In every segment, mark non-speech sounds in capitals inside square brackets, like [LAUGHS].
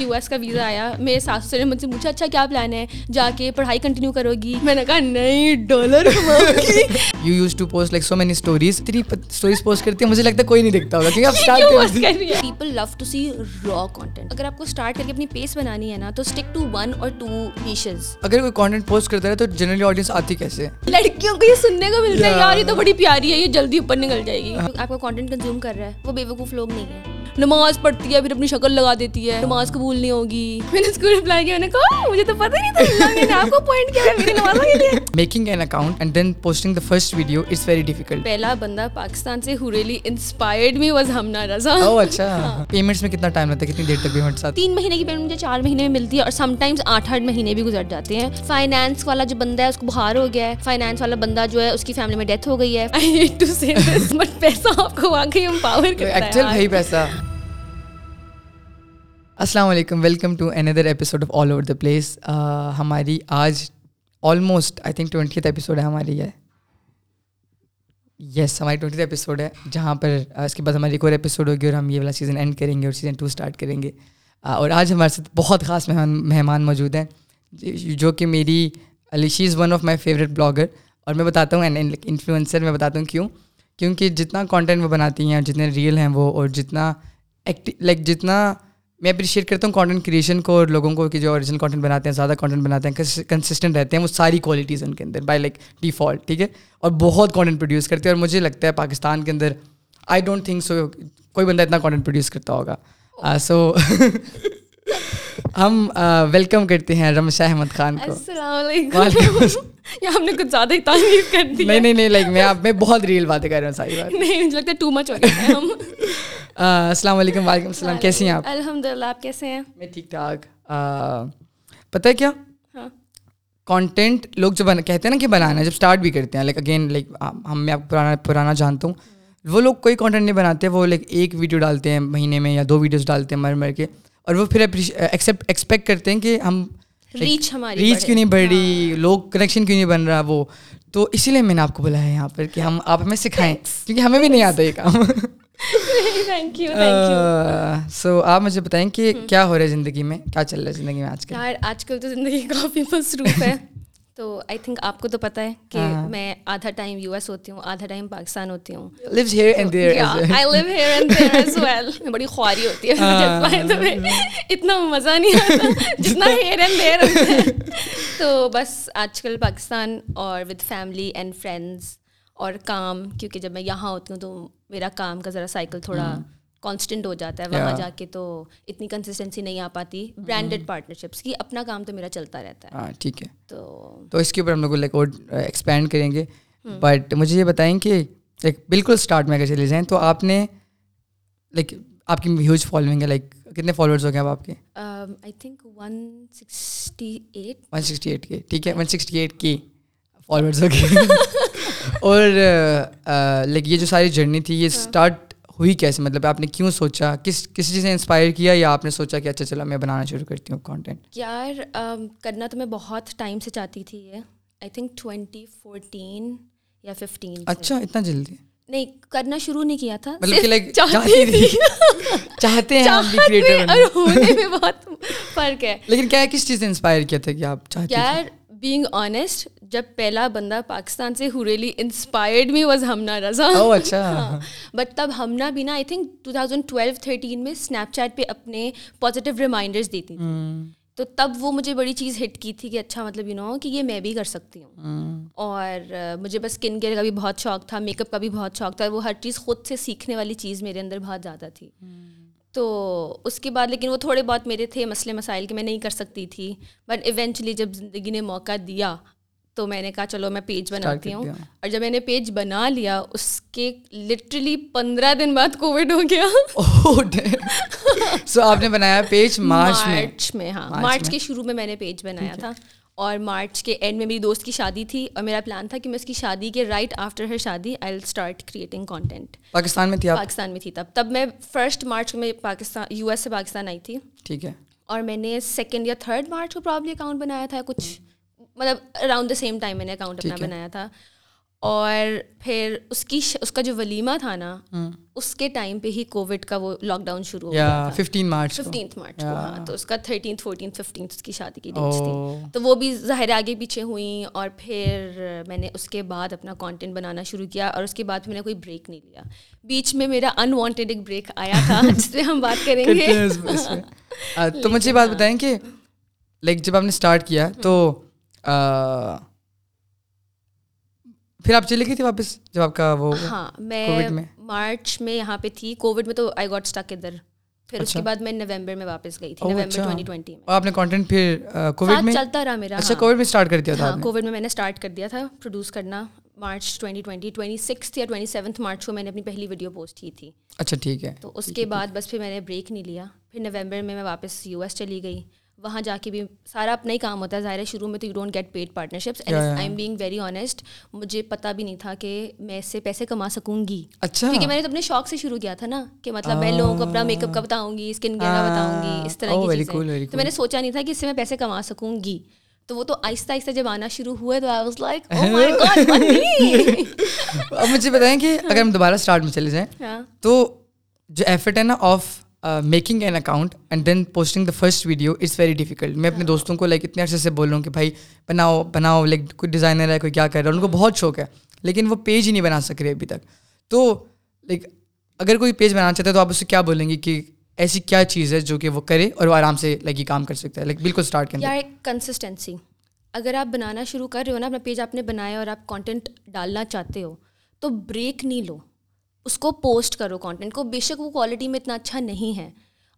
You S کا visa آیا میرے ساسو نے مجھ سے پوچھا اچھا کیا پلان ہے؟ جا کے پڑھائی کنٹینیو کرو گی? میں نے کہا نہیں dollar you used to post like so many stories اتنی اسٹوریز پوسٹ کرتی ہیں مجھے لگتا ہے کوئی نہیں دیکھتا ہوگا کیونکہ آپ start people love to see raw content اگر آپ کو اسٹارٹ کر کے اپنی پیس بنانی ہے نا تو اسٹک ٹو ون اور ٹو نیشز اگر کوئی کانٹینٹ پوسٹ کرتا ہے تو جنرلی آڈینس آتی کیسے؟ لڑکیوں کو یہ سننے کو ملتا ہے یار یہ تو بڑی پیاری ہے یہ جلدی اوپر نکل جائے گی. آپ کا کانٹینٹ کنزیوم کر رہا ہے وہ بے وقوف لوگ نہیں ہیں. نماز پڑھتی ہے پھر اپنی شکل لگا دیتی ہے۔ نماز قبول نہیں ہوگی۔ میں نے اسکول اپلائی کیا میں نے کہا مجھے تو پتہ نہیں تھا۔ اللہ نے آپ کو پوائنٹ کیا ہے میری نماز کے لیے۔ Making an account and then posting the first video it's very difficult پہلا بندہ پاکستان سے ہو really inspired me was Humna رضا۔ او اچھا۔ پیمنٹس میں کتنا ٹائم لگتا ہے؟ کتنی دیر تک پیمنٹس آتی تین مہینے کی پیمنٹ مجھے چار مہینے میں ملتی ہے اور سم ٹائمز آٹھ آٹھ مہینے بھی گزر جاتے ہیں۔ فائنانس والا جو بندہ ہے اس کو بخار ہو گیا ہے۔ فائنانس والا بندہ جو ہے اس کی فیملی میں ڈیتھ ہو گئی ہے۔ بٹ پیسہ آپ کو واقعی امپاور ایکچوئل بھائی پیسہ۔ السلام علیکم welcome to another episode of all over the place ہماری آج almost I think twentieth episode ہے ہماری ہے یس ہماری ٹوینٹیتھ ایپیسوڈ ہے، جہاں پر uh, اس کے بعد ہماری ایک اور ایپیسوڈ ہوگی اور ہم یہ والا سیزن اینڈ کریں گے اور سیزن ٹو اسٹارٹ کریں گے. Uh, اور آج ہمارے ساتھ بہت خاص مہمان مہمان موجود ہیں. جو کہ میری she is one of my favourite blogger اور میں بتاتا ہوں انفلوئنسر میں بتاتا ہوں کیوں. کیونکہ جتنا کانٹینٹ وہ بناتی ہیں جتنے ریئل ہیں وہ اور جتنا ایکٹی لائک جتنا میں اپریشیٹ کرتا ہوں کانٹینٹ کریشن کو اور لوگوں کو کہ جو اوریجنل کانٹینٹ بناتے ہیں زیادہ کانٹینٹ بناتے ہیں کنسسٹنٹ رہتے ہیں وہ ساری کوالٹیز ان کے اندر بائی لائک ڈیفالٹ ٹھیک ہے؟ اور بہت کانٹینٹ پروڈیوس کرتے ہیں اور مجھے لگتا ہے پاکستان کے اندر آئی ڈونٹ تھنک سو کوئی بندہ اتنا کانٹینٹ پروڈیوس کرتا ہوگا۔ سو [LAUGHS] ہم ویلکم کرتے ہیں رمشا احمد خان کو۔ [LAUGHS] ہم نے کچھ زیادہ ہی تعریف کر دی نہیں نہیں نہیں لائک میں آپ میں بہت ریئل باتیں کر رہا ہوں ساری بات۔ نہیں مجھے لگتا ہے ٹو مچ ہو گیا [LAUGHS] السلام علیکم وعلیکم السلام کیسی ہیں آپ؟ الحمد للہ آپ کیسے ہیں؟ میں ٹھیک ٹھاک۔ پتہ ہے کیا؟ کانٹینٹ لوگ جو کہتے ہیں نا کہ بنانا ہے جب اسٹارٹ بھی کرتے ہیں لائک اگین لائک ہم میں آپ پرانا پرانا جانتا ہوں۔ وہ لوگ کوئی کانٹینٹ نہیں بناتے وہ لائک ایک ویڈیو ڈالتے ہیں مہینے میں یا دو ویڈیوز ڈالتے ہیں مر مر کے اور وہ پھر ایکسپیکٹ کرتے ہیں کہ ہم ریچ ہماری ریچ کیوں نہیں بڑھ رہی لوگ کنیکشن کیوں نہیں بن رہا وہ۔ تو اسی لیے میں نے آپ کو بولا ہے یہاں پر کہ ہم آپ ہمیں سکھائیں کیونکہ ہمیں بھی نہیں آتا یہ کام۔ [LAUGHS] [LAUGHS] سو آپ مجھے بتائیں کہ کیا ہو رہا ہے زندگی میں؟ کیا چل رہا ہے زندگی میں آج کل؟ یار آج کل تو زندگی کافی مصروف ہے۔ [LAUGHS] تو آئی تھنک آپ کو تو پتہ ہے کہ میں آدھا ٹائم یو ایس ہوتی ہوں آدھا ٹائم پاکستان ہوتی ہوں۔ [LAUGHS] بڑی خواری ہوتی ہے۔ اتنا مزہ نہیں آتا جتنا ہیئر اینڈ دیر تو بس آج کل پاکستان اور ود فیملی اینڈ فرینڈس اور کام کیونکہ جب میں یہاں ہوتی ہوں تو میرا کام کا ذرا سائیکل تھوڑا کانسٹنٹ ہو جاتا ہے۔ وہاں جا کے تو اتنی کنسسٹنسی نہیں آ پاتی۔ برانڈیڈ پارٹنرشپس کی اپنا کام تو میرا چلتا رہتا ہے۔ ہاں ٹھیک ہے۔ تو تو اس کے اوپر ہم لوگ لائک اور ایکسپینڈ کریں گے۔ بٹ مجھے یہ بتائیں کہ لائک بالکل اسٹارٹ میں اگر چلے جائیں تو آپ نے لائک آپ کی ہیوج فالوئنگ ہے۔ لائک کتنے فالوورس ہو گئے اب آپ کے؟ I think one sixty eight one sixty eight K ٹھیک ہے۔ One sixty eight K followers ہو گئے۔ [LAUGHS] اور لائک یہ جو ساری جرنی تھی یہ اسٹارٹ ہوئی کیسے؟ مطلب آپ نے کیوں سوچا؟ کس کسی چیز نے انسپائر کیا یا آپ نے سوچا کہ اچھا چلا میں بنانا شروع کرتی ہوں کانٹینٹ یار کرنا تو میں بہت ٹائم سے چاہتی تھی یہ۔ آئی تھنک ٹوینٹی فورٹین یا ففٹین اچھا اتنا جلدی؟ نہیں کرنا شروع نہیں کیا تھا چاہتے ہیں بہت فرق ہے۔ لیکن کیا کس چیز نے انسپائر کیا تھا کہ آپ یار بینگ آنیسٹ جب پہلا بندہ پاکستان سے ہو really inspired me was Humna Raza. [LAUGHS] اچھا۔ بٹ تب ہمنا بھی نا I think two thousand twelve thirteen میں اسنیپ چیٹ پہ اپنے پازیٹیو ریمائنڈرز دیتی تھی۔ تو تب وہ مجھے بڑی چیز ہٹ کی تھی کہ اچھا مطلب یو نو کہ یہ میں بھی کر سکتی ہوں۔ اور مجھے بس اسکن کیئر کا بھی بہت شوق تھا میک اپ کا بھی بہت شوق تھا۔ وہ ہر چیز خود سے سیکھنے والی چیز میرے اندر بہت زیادہ تھی۔ تو اس کے بعد لیکن وہ تھوڑے بہت میرے تھے مسئلے مسائل کہ میں نہیں کر سکتی تھی۔ بٹ ایونچولی جب زندگی نے موقع دیا تو میں نے کہا چلو میں پیج بناتی ہوں۔ اور جب میں نے پیج بنا لیا اس کے لٹرلی پندرہ دن بعد کووڈ ہو گیا۔ سو آپ نے بنایا پیج مارچ مارچ میں ہاں۔ مارچ کے شروع میں میں نے پیج بنایا تھا۔ اور مارچ کے اینڈ میں میری دوست کی شادی تھی اور میرا پلان تھا کہ میں اس کی شادی کے رائٹ آفٹر ہر شادی I start creating content Pakistan میں تھی پاکستان میں تھی تب۔ تب میں فرسٹ مارچ میں پاکستان یو ایس سے پاکستان آئی تھی۔ ٹھیک ہے۔ اور میں نے سیکنڈ یا تھرڈ مارچ کو پرابلی اکاؤنٹ بنایا تھا کچھ۔ مطلب اراؤنڈ دا سیم ٹائم میں نے اکاؤنٹ اپنا بنایا تھا۔ اور پھر اس کی اس کا جو ولیمہ تھا نا اس کے ٹائم پہ ہی کووڈ کا وہ لاک ڈاؤن شروع ہو گیا ففٹین مارچ ففٹینتھ مارچ کو ہاں تو اس کا تھرٹینتھ فورٹینتھ ففٹینتھ اس کی شادی کی ڈیٹس تھی۔ تو وہ بھی ظاہر آگے پیچھے ہوئیں۔ اور پھر میں نے اس کے بعد اپنا کانٹینٹ بنانا شروع کیا۔ اور اس کے بعد میں نے کوئی بریک نہیں لیا۔ بیچ میں میرا انوانٹیڈ ایک بریک آیا تھا [LAUGHS] جس پہ ہم بات کریں گے۔ تو مجھے بات بتائیں کہ لائک جب آپ نے اسٹارٹ کیا تو پھر آپ چلے گئی تھی واپس جب آپ کا وہ ہاں میں مارچ میں یہاں پہ تھی کووڈ میں تو آئی گاٹ اسٹک ادھر۔ پھر اس کے اچھا۔ بعد میں نومبر میں واپس گئی تھی نومبر ٹوئنٹی ٹوئنٹی میں۔ آپ نے پھر کووڈ میں؟ چلتا رہا میرا اچھا کووڈ میں اسٹارٹ کر دیا تھا کووڈ میں میں نے کر دیا تھا پروڈیوس کرنا۔ March twenty twenty twenty six یا ٹوئنٹی سیونتھ مارچ کو میں نے اپنی پہلی ویڈیو پوسٹ کی تھی۔ اچھا ٹھیک ہے۔ تو اس کے بعد بس پھر میں نے بریک نہیں لیا۔ پھر نومبر میں میں واپس یو ایس چلی گئی۔ وہاں جا کے بھی سارا اپنا ہی کام ہوتا ہے۔ ظاہر ہے شروع میں تو you don't get paid partnerships I am being very honest مجھے پتا بھی نہیں تھا کہ میں اس سے پیسے کما سکوں گی۔ اچھا۔ کیونکہ میں نے تو اپنے شوق سے شروع کیا تھا نا کہ مطلب میں لوگوں کو اپنا میک اپ کا بتاؤں گی اسکن کیئر کا بتاؤں گی اس طرح کی چیزیں۔ تو میں نے سوچا نہیں تھا کہ اس سے میں پیسے کما سکوں گی۔ تو وہ تو آہستہ آہستہ جب آنا شروع ہوئے تو آئی واز لائک اب مجھے بتائیں کہ اگر ہم دوبارہ اسٹارٹ میں چلے جائیں تو جو ایفرٹ ہے نا of making an account and then posting the first video it's very difficult میں اپنے دوستوں کو لائک اتنے عرصے سے بول رہا ہوں کہ بھائی بناؤ بناؤ لائک کوئی ڈیزائنر ہے کوئی کیا کر رہا ہے ان کو بہت شوق ہے لیکن وہ پیج ہی نہیں بنا سک رہے ابھی تک تو لائک اگر کوئی پیج بنانا چاہتا ہے تو آپ اسے کیا بولیں گے کہ ایسی کیا چیز ہے جو کہ وہ کرے اور وہ آرام سے لائک یہ کام کر سکتا ہے لائک بالکل اسٹارٹ کریں کنسسٹینسی اگر آپ بنانا شروع کر رہے ہو نا اپنا پیج آپ نے بنایا اور آپ کانٹینٹ ڈالنا چاہتے ہو تو بریک نہیں لو اس کو پوسٹ کرو کانٹینٹ کو۔ بے شک وہ کوالٹی میں اتنا اچھا نہیں ہے۔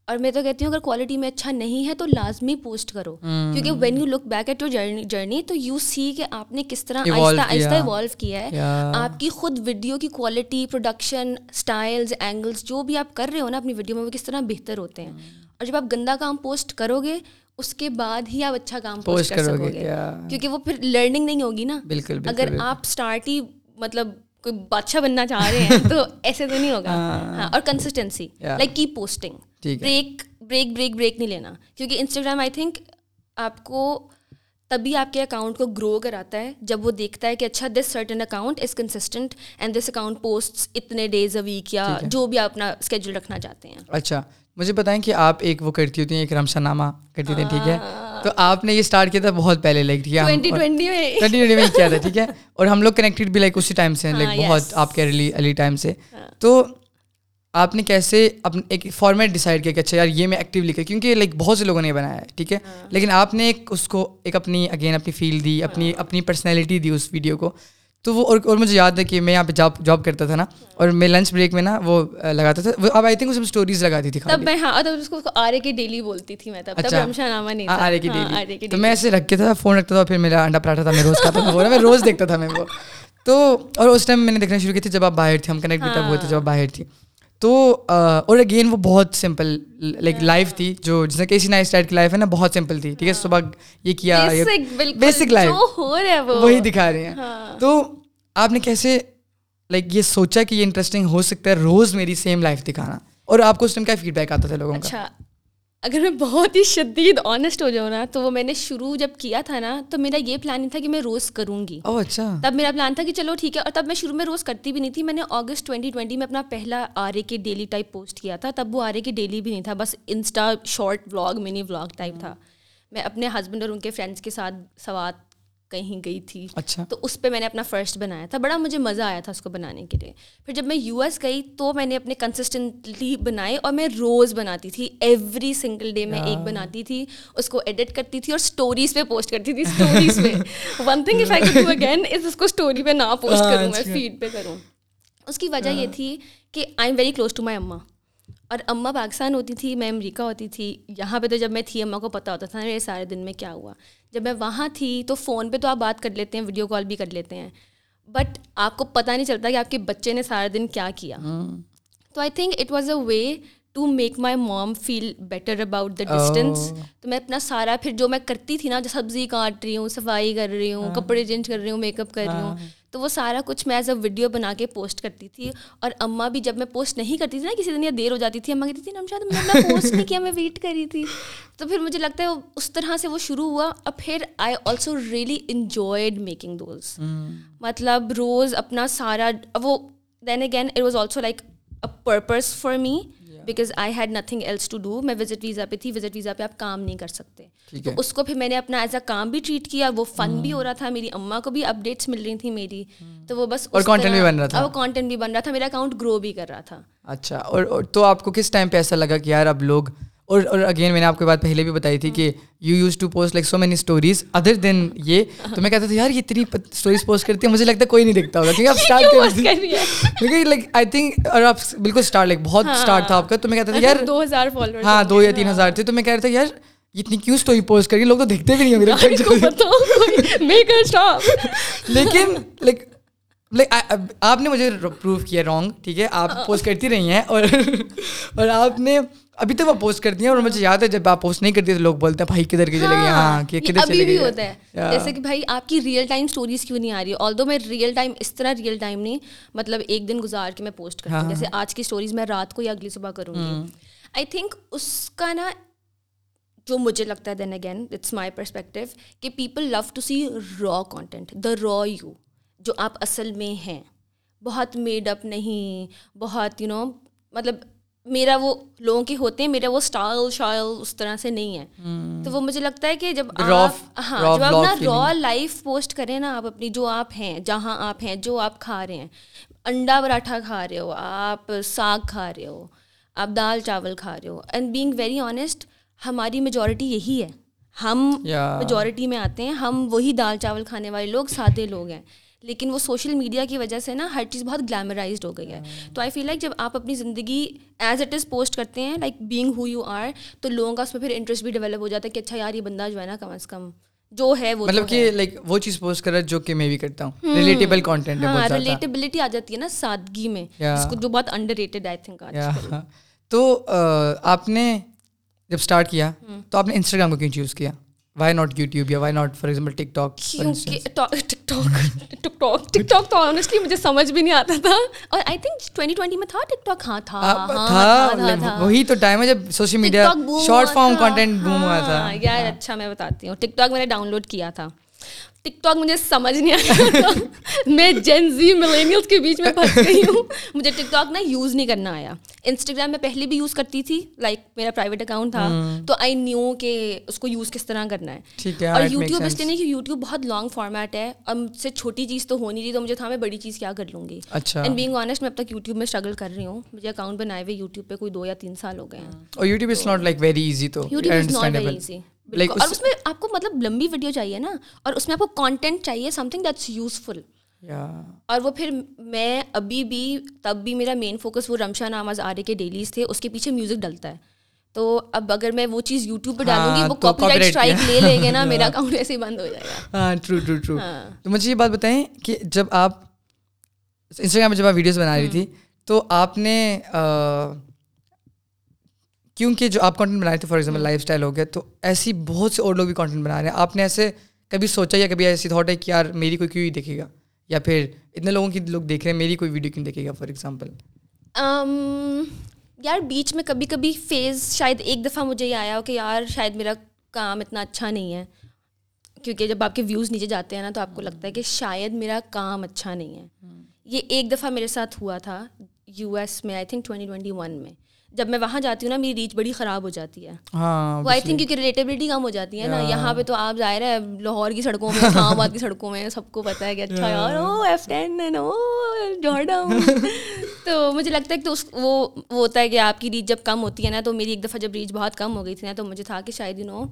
اور میں تو کہتی ہوں اگر کوالٹی میں اچھا نہیں ہے تو لازمی پوسٹ کرو۔ کیونکہ when you look back at your journey تو یو سی کہ آپ نے کس طرح آہستہ آہستہ ایوالو کیا ہے۔ آپ کی خود ویڈیو کی کوالٹی پروڈکشن اسٹائلز اینگلس جو بھی آپ کر رہے ہو نا اپنی ویڈیو میں وہ کس طرح بہتر ہوتے ہیں۔ اور جب آپ گندا کام پوسٹ کرو گے اس کے بعد ہی آپ اچھا کام پوسٹ کر سکو گے۔ کیونکہ وہ پھر لرننگ نہیں ہوگی نا۔ بالکل اگر آپ اسٹارٹ ہی مطلب کوئی بادشاہ بننا چاہ رہے ہیں تو [LAUGHS] ایسے تو نہیں ہوگا۔ ہاں۔ اور کنسسٹینسی لائک کی posting break break break break نہیں لینا۔ کیونکہ انسٹاگرام آئی تھنک آپ کو تبھی آپ کے اکاؤنٹ کو گرو کراتا ہے جب وہ دیکھتا ہے کہ اچھا this certain account is consistent and this account post اتنے ڈیز اے ویک یا جو بھی آپ اپنا اسکیجول رکھنا چاہتے ہیں۔ اچھا۔ مجھے بتائیں کہ آپ ایک وہ کرتی ہوتی ہیں ایک رمشا نامہ کرتی تھیں ٹھیک ہے؟ تو آپ نے یہ اسٹارٹ کیا تھا بہت پہلے لائک ٹھیک ہے ٹوئنٹی ٹوئنٹی میں۔ کیا تھا ٹھیک ہے؟ اور ہم لوگ کنیکٹیڈ بھی لائک اسی ٹائم سے لائک بہت آپ کے ارلی ارلی ٹائم سے۔ تو آپ نے کیسے اپنے ایک فارمیٹ ڈیسائڈ کیا کہ اچھا یار یہ میں ایکٹیولی کر کیونکہ لائک بہت سے لوگوں نے بنایا ہے ٹھیک ہے؟ ہاں۔ لیکن آپ نے ایک اس کو ایک اپنی اگین اپنی فیل دی اپنی ہاں۔ اپنی پرسنالٹی دی اس ویڈیو کو۔ تو وہ اور مجھے یاد ہے کہ میں یہاں پہ جاب جاب کرتا تھا نا اور میں لنچ بریک میں نا وہ لگاتا تھا۔ اب آئی تھنک اس میں اسٹوریز لگاتی تھی تب میں ہاں اس کو آرے کی ڈیلی بولتی تھی میں تب اچھا۔ آرے کی ڈیلی تو میں ایسے رکھ کے تھا فون رکھتا تھا پھر میرا انڈا پراٹھا تھا میں روز کھاتا تھا میں روز دیکھتا تھا میں وہ۔ تو اور اس ٹائم میں نے دیکھنا شروع کی تھی جب آپ باہر تھے ہم کنیکٹ بھی تب ہوئے تھے جب آپ باہر تھی تو اور اگین وہ بہت سمپل لائک لائف تھی جو جس کیسی نائس ٹائٹ کی لائف ہے نا بہت سمپل تھی ٹھیک ہے؟ صبح یہ کیا بیسک لائف وہی دکھا رہے ہیں۔ ہاں۔ تو آپ نے کیسے لائک یہ سوچا کہ یہ انٹرسٹنگ ہو سکتا ہے روز میری سیم لائف دکھانا؟ اور آپ کو اس ٹائم کیا فیڈ بیک آتا تھا لوگوں کا؟ اچھا اگر میں بہت ہی شدید آنیسٹ ہو جاؤں نا تو وہ میں نے شروع جب کیا تھا نا تو میرا یہ پلان نہیں تھا کہ میں روز کروں گی۔ اچھا۔ تب میرا پلان تھا کہ چلو ٹھیک ہے اور تب میں شروع میں روز کرتی بھی نہیں تھی۔ میں نے اگست ٹوئنٹی ٹوئنٹی میں اپنا پہلا R A K daily type post کیا تھا۔ تب وہ آر اے کے ڈیلی بھی نہیں تھا بس Insta short vlog mini vlog type تھا۔ میں اپنے ہسبینڈ اور ان کے فرینڈس کے ساتھ سوات کہیں گئی تھی۔ اچھا۔ تو اس پہ میں نے اپنا فرسٹ بنایا تھا۔ بڑا مجھے مزہ آیا تھا اس کو بنانے کے لیے۔ پھر جب میں یو ایس گئی تو میں نے اپنے کنسسٹنٹلی بنائے اور میں روز بناتی تھی۔ ایوری سنگل ڈے میں ایک بناتی تھی اس کو ایڈٹ کرتی تھی اور اسٹوریز پہ پوسٹ کرتی تھی اسٹوریز پہ۔ One thing if I do again is اس کو اسٹوری پہ نہ پوسٹ [LAUGHS] کروں میں فیڈ پہ کروں۔ اس کی وجہ یہ تھی کہ I am very close to my اماں۔ اور اماں پاکستان ہوتی تھی میں امریکہ ہوتی تھی یہاں پہ تو جب میں تھی اماں کو پتہ ہوتا تھا میرے سارے دن میں کیا ہوا۔ جب میں وہاں تھی تو فون پہ تو آپ بات کر لیتے ہیں ویڈیو کال بھی کر لیتے ہیں۔ بٹ آپ کو پتہ نہیں چلتا کہ آپ کے بچے نے سارا دن کیا کیا۔ تو I think it was a way to make my mom feel better about the distance تو میں اپنا سارا پھر جو میں کرتی تھی نا جو سبزی کاٹ رہی ہوں صفائی کر رہی ہوں کپڑے چینج کر رہی ہوں میک اپ کر رہی ہوں تو وہ سارا کچھ میں ایز اے ویڈیو بنا کے پوسٹ کرتی تھی اور اماں بھی جب میں پوسٹ نہیں کرتی تھی نا کسی دن یا دیر ہو جاتی تھی اماں کہتی تھی نا شاید میں پوسٹ نہیں کیا میں ویٹ کری تھی۔ [LAUGHS] تو پھر مجھے لگتا ہے اس طرح سے وہ شروع ہوا۔ اور پھر I also really enjoyed making those مطلب روز اپنا سارا وہ then again it was also like a purpose for me because I had nothing else to do میں وزٹ ویزا پہ تھی وزٹ ویزا پہ آپ کام نہیں کر سکتے۔ تو اس کو پھر میں نے اپنا ایز اے کام بھی ٹریٹ کیا وہ فن بھی ہو رہا تھا۔ میری اماں کو بھی اپڈیٹس مل رہی تھیں میری۔ تو وہ بس اور کانٹینٹ بھی بن رہا تھا۔ وہ کانٹینٹ بھی بن رہا تھا۔ میرا اکاؤنٹ گرو بھی کر رہا تھا۔ اچھا اور تو آپ کو کس ٹائم پہ ایسا لگا کہ یار اب لوگ اور اور اگین میں نے آپ کو بات پہلے بھی بتائی تھی کہ you use to post like so many stories other than یہ۔ تو میں کہتا تھا یار یہ اتنی اسٹوریز پوسٹ کرتی ہے مجھے لگتا ہے کوئی نہیں دیکھتا ہوگا۔ کیونکہ [LAUGHS] آپ اسٹارٹ کیونکہ لائک آئی تھنک اور آپ بالکل اسٹارٹ لائک بہت اسٹارٹ تھا آپ کا۔ تو میں کہتا تھا یار دو ہزار فالوور ہاں دو یا تین ہزار تھے۔ تو میں کہہ رہا تھا یار اتنی کیوں اسٹوری پوسٹ کری؟ لوگ تو دیکھتے بھی نہیں [LAUGHS] ہوں گے [LAUGHS] لیکن لائک لائک آپ نے مجھے پروو کیا رانگ ٹھیک ہے؟ آپ پوسٹ کرتی رہی ہیں اور [LAUGHS] اور آپ نے ابھی تک وہ پوسٹ کرتی ہیں اور مجھے یاد ہے جب آپ پوسٹ نہیں کرتی تو لوگ بولتے ہیں بھائی کدھر کے چلے گئے ہاں کہ کدھر چلے گئے ہوتا ہے۔ جیسے کہ بھائی آپ کی ریئل ٹائم اسٹوریز کیوں نہیں آ رہی؟ آل دو میں ریئل ٹائم اس طرح ریئل ٹائم نہیں مطلب ایک دن گزار کے میں پوسٹ کرتی ہوں۔ جیسے آج کی اسٹوریز میں رات کو یا اگلی صبح کروں گی۔ آئی تھنک اس کا نا جو مجھے لگتا ہے then again it's my perspective کہ people love to see raw content the را یو جو آپ اصل میں ہیں. بہت میڈ اپ نہیں بہت یو نو مطلب میرا وہ لوگوں کے ہوتے ہیں میرا وہ اسٹائل شائل اس طرح سے نہیں ہے. تو وہ مجھے لگتا ہے کہ جب آپ ہاں جب آپ نا را لائف پوسٹ کریں نا آپ اپنی جو آپ ہیں جہاں آپ ہیں جو آپ کھا رہے ہیں انڈا پراٹھا کھا رہے ہو آپ ساگ کھا رہے ہو آپ دال چاول کھا رہے ہو اینڈ بینگ ویری آنیسٹ ہماری میجورٹی یہی ہے۔ ہم میجورٹی میں آتے ہیں ہم وہی دال چاول کھانے والے لوگ سادے لوگ ہیں۔ لیکن وہ سوشل میڈیا کی وجہ سے نا ہر چیز بہت گلیمرائزڈ ہو گئی ہے۔ تو آئی فیل لائک جب آپ اپنی زندگی ایز اٹ از پوسٹ کرتے ہیں like being who you are تو لوگوں کا اس میں پھر انٹرسٹ بھی ڈیولپ ہو جاتا ہے کہ اچھا یار یہ بندہ جو ہے نا کم از کم جو ہے وہ مطلب کہ لائک وہ چیز پوسٹ کر رہا ہے جو کہ میں بھی کرتا ہوں۔ ریلیٹیبل کانٹینٹ ہاں ریلیٹیبلٹی آ جاتی ہے نا سادگی میں جس کو جو بہت انڈر ریٹڈ آئی تھنک تو آپ نے جب اسٹارٹ کیا تو آپ نے انسٹاگرام کو کیوں چوز کیا؟ وائی ناٹ یوٹیوب یا why not for example TikTok TikTok TikTok تو آنیسٹلی مجھے سمجھ بھی نہیں آتا تھا۔ اور آئی تھنک ٹوینٹی ٹوینٹی میں تھا ٹک ٹاک ہاں تھا وہی تو ٹائم ہے جب social media short form content boom ہوا تھا۔ یار اچھا میں بتاتی ہوں۔ ٹک ٹاک میں نے ڈاؤن لوڈ کیا تھا۔ ٹک ٹاک مجھے سمجھ نہیں آیا میں جین زی ملینیلس کے بیچ میں پھنس گئی ہوں۔ مجھے ٹک ٹاک نا یوز نہیں کرنا آیا۔ انسٹاگرام میں پہلے بھی یوز کرتی تھی لائک میرا پرائیویٹ اکاؤنٹ تھا۔ تو آئی نیو کہ اس کو یوز کس طرح کرنا ہے۔ اور یوٹیوب اس لیے نہیں کہ یوٹیوب بہت لانگ فارمیٹ ہے۔ اور مجھ سے چھوٹی چیز تو ہونی تھی تو مجھے تھا میں بڑی چیز کیا کر لوں گی۔ اینڈ بینگ آنیسٹ میں اب تک یوٹیوب میں اسٹرگل کر رہی ہوں۔ مجھے اکاؤنٹ بنائے ہوئے یوٹیوب پہ کوئی دو یا تین سال ہو گئے ہیں۔ اور YouTube is not like very easy تو YouTube is not very easy اور اس میں آپ کو مطلب لمبی ویڈیو چاہیے نا اور اس میں آپ کو کانٹینٹ چاہیے سم تھنگ دیٹس یوزفل اور وہ پھر میں ابھی بھی تب بھی میرا مین فوکس وہ رمشا ناماز آرے کے ڈیلیز تھے اس کے پیچھے میوزک ڈلتا ہے۔ تو اب اگر میں وہ چیز یوٹیوب پہ ڈالوں گی وہ کاپی رائٹ اسٹرائک لے لیں گے نا [LAUGHS] میرا اکاؤنٹ ایسے ہی بند ہو جائے گا۔ ہاں ٹرو ٹرو ٹرو تو مجھے یہ بات بتائیں کہ جب آپ انسٹاگرام میں جب آپ ویڈیوز بنا رہی تھی تو آپ نے کیونکہ جو آپ کانٹینٹ بنائے تھے فار ایگزامپل لائف اسٹائل ہو گیا تو ایسی بہت سے اور لوگ بھی کانٹینٹ بنا رہے ہیں۔ آپ نے ایسے کبھی سوچا یا کبھی ایسی تھاٹ ہے کہ یار میری کوئی کیوں ہی دیکھے گا؟ یا پھر اتنے لوگوں کی لوگ دیکھ رہے ہیں میری کوئی ویڈیو کیوں دیکھے گا فار ایگزامپل یار بیچ میں کبھی کبھی فیز شاید ایک دفعہ مجھے یہ آیا ہو کہ یار شاید میرا کام اتنا اچھا نہیں ہے۔ کیونکہ جب آپ کے ویوز نیچے جاتے ہیں نا تو آپ کو لگتا ہے کہ شاید میرا کام اچھا نہیں ہے۔ یہ ایک دفعہ میرے ساتھ ہوا تھا یو ایس میں I think twenty twenty one میں۔ جب میں وہاں جاتی ہوں نا میری ریچ بڑی خراب ہو جاتی ہے۔ وہ آئی تھنک کیونکہ ریلیٹیبلٹی کم ہو جاتی ہے نا۔ یہاں پہ تو آپ ظاہر ہے لاہور کی سڑکوں میں اسلام آباد کی سڑکوں میں سب کو پتہ ہے کہ اچھا یار او ایف ٹین تو مجھے لگتا ہے کہ تو وہ ہوتا ہے کہ آپ کی ریچ جب کم ہوتی ہے نا تو میری ایک دفعہ جب ریچ بہت کم ہو گئی تھی نا تو مجھے تھا کہ شاید یو نو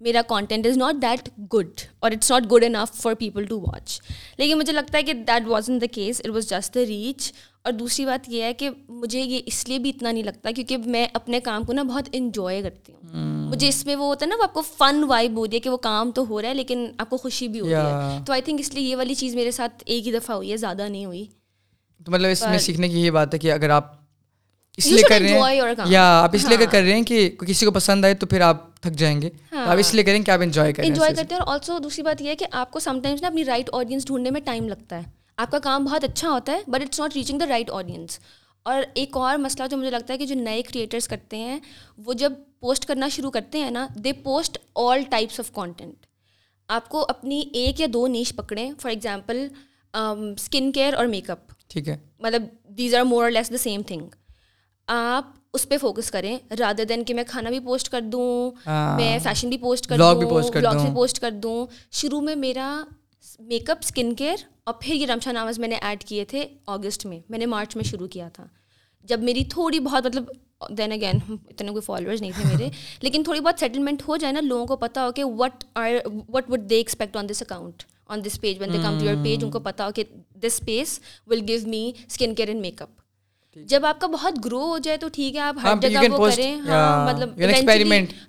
میرا content is not that good اور it's not good enough for people to watch لیکن مجھے لگتا ہے کہ that was in the case it was just the reach اور دوسری بات یہ ہے کہ مجھے یہ اس لیے بھی اتنا نہیں لگتا کیونکہ میں اپنے کام کو نا بہت انجوائے کرتی ہوں۔ مجھے اس میں وہ ہوتا ہے نا وہ آپ کو فن وائب ہو رہی ہے کہ وہ کام تو ہو رہا ہے لیکن آپ کو خوشی بھی ہو رہی ہے تو آئی تھنک اس لیے یہ والی چیز میرے ساتھ ایک ہی دفعہ ہوئی ہے زیادہ نہیں ہوئی۔ تو مطلب اس میں سیکھنے کی یہ بات ہے کہ اگر آپ اس لیے کر رہے ہیں یا آپ اس لیے کر رہے ہیں کہ کسی کو پسند آئے تو پھر آپ تھک جائیں گے۔ آپ اس لیے کریں کہ آپ انجوائے کریں انجوائے کرتے ہیں اور آلسو دوسری بات یہ ہے کہ آپ کو سم ٹائمس نا اپنی رائٹ آڈینس ڈھونڈنے میں ٹائم لگتا ہے۔ آپ کا کام بہت اچھا ہوتا ہے but it's not reaching the right audience اور ایک اور مسئلہ جو مجھے لگتا ہے کہ جو نئے کریٹرس کرتے ہیں وہ جب پوسٹ کرنا شروع کرتے ہیں نا they post all types of content آپ کو اپنی ایک یا دو نیش پکڑیں فار ایگزامپل اسکن کیئر اور میک اپ ٹھیک ہے۔ مطلب these are more less the same thing آپ اس پہ فوکس کریں رادر دین کہ میں کھانا بھی پوسٹ کر دوں ہاں۔ میں فیشن بھی پوسٹ کر دوں بلاگس بھی پوسٹ کر دوں۔ شروع میں میرا میک اپ اسکن کیئر اور پھر یہ رمشا ناوز میں نے ایڈ کیے تھے اگست میں میں نے مارچ میں شروع کیا تھا۔ جب میری تھوڑی بہت مطلب دین اگین اتنے کوئی فالوورز نہیں تھے میرے لیکن تھوڑی بہت سیٹلمنٹ ہو جائے نا لوگوں کو پتا ہو کہ what are what would they expect on this account on this page when they come to your page ان کو پتا ہو کہ this piece will give me skin care and makeup جب آپ کا بہت گرو ہو جائے تو ٹھیک ہے آپ ہر جگہ وہ کریں۔ ہاں مطلب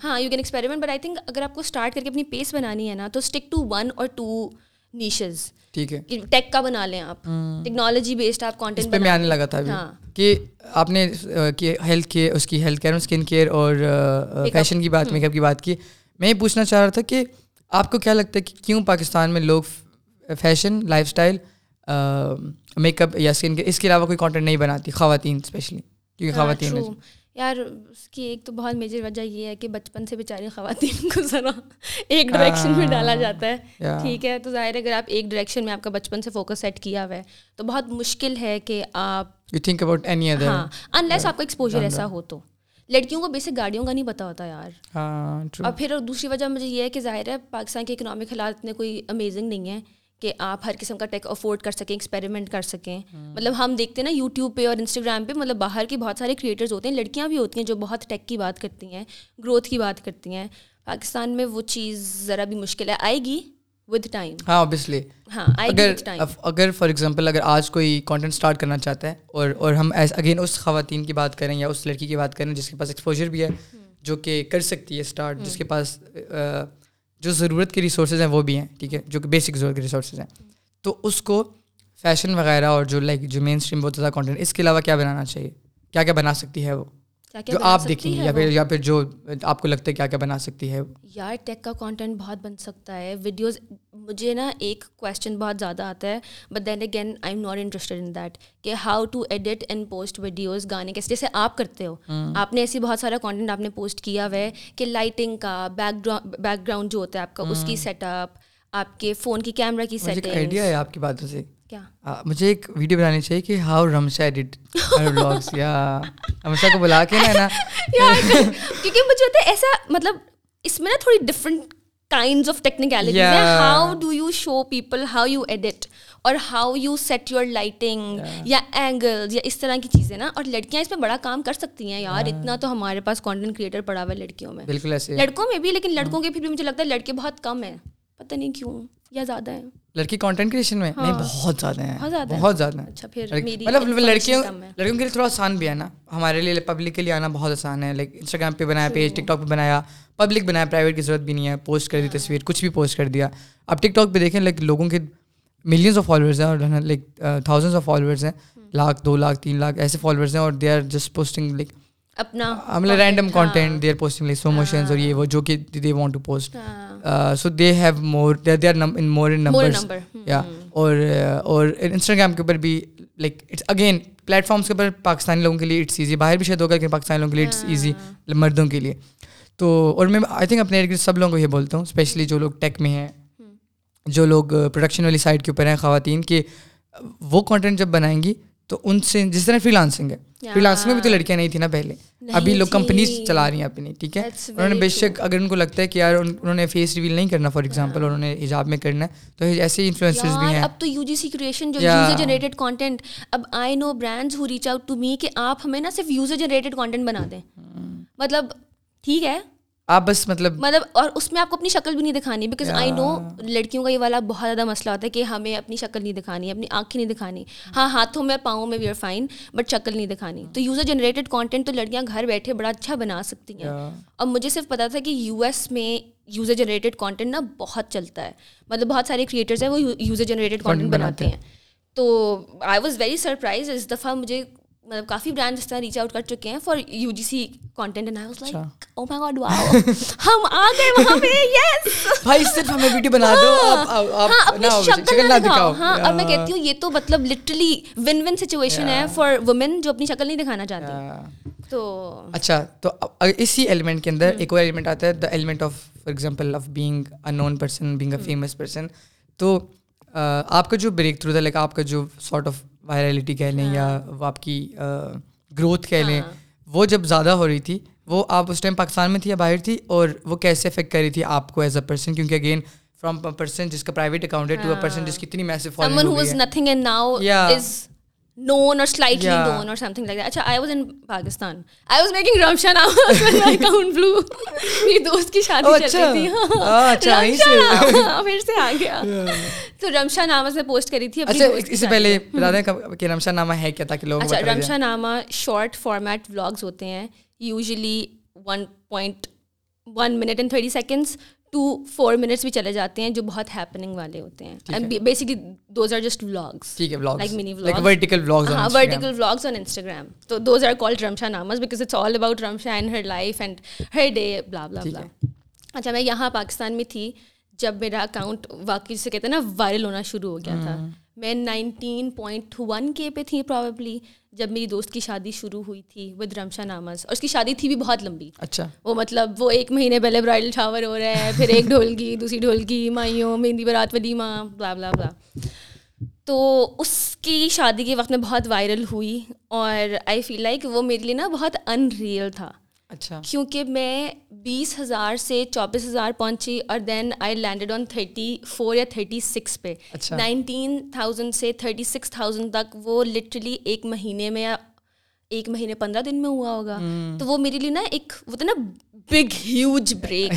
ہاں you can experiment but I think اگر آپ کو اسٹارٹ کر کے اپنی پیس بنانی ہے نا تو اسٹک ٹو ون اور ٹو نیشز ٹھیک ہے۔ ٹیک کا بنا لیں آپ۔ ٹیکنالوجی بیسڈ آپ کانٹینٹ پہ میں آنے لگا تھا کہ آپ نے ہیلتھ کے اس کی ہیلتھ کیئر اسکن کیئر اور فیشن کی بات میک اپ کی بات کی۔ میں یہ پوچھنا چاہ رہا تھا کہ آپ کو کیا لگتا ہے کہ کیوں پاکستان میں لوگ fashion lifestyle make up یا اسکن کیئر اس کے علاوہ کوئی کانٹینٹ نہیں بناتی خواتین اسپیشلی کیونکہ ہاں، خواتین یار اس کی ایک تو بہت میجر وجہ یہ ہے کہ بچپن سے بیچاری خواتین کو ذرا ایک ڈائریکشن میں ڈالا جاتا ہے۔ ٹھیک ہے تو ظاہر ہے اگر آپ ایک ڈائریکشن میں آپ کا بچپن سے فوکس سیٹ کیا ہوا ہے تو بہت مشکل ہے کہ آپ you think about any other ہاں انلیس آپ کا ایکسپوجر ایسا ہو تو۔ لڑکیوں کو بیسک گاڑیوں کا نہیں پتا ہوتا یار۔ ہاں اور پھر دوسری وجہ مجھے یہ ہے کہ ظاہر ہے پاکستان کے اکنامک حالات اتنے کوئی امیزنگ نہیں ہے کہ آپ ہر قسم کا ٹیک افورڈ کر سکیں ایکسپیریمنٹ کر سکیں۔ مطلب ہم دیکھتے ہیں نا یوٹیوب پہ اور انسٹاگرام پہ مطلب باہر کے بہت سارے کریٹرز ہوتے ہیں لڑکیاں بھی ہوتی ہیں جو بہت ٹیک کی بات کرتی ہیں گروتھ کی بات کرتی ہیں۔ پاکستان میں وہ چیز ذرا بھی مشکل ہے آئے گی ود ٹائم ہاں اوبیسلی ہاں اگر اگر فار ایگزامپل اگر آج کوئی کانٹینٹ اسٹارٹ کرنا چاہتا ہے اور اور ہم اگین اس خواتین کی بات کریں یا اس لڑکی کی بات کریں جس کے پاس ایکسپوجر بھی ہے جو کہ کر سکتی ہے اسٹارٹ جس کے پاس جو ضرورت کے ریسورسز ہیں وہ بھی ہیں، ٹھیک ہے؟ جو کہ بیسک ضرورت کے ریسورسز ہیں۔ تو اس کو فیشن وغیرہ اور جو لائک جو مین اسٹریم بہت زیادہ کانٹینٹ اس کے علاوہ کیا بنانا چاہیے؟ کیا کیا بنا سکتی ہے وہ؟ جو آپ دیکھیں یا پھر یا پھر جو آپ کو لگتا ہے کیا کیا بنا سکتی ہے۔ یار ٹیک کا کانٹینٹ بہت بن سکتا ہے۔ ویڈیوز مجھے نا ایک کویشچن بہت زیادہ آتا ہے but then again I am not interested in that کہ how to edit and post videos گانے کیسے؟ جیسے آپ کرتے ہو آپ نے ایسی بہت سارا کانٹینٹ آپ نے پوسٹ کیا ہوا ہے کہ لائٹنگ کا بیک بیک گراؤنڈ جو ہوتا ہے آپ کا اس کی سیٹ اپ آپ کے فون کی کیمرہ کی سیٹ آئیڈیا ہے آپ کی باتوں سے۔ مجھے ایک ویڈیو بنانی چاہیے کہ ہاؤ رمشا ایڈٹ بلاگس یا رمشا کو بلا کے نا [LAUGHS] کیونکہ مجھے ہوتا ہے ایسا مطلب اس میں نا تھوڑی ڈفرنٹ کائنڈ آف ٹیکنیکلٹیز ہیں. How do you show people how you edit اور how you set your lighting یا اینگلز یا اس طرح کی چیزیں نا. اور لڑکیاں اس میں بڑا کام کر سکتی ہیں یار. اتنا تو ہمارے پاس کانٹینٹ کریٹر پڑا ہوا ہے لڑکیوں میں. بالکل ایسے لڑکوں میں بھی لیکن لڑکوں کے پھر بھی مجھے لگتا ہے لڑکے بہت کم ہیں. پتہ نہیں کیوں. یا زیادہ ہیں؟ لڑکی کانٹینٹ کریشن میں؟ نہیں بہت زیادہ ہیں۔ بہت زیادہ اچھا پھر مطلب لڑکیوں لڑکیوں کے لیے تھوڑا آسان بھی ہے نا۔ ہمارے لیے پبلک کے لیے آنا بہت آسان ہے۔ لائک انسٹاگرام پہ بنایا پیج ٹک ٹاک پہ بنایا۔ پبلک بنایا پرائیویٹ کی ضرورت بھی نہیں ہے۔ پوسٹ کر دی تصویر کچھ بھی پوسٹ کر دیا۔ اب ٹک ٹاک پہ دیکھیں لائک لوگوں کے ملینس آف فالوورز ہیں اور لائک تھاؤزنڈس آف فالوورز ہیں۔ لاکھ دو لاکھ تین لاکھ ایسے فالوورز ہیں اور they are just posting like اپنا مطلب random content they are posting like slow motions اور یہ وہ جو کہ they want to post so they have more they are in more in numbers یا اور اور انسٹاگرام کے اوپر بھی like it's again platforms کے اوپر پاکستانی لوگوں کے لیے اٹس ایزی باہر بھی شاید ہوگا کہ پاکستانی لوگوں کے لیے اٹس ایزی مردوں کے لیے۔ تو اور میں آئی تھنک اپنے سب لوگوں کو یہ بولتا ہوں اسپیشلی جو لوگ ٹیک میں ہیں۔ جو لوگ پروڈکشن والی سائڈ کے اوپر ہیں خواتین کہ وہ کانٹینٹ جب بنائیں گی تو ان سے جس طرح فری لانسنگ ہے. فری لانسنگ میں بھی تو لڑکیاں نہیں تھیں نا پہلے. ابھی لوگ کمپنیز چلا رہی ہیں اپنی ٹھیک ہے؟ انہوں نے بے شک اگر ان کو لگتا ہے کہ یار انہوں نے فیس ریویل نہیں کرنا فار ایگزامپل انہوں نے حجاب میں کرنا ہے تو ایسے انفلوئنسرز بھی ہیں. اب تو یو جی سی کریشن جو یوزر جنریٹڈ کانٹینٹ اب I know brands who reach out to me کہ آپ ہمیں نا صرف یوزر جنریٹڈ کانٹینٹ بنا دیں۔ مطلب ٹھیک ہے؟ آپ بس مطلب مطلب اور اس میں آپ کو اپنی شکل بھی نہیں دکھانی بیکاز آئی نو لڑکیوں کا یہ والا بہت زیادہ مسئلہ ہوتا ہے کہ ہمیں اپنی شکل نہیں دکھانی اپنی آنکھیں نہیں دکھانی۔ ہاں ہاتھوں میں پاؤں میں وی آر فائن بٹ شکل نہیں دکھانی۔ تو یوزر جنریٹڈ کانٹینٹ تو لڑکیاں گھر بیٹھے بڑا اچھا بنا سکتی ہیں۔ اور مجھے صرف پتا تھا کہ یو ایس میں یوزر جنریٹڈ کانٹینٹ نا بہت چلتا ہے۔ مطلب بہت سارے کریٹرز ہیں وہ یوزر جنریٹڈ کانٹینٹ بناتے ہیں۔ تو آئی واز ویری سرپرائز اس دفعہ مجھے مطلب کافی برانڈ اس طرح ریچ آؤٹ کر چکے ہیں for U G C content and I was. Like oh my God wow ہم آ گئے وہاں پہ یس بھائی صرف ہمیں ویڈیو بنا دو ہاں۔ اپنی شکل نہ دکھاؤ۔ ہاں اور میں کہتی ہوں یہ تو مطلب لٹرلی ون ون سچویشن ہے فار وومن جو اپنی شکل نہیں دکھانا چاہتی تو اچھا تو اسی ایلیمنٹ کے اندر ایک اور ایلیمنٹ آتا ہے the element of for example of being a known person being a famous person تو آپ کا جو بریک تھرو تھا لائک آپ کا جو سارٹ آف وائرلٹی کہہ لیں یا وہ آپ کی گروتھ کہہ لیں وہ جب زیادہ ہو رہی تھی وہ آپ اس ٹائم پاکستان میں تھی یا باہر تھی اور وہ کیسے افیکٹ کر رہی تھی آپ کو ایز اے پرسن کیونکہ اگین فرام پرسن جس کا پرائیویٹ اکاؤنٹ ہے ٹو اے پرسن جس کی اتنی massive following known or slightly yeah. known or something like that. Achha, I was in Pakistan. I was making Ramshan Amas [LAUGHS] when my account blew. میری دوست کی شادی چل رہی تھی پھر سے آ گیا تو رمشا نامہ سے پوسٹ کری تھی اچھا اس سے پہلے بتا دیں کہ رمشا نامہ ہے کیا تاکہ لوگ اچھا رمشا نامہ شارٹ فارمیٹ ولاگز ہوتے ہیں usually one point one minute and thirty seconds to four minutes بھی چلے جاتے ہیں جو بہت ہیپننگ والے ہوتے ہیں. Basically those are just vlogs like mini vertical vlogs on Instagram تو those are called Rimsha names because it's all about Rimsha and her life and her day blah blah blah اچھا میں یہاں پاکستان میں تھی جب میرا اکاؤنٹ واقعی سے کہتے ہیں نا وائرل ہونا شروع ہو گیا تھا۔ میں نائنٹین پوائنٹ ون کے پہ تھی پرابیبلی جب میری دوست کی شادی شروع ہوئی تھی ود رمشا نامز۔ اور اس کی شادی تھی بھی بہت لمبی۔ اچھا۔ وہ مطلب وہ ایک مہینے پہلے برائڈل شاور ہو رہا ہے پھر ایک ڈھولکی دوسری ڈھولکی مائیوں مہندی برات ولیمہ بلا بلا بلا تو اس کی شادی کے وقت میں بہت وائرل ہوئی اور آئی فیل لائک وہ میرے لیے نا بہت ان ریئل تھا۔ اچھا۔ کیونکہ میں بیس ہزار سے چوبیس ہزار پہنچی اور then I landed on thirty four یا تھرٹی سکس پہ نائنٹین تھاؤزینڈ سے تھرٹی سکس تھاؤزینڈ تک وہ لٹرلی ایک مہینے میں یا ایک مہینے پندرہ دن میں ہوا ہوگا۔ تو وہ میرے لیے نا ایک وہ تھا نا بگ ہیوج بریک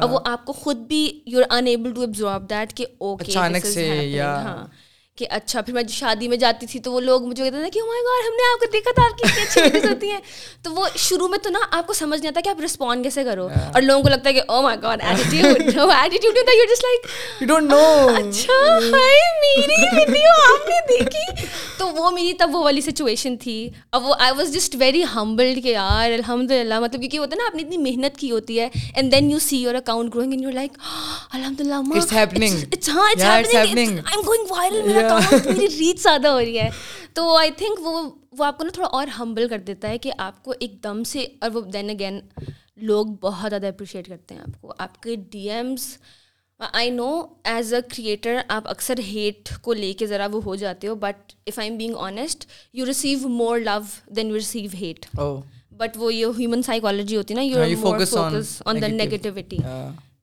اب وہ آپ کو خود بھی you are unable to absorb that کہ اوکے ہاں۔ کہ اچھا پھر میں شادی میں جاتی تھی تو وہ لوگ مجھے کہتے تھے کہ ہمارے گاڑ ہم نے آپ کو دیکھا تھا آپ کی اتنی اچھی ویڈیوز ہوتی ہیں. تو وہ شروع میں تو نا آپ کو سمجھ نہیں آتا کہ آپ رسپونڈ کیسے کرو۔ اور لوگوں کو لگتا ہے کہ oh my God attitude attitude ہوتا you just like you don't know اچھا ہائے میری ویڈیو آپ نے دیکھی۔ تو وہ میری تب وہ والی سچویشن تھی۔ اب وہ I was just very humbled کہ یار الحمد للہ مطلب کیونکہ ہوتا ہے نا آپ نے اتنی محنت کی ہوتی ہے and then you see your account growing and you like الحمد للہ میرا اکاؤنٹ میری ریچ زیادہ ہو رہی ہے۔ تو آئی تھنک وہ وہ آپ کو نا تھوڑا اور ہمبل کر دیتا ہے کہ آپ کو ایک دم سے اور وہ دین اگین لوگ بہت زیادہ اپریشیٹ کرتے ہیں آپ کو۔ آپ کے DMs I know as a creator آپ اکثر ہیٹ کو لے کے ذرا وہ ہو جاتے ہو but if I am being honest you receive more love than you receive hate but وہ یہ ہیومن سائیکالوجی ہوتی ہے نا you focus on the negativity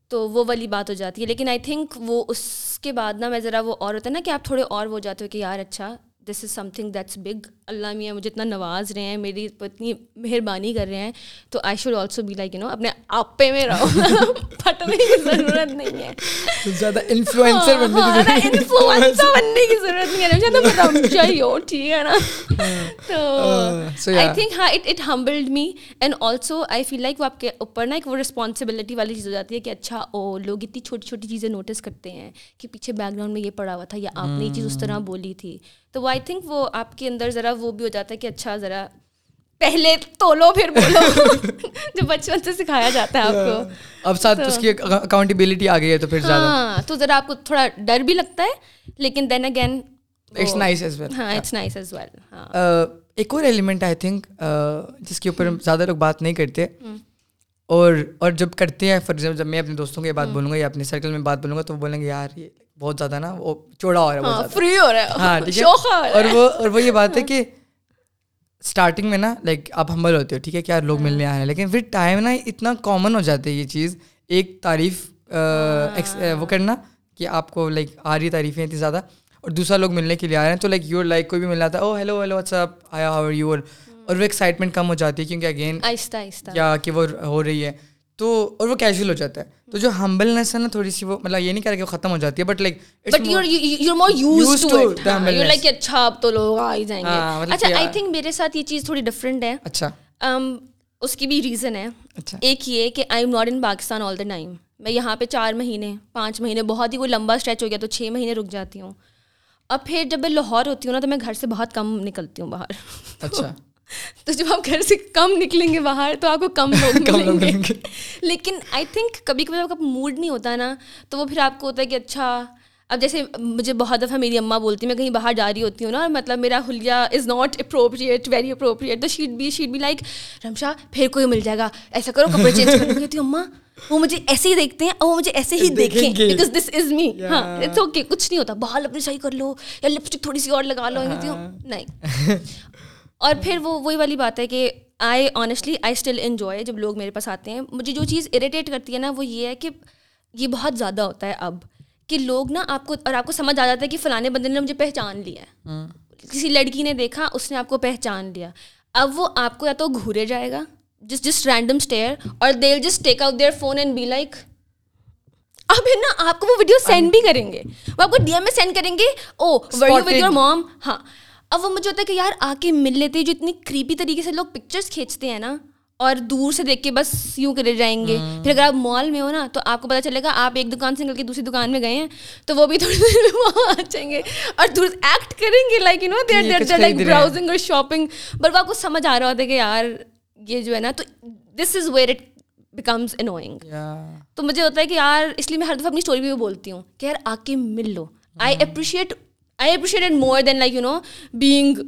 تو وہ والی بات ہو جاتی ہے۔ لیکن آئی تھنک وہ اس کے بعد نا میں ذرا وہ اور ہوتا ہے نا کہ آپ تھوڑے اور وہ جاتے ہو کہ یار اچھا this is something that's big اللہ میاں مجھے اتنا نواز رہے ہیں میری اتنی مہربانی کر رہے ہیں۔ تو I should also be like you know اپنے آپے میں رہو پھٹنے کی ضرورت نہیں ہے۔ زیادہ انفلوئنسر بننے کی ضرورت نہیں ہے۔ تو رمشا ہی ہو ٹھیک ہے نا۔ تو آئی تھنک ہاں it it humbled me and also I feel like وہ آپ کے اوپر نا ایک وہ رسپانسبلٹی والی چیز ہو جاتی ہے کہ اچھا او لوگ اتنی چھوٹی چھوٹی چیزیں نوٹس کرتے ہیں کہ پیچھے بیک گراؤنڈ میں یہ پڑا ہوا تھا یا آپ نے یہ چیز اس طرح بولی تھی۔ تو آئی تھنک وہ آپ کے اندر ذرا وہ بھی ہو جاتا ہے کہ اچھا ذرا پہلے تولو پھر بولو۔ [LAUGHS] جو بچپن سے سکھایا جاتا ہے آپ کو۔ اب ساتھ اس کی اکاؤنٹیبلٹی آ گئی ہے تو پھر زیادہ۔ ہاں تو ذرا آپ کو تھوڑا ڈر بھی لگتا ہے لیکن then again it's nice as well ہاں اٹس نائس ایز ویل ایک اور ایلیمنٹ آئی تھنک جس کے اوپر زیادہ لوگ بات نہیں کرتے۔ اور اور جب کرتے ہیں فار ایگزامپل جب میں اپنے دوستوں کی بات بولوں گا یا اپنے سرکل میں بات بولوں گا تو وہ بولیں گے یار یہ بہت زیادہ نا وہ چوڑا ہو رہا ہے فری ہو رہا ہے۔ ہاں ٹھیک ہے؟ اور وہ اور وہ یہ بات ہے کہ اسٹارٹنگ میں نا لائک آپ ہمبل ہوتے ہو ٹھیک ہے کیا لوگ ملنے آئے ہیں لیکن پھر ٹائم نا اتنا کامن ہو جاتا ہے یہ چیز۔ ایک تعریف وہ کرنا کہ آپ کو لائک آ رہی تعریفیں اتنی زیادہ۔ اور دوسرا لوگ ملنے کے لیے آ رہے ہیں تو لائک یور لائک کوئی بھی مل جاتا ہے oh hello hello what's up آیا ہاؤ یور اور وہ ایکسائٹمنٹ کم ہو جاتی ہے کیونکہ اگین آہستہ آہستہ۔ یا کہ وہ ہو رہی ہے۔ تو اور وہ کیجول ہو جاتا ہے۔ تو جو ہمبلنس ہے نا تھوڑی سی وہ مطلب یہ نہیں کہہ رہا کہ وہ ختم ہو جاتی ہے but like but you you more use to it you like اچھا اب تو لوگ آ ہی جائیں گے اچھا آئی تھنک میرے ساتھ یہ چیز تھوڑی ڈفرینٹ ہے اچھا اس کی بھی ریزن ہے ایک یہ کہ I am not in Pakistan all the time میں یہاں پہ چار مہینے پانچ مہینے بہت ہی کوئی لمبا اسٹریچ ہو گیا تو چھ مہینے رک جاتی ہوں اب پھر جب میں لاہور ہوتی ہوں نا تو میں گھر سے بہت کم نکلتی ہوں باہر اچھا [LAUGHS] تو جب آپ گھر سے کم نکلیں گے باہر تو آپ کو کم لوگ [LAUGHS] ملیں گے۔ لیکن آئی تھنک کبھی کبھی آپ کا موڈ نہیں ہوتا نا تو وہ پھر آپ کو ہوتا ہے کہ اچھا اب جیسے مجھے بہت دفعہ میری اماں بولتی میں کہیں باہر جا رہی ہوتی ہوں نا مطلب میرا حلیہ is not appropriate very appropriate تو she'd be she'd be like Rimsha پھر کوئی مل جائے گا ایسا کرو کپڑے چینج کر کہتی ہوں اماں وہ مجھے ایسے ہی دیکھتے ہیں اور وہ مجھے ایسے ہی دیکھیں۔ Because this is me. ہاں اٹس اوکے کچھ نہیں ہوتا۔ بال اپنے صحیح کر لو یا لپسٹک تھوڑی سی اور لگا لو۔ کہتی ہوں نہیں۔ [LAUGHS] اور پھر وہ وہی والی بات ہے کہ I honestly I still enjoy جب لوگ میرے پاس آتے ہیں۔ مجھے جو چیز اریٹیٹ کرتی ہے نا وہ یہ ہے کہ یہ بہت زیادہ ہوتا ہے اب کہ لوگ نا آپ کو اور آپ کو سمجھ آ جاتا ہے کہ فلانے بندے نے مجھے پہچان لیا ہے۔ کسی لڑکی نے دیکھا اس نے آپ کو پہچان لیا۔ اب وہ آپ کو یا تو گھورے جائے گا جس جس رینڈم اسٹیئر اور they just take out their phone and be like اب ہے نا آپ کو وہ ویڈیو سینڈ بھی کریں گے۔ وہ آپ کو ڈی ایم میں سینڈ کریں گے او were you with your mom ہاں۔ اب وہ مجھے ہوتا ہے کہ یار آ کے مل لیتے جو اتنی کریپی طریقے سے لوگ پکچرس کھینچتے ہیں نا اور دور سے دیکھ کے بس یوں کرے جائیں گے۔ پھر اگر آپ مال میں ہو نا تو آپ کو پتا چلے گا آپ ایک دکان سے نکل کے دوسری دکان میں گئے ہیں تو وہ بھی تھوڑی دیر میں وہاں آ جائیں گے۔ اور دور ایکٹ کریں گے like you know they're they're like. Browsing اور شاپنگ بٹ وہ آپ کو سمجھ آ رہا ہوتا ہے کہ یار یہ جو ہے نا تو this is where it becomes annoying تو مجھے ہوتا ہے کہ یار اس لیے میں ہر دفعہ اپنی اسٹوری بھی بولتی ہوں کہ یار آ کے مل لو۔ I appreciate I appreciate more than like you know being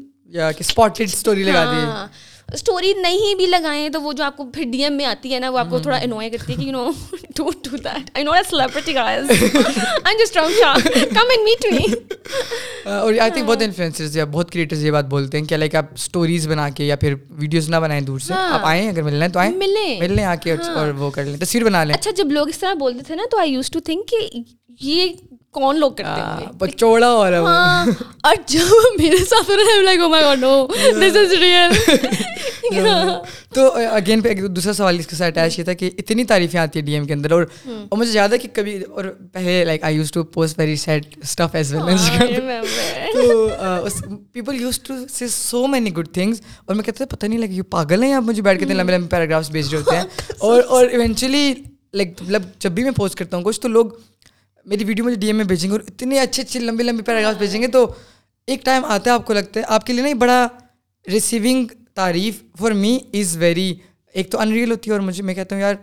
story لگا دی اسٹوری نہیں بھی لگائیں تو وہ جو آپ کو پھر ڈی ایم میں آتی ہے نا وہ آپ کو تھوڑا انوائے کرتی ہے کہ you know don't do that I know a celebrity guys I just Rimsha come and meet me اور آئی تھنک بہت انفلوئنسرز یا بہت کریٹرز یہ بات بولتے ہیں کہ لائک آپ اسٹوریز بنا کے یا پھر ویڈیوز نہ بنائیں دور سے آپ آئیں اگر ملنا ہے تو آئیں ملیں مل لیں آ کے اور وہ کر لیں تصویر بنا لیں اچھا جب لوگ اس طرح بولتے تھے نا تو آئی یوز ٹو تھنک کہ یہ کون لوگ کرتے ہوں گے چوڑا ہو رہا ہے اور جب میرے ساتھ ہو رہا ہے like oh my God no this is real تو اگین پہ ایک دوسرا سوال اس کے ساتھ اٹیچ یہ تھا کہ اتنی تعریفیں آتی ہیں ڈی ایم کے اندر اور اور مجھے یاد ہے کہ کبھی اور پہلے like I use to post very sad stuff as well تو people use to see so many good things اور میں کہتا تھا پتہ نہیں لگا یہ پاگل ہیں آپ مجھے بیٹھ کے لمبے لمبے پیراگرافس بھیج رہے ہوتے ہیں اور اور ایونچولی لائک مطلب جب بھی میں پوسٹ کرتا ہوں کچھ تو لوگ میری ویڈیو مجھے ڈی ایم میں بھیجیں گے اور اتنے اچھے اچھے لمبے لمبے پیراگراف بھیجیں گے تو ایک ٹائم آتا ہے آپ کو لگتا ہے آپ کے لیے نا بڑا ریسیونگ تعریف فار می از ویری ایک تو ان ریئل ہوتی ہے اور مجھے میں کہتا ہوں یار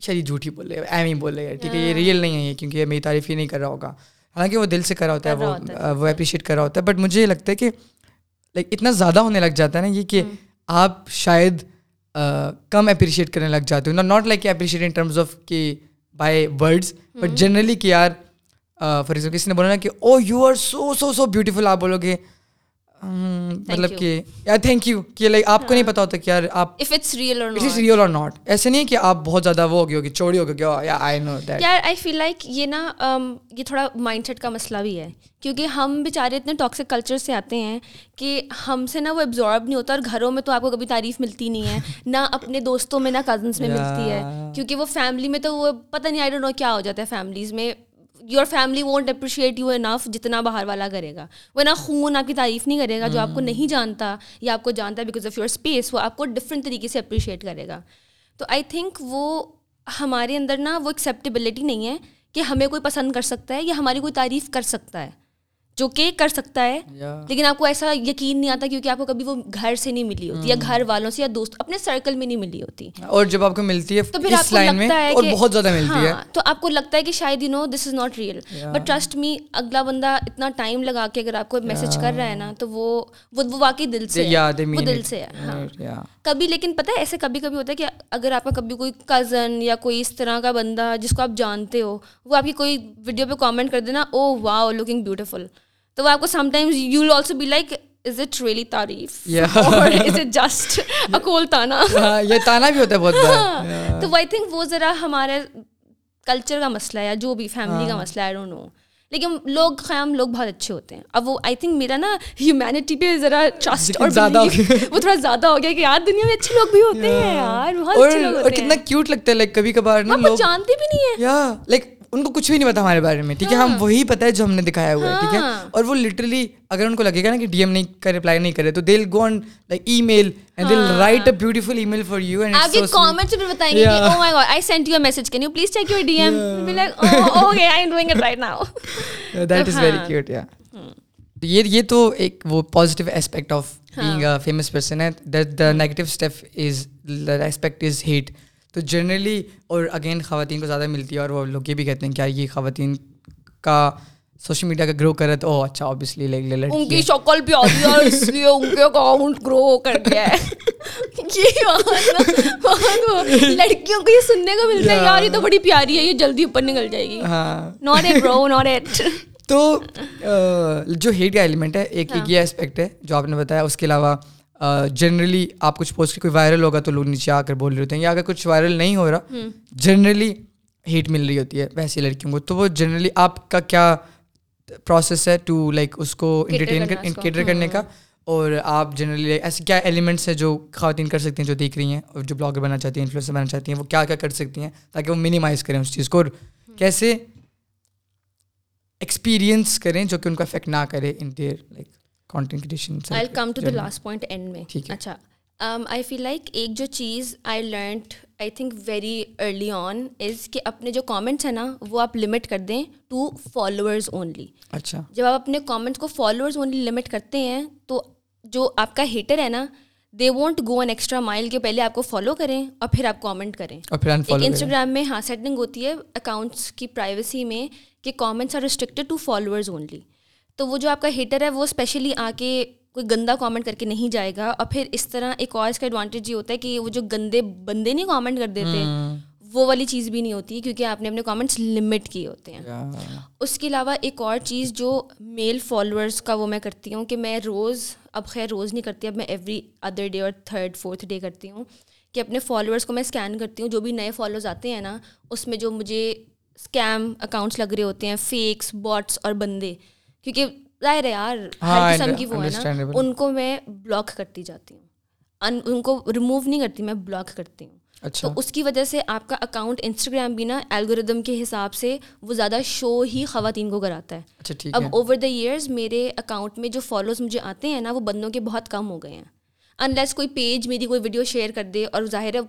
شاید یہ جھوٹ ہی بول رہے ایم ہی بول رہے ہیں ٹھیک ہے یہ ریئل نہیں ہے کیونکہ یہ میری تعریف ہی نہیں کر رہا ہوگا۔ حالانکہ وہ دل سے کر رہا ہوتا ہے وہ وہ اپریشیٹ کر رہا ہوتا ہے۔ بٹ مجھے یہ لگتا ہے کہ لائک اتنا زیادہ ہونے لگ جاتا ہے نا یہ کہ آپ شاید کم اپریشیٹ کرنے لگ جاتے ہو۔ Not like appreciate in terms of کہ بائی ورڈس بٹ جنرلی کہ یار فار ایگزامپل کسی نے بولا نا کہ او you are so so so beautiful آپ بولو گے مطلب کہ یار تھینک یو کہ لائک آپ کو نہیں پتا ہوتا کہ یار آپ اف اٹس ریئل اور اٹ از ریئل اور ناٹ ایسے نہیں کہ آپ بہت زیادہ وہ ہوگی چوڑی ہو گئے یا آئی نو دیٹ یار آئی فیل لائک یہ نا یہ تھوڑا مائنڈ سیٹ کا مسئلہ بھی ہے کیونکہ ہم بیچارے اتنے ٹاکسک کلچر سے آتے ہیں کہ ہم سے نا وہ ایبزارب نہیں ہوتا اور گھروں میں تو آپ کو کبھی تعریف ملتی نہیں ہے نہ اپنے دوستوں میں نہ کزنس میں ملتی ہے کیونکہ وہ فیملی میں تو وہ پتہ نہیں آئی ڈونٹ نو کیا ہو جاتا ہے فیملیز میں your family won't appreciate you enough جتنا باہر والا کرے گا۔ وہ نا خون آپ کی تعریف نہیں کرے گا جو آپ کو نہیں جانتا یا آپ کو جانتا ہے بیکاز آف یور اسپیس وہ آپ کو ڈفرینٹ طریقے سے اپریشیٹ کرے گا۔ تو آئی تھنک وہ ہمارے اندر نا وہ ایکسیپٹیبلٹی نہیں ہے کہ ہمیں کوئی پسند کر سکتا ہے یا ہماری کوئی تعریف کر سکتا ہے۔ جو کہ کر سکتا ہے لیکن آپ کو ایسا یقین نہیں آتا کیونکہ آپ کو کبھی وہ گھر سے نہیں ملی ہوتی یا گھر والوں سے یا دوست اپنے سرکل میں نہیں ملی ہوتی۔ اور جب آپ کو ملتی ہے تو پھر آپ کو لگتا ہے کہ بہت زیادہ ملتی ہے۔ ہاں تو آپ کو لگتا ہے کہ شاید you know this is not real but trust me اگلا بندہ اتنا ٹائم لگا کے اگر آپ کو میسج کر رہا ہے نا تو وہ وہ واقعی دل سے وہ دل سے ہے ہاں۔ کبھی لیکن پتہ ہے ایسے کبھی کبھی ہوتا ہے کہ اگر آپ کا کبھی کوئی کزن یا کوئی اس طرح کا بندہ جس کو آپ جانتے ہو وہ آپ کی کوئی ویڈیو پہ کامنٹ کر دینا او واؤ لکنگ بیوٹیفل تو وہ آپ کو sometimes you will also be like is it really تعریف از اٹ جسٹ اکول تانا یہ تانا بھی ہوتا ہے بہت تو آئی تھنک وہ ذرا ہمارے کلچر کا مسئلہ ہے یا جو بھی فیملی کا مسئلہ ہے ڈونٹ نو لیکن لوگ خیام لوگ بہت اچھے ہوتے ہیں اب وہ آئی تھنک میرا نا ہیومینٹی پہ ذرا ٹرسٹ اور زیادہ وہ تھوڑا زیادہ ہو گیا کہ یار دنیا میں اچھے لوگ بھی ہوتے ہیں یار بہت اچھے لوگ اور کتنا کیوٹ لگتا ہے لائک کبھی کبھار نا لوگ جانتے بھی نہیں ہیں لائک ان کو کچھ بھی نہیں پتا ہمارے بارے میں ٹھیک ہے ہم وہی پتہ ہے جو ہم نے دکھایا ہوا ہے ٹھیک ہے اور وہ لٹرلی اگر ان کو لگے گا نا کہ ڈی ایم نہیں کر رپلائی نہیں کرے تو they'll go on like email and they'll write a beautiful email for you and آپ کے کامنٹس بھی بتائیں گے کہ او my God I sent you a message can you please check your D M be like okay I'm doing it right now that is very cute یا یہ یہ تو ایک وہ positive aspect of a famous person ہے negative step is the aspect is hate. تو generally اور again خواتین کو زیادہ ملتی ہے اور وہ لوگ یہ بھی کہتے ہیں کیا یہ خواتین کا سوشل میڈیا کا گرو کر رہا تو اچھا اوبیسلی ان کی شکل بھی آتی ہے اس لیے ان کے اکاؤنٹ گرو کر گیا ہے۔ [LAUGHS] لڑکیوں کو یہ سننے کو ملتا ہے یار یہ تو بڑی پیاری ہے یہ جلدی اوپر نکل جائے گی۔ Not at bro not at تو جو ہیٹ کا ایلیمنٹ ہے ایک ایک یہ اسپیکٹ ہے جو آپ نے بتایا اس کے علاوہ جنرلی آپ کچھ پوسٹ کوئی وائرل ہوگا تو لوگ نیچے آ کر بول رہے ہوتے ہیں یا اگر کچھ وائرل نہیں ہو رہا جنرلی ہیٹ مل رہی ہوتی ہے ویسی لڑکیوں کو۔ تو وہ جنرلی آپ کا کیا پروسیس ہے ٹو لائک اس کو انٹرٹین کیٹر کرنے کا؟ اور آپ جنرلی ایسے کیا ایلیمنٹس ہیں جو خواتین کر سکتی ہیں جو دیکھ رہی ہیں اور جو بلاگر بننا چاہتی ہیں انفلوئنسر بننا چاہتی ہیں وہ کیا کیا کر سکتی ہیں تاکہ وہ منیمائز کریں اس چیز کو؟ اور کیسے ایکسپیرینس کریں جو کہ ان کو افیکٹ نہ کرے in their like content I come to the last point and میں اچھا آئی فیل لائک ایک جو چیز I learned I think very early on is کہ اپنے جو کامنٹس ہیں نا وہ آپ لمٹ کر دیں ٹو فالوورز اونلی اچھا جب آپ اپنے کامنٹس کو فالوورز اونلی لمٹ کرتے ہیں تو جو آپ کا ہیٹر ہے نا they want go an extra mile کے پہلے آپ کو فالو کریں اور پھر آپ کامنٹ کریں انسٹاگرام میں ہاں سیٹنگ ہوتی ہے اکاؤنٹس کی پرائیویسی میں کہ comments are restricted to followers only تو وہ جو آپ کا ہیٹر ہے وہ اسپیشلی آ کے کوئی گندا کامنٹ کر کے نہیں جائے گا اور پھر اس طرح ایک اور اس کا ایڈوانٹیج یہ ہوتا ہے کہ وہ جو گندے بندے نہیں کامنٹ کر دیتے وہ والی چیز بھی نہیں ہوتی کیونکہ آپ نے اپنے کامنٹس لمٹ کیے ہوتے ہیں۔ اس کے علاوہ ایک اور چیز جو میل فالوورس کا وہ میں کرتی ہوں کہ میں روز اب خیر روز نہیں کرتی اب میں ایوری ادر ڈے اور تھرڈ فورتھ ڈے کرتی ہوں کہ اپنے فالوورس کو میں اسکین کرتی ہوں۔ جو بھی نئے فالوز آتے ہیں نا اس میں جو مجھے اسکیم اکاؤنٹس لگ رہے ہوتے ہیں فیکس باٹس اور بندے کیونکہ ظاہر ہے یار ہر ہاں، قسم کی وہ ہے نا ان کو میں بلاک کرتی جاتی ہوں۔ ان کو ریموو نہیں کرتی میں بلاک کرتی ہوں۔ اچھا۔ تو اس کی وجہ سے آپ کا اکاؤنٹ انسٹاگرام بھی نا الگوریدم کے حساب سے وہ زیادہ شو ہی خواتین کو کراتا ہے۔ اچھا اب اوور دا ایئرز میرے اکاؤنٹ میں جو فالوز مجھے آتے ہیں نا وہ بندوں کے بہت کم ہو گئے ہیں۔ انلیس کوئی پیج میری کوئی ویڈیو شیئر کر دے اور ظاہر ہے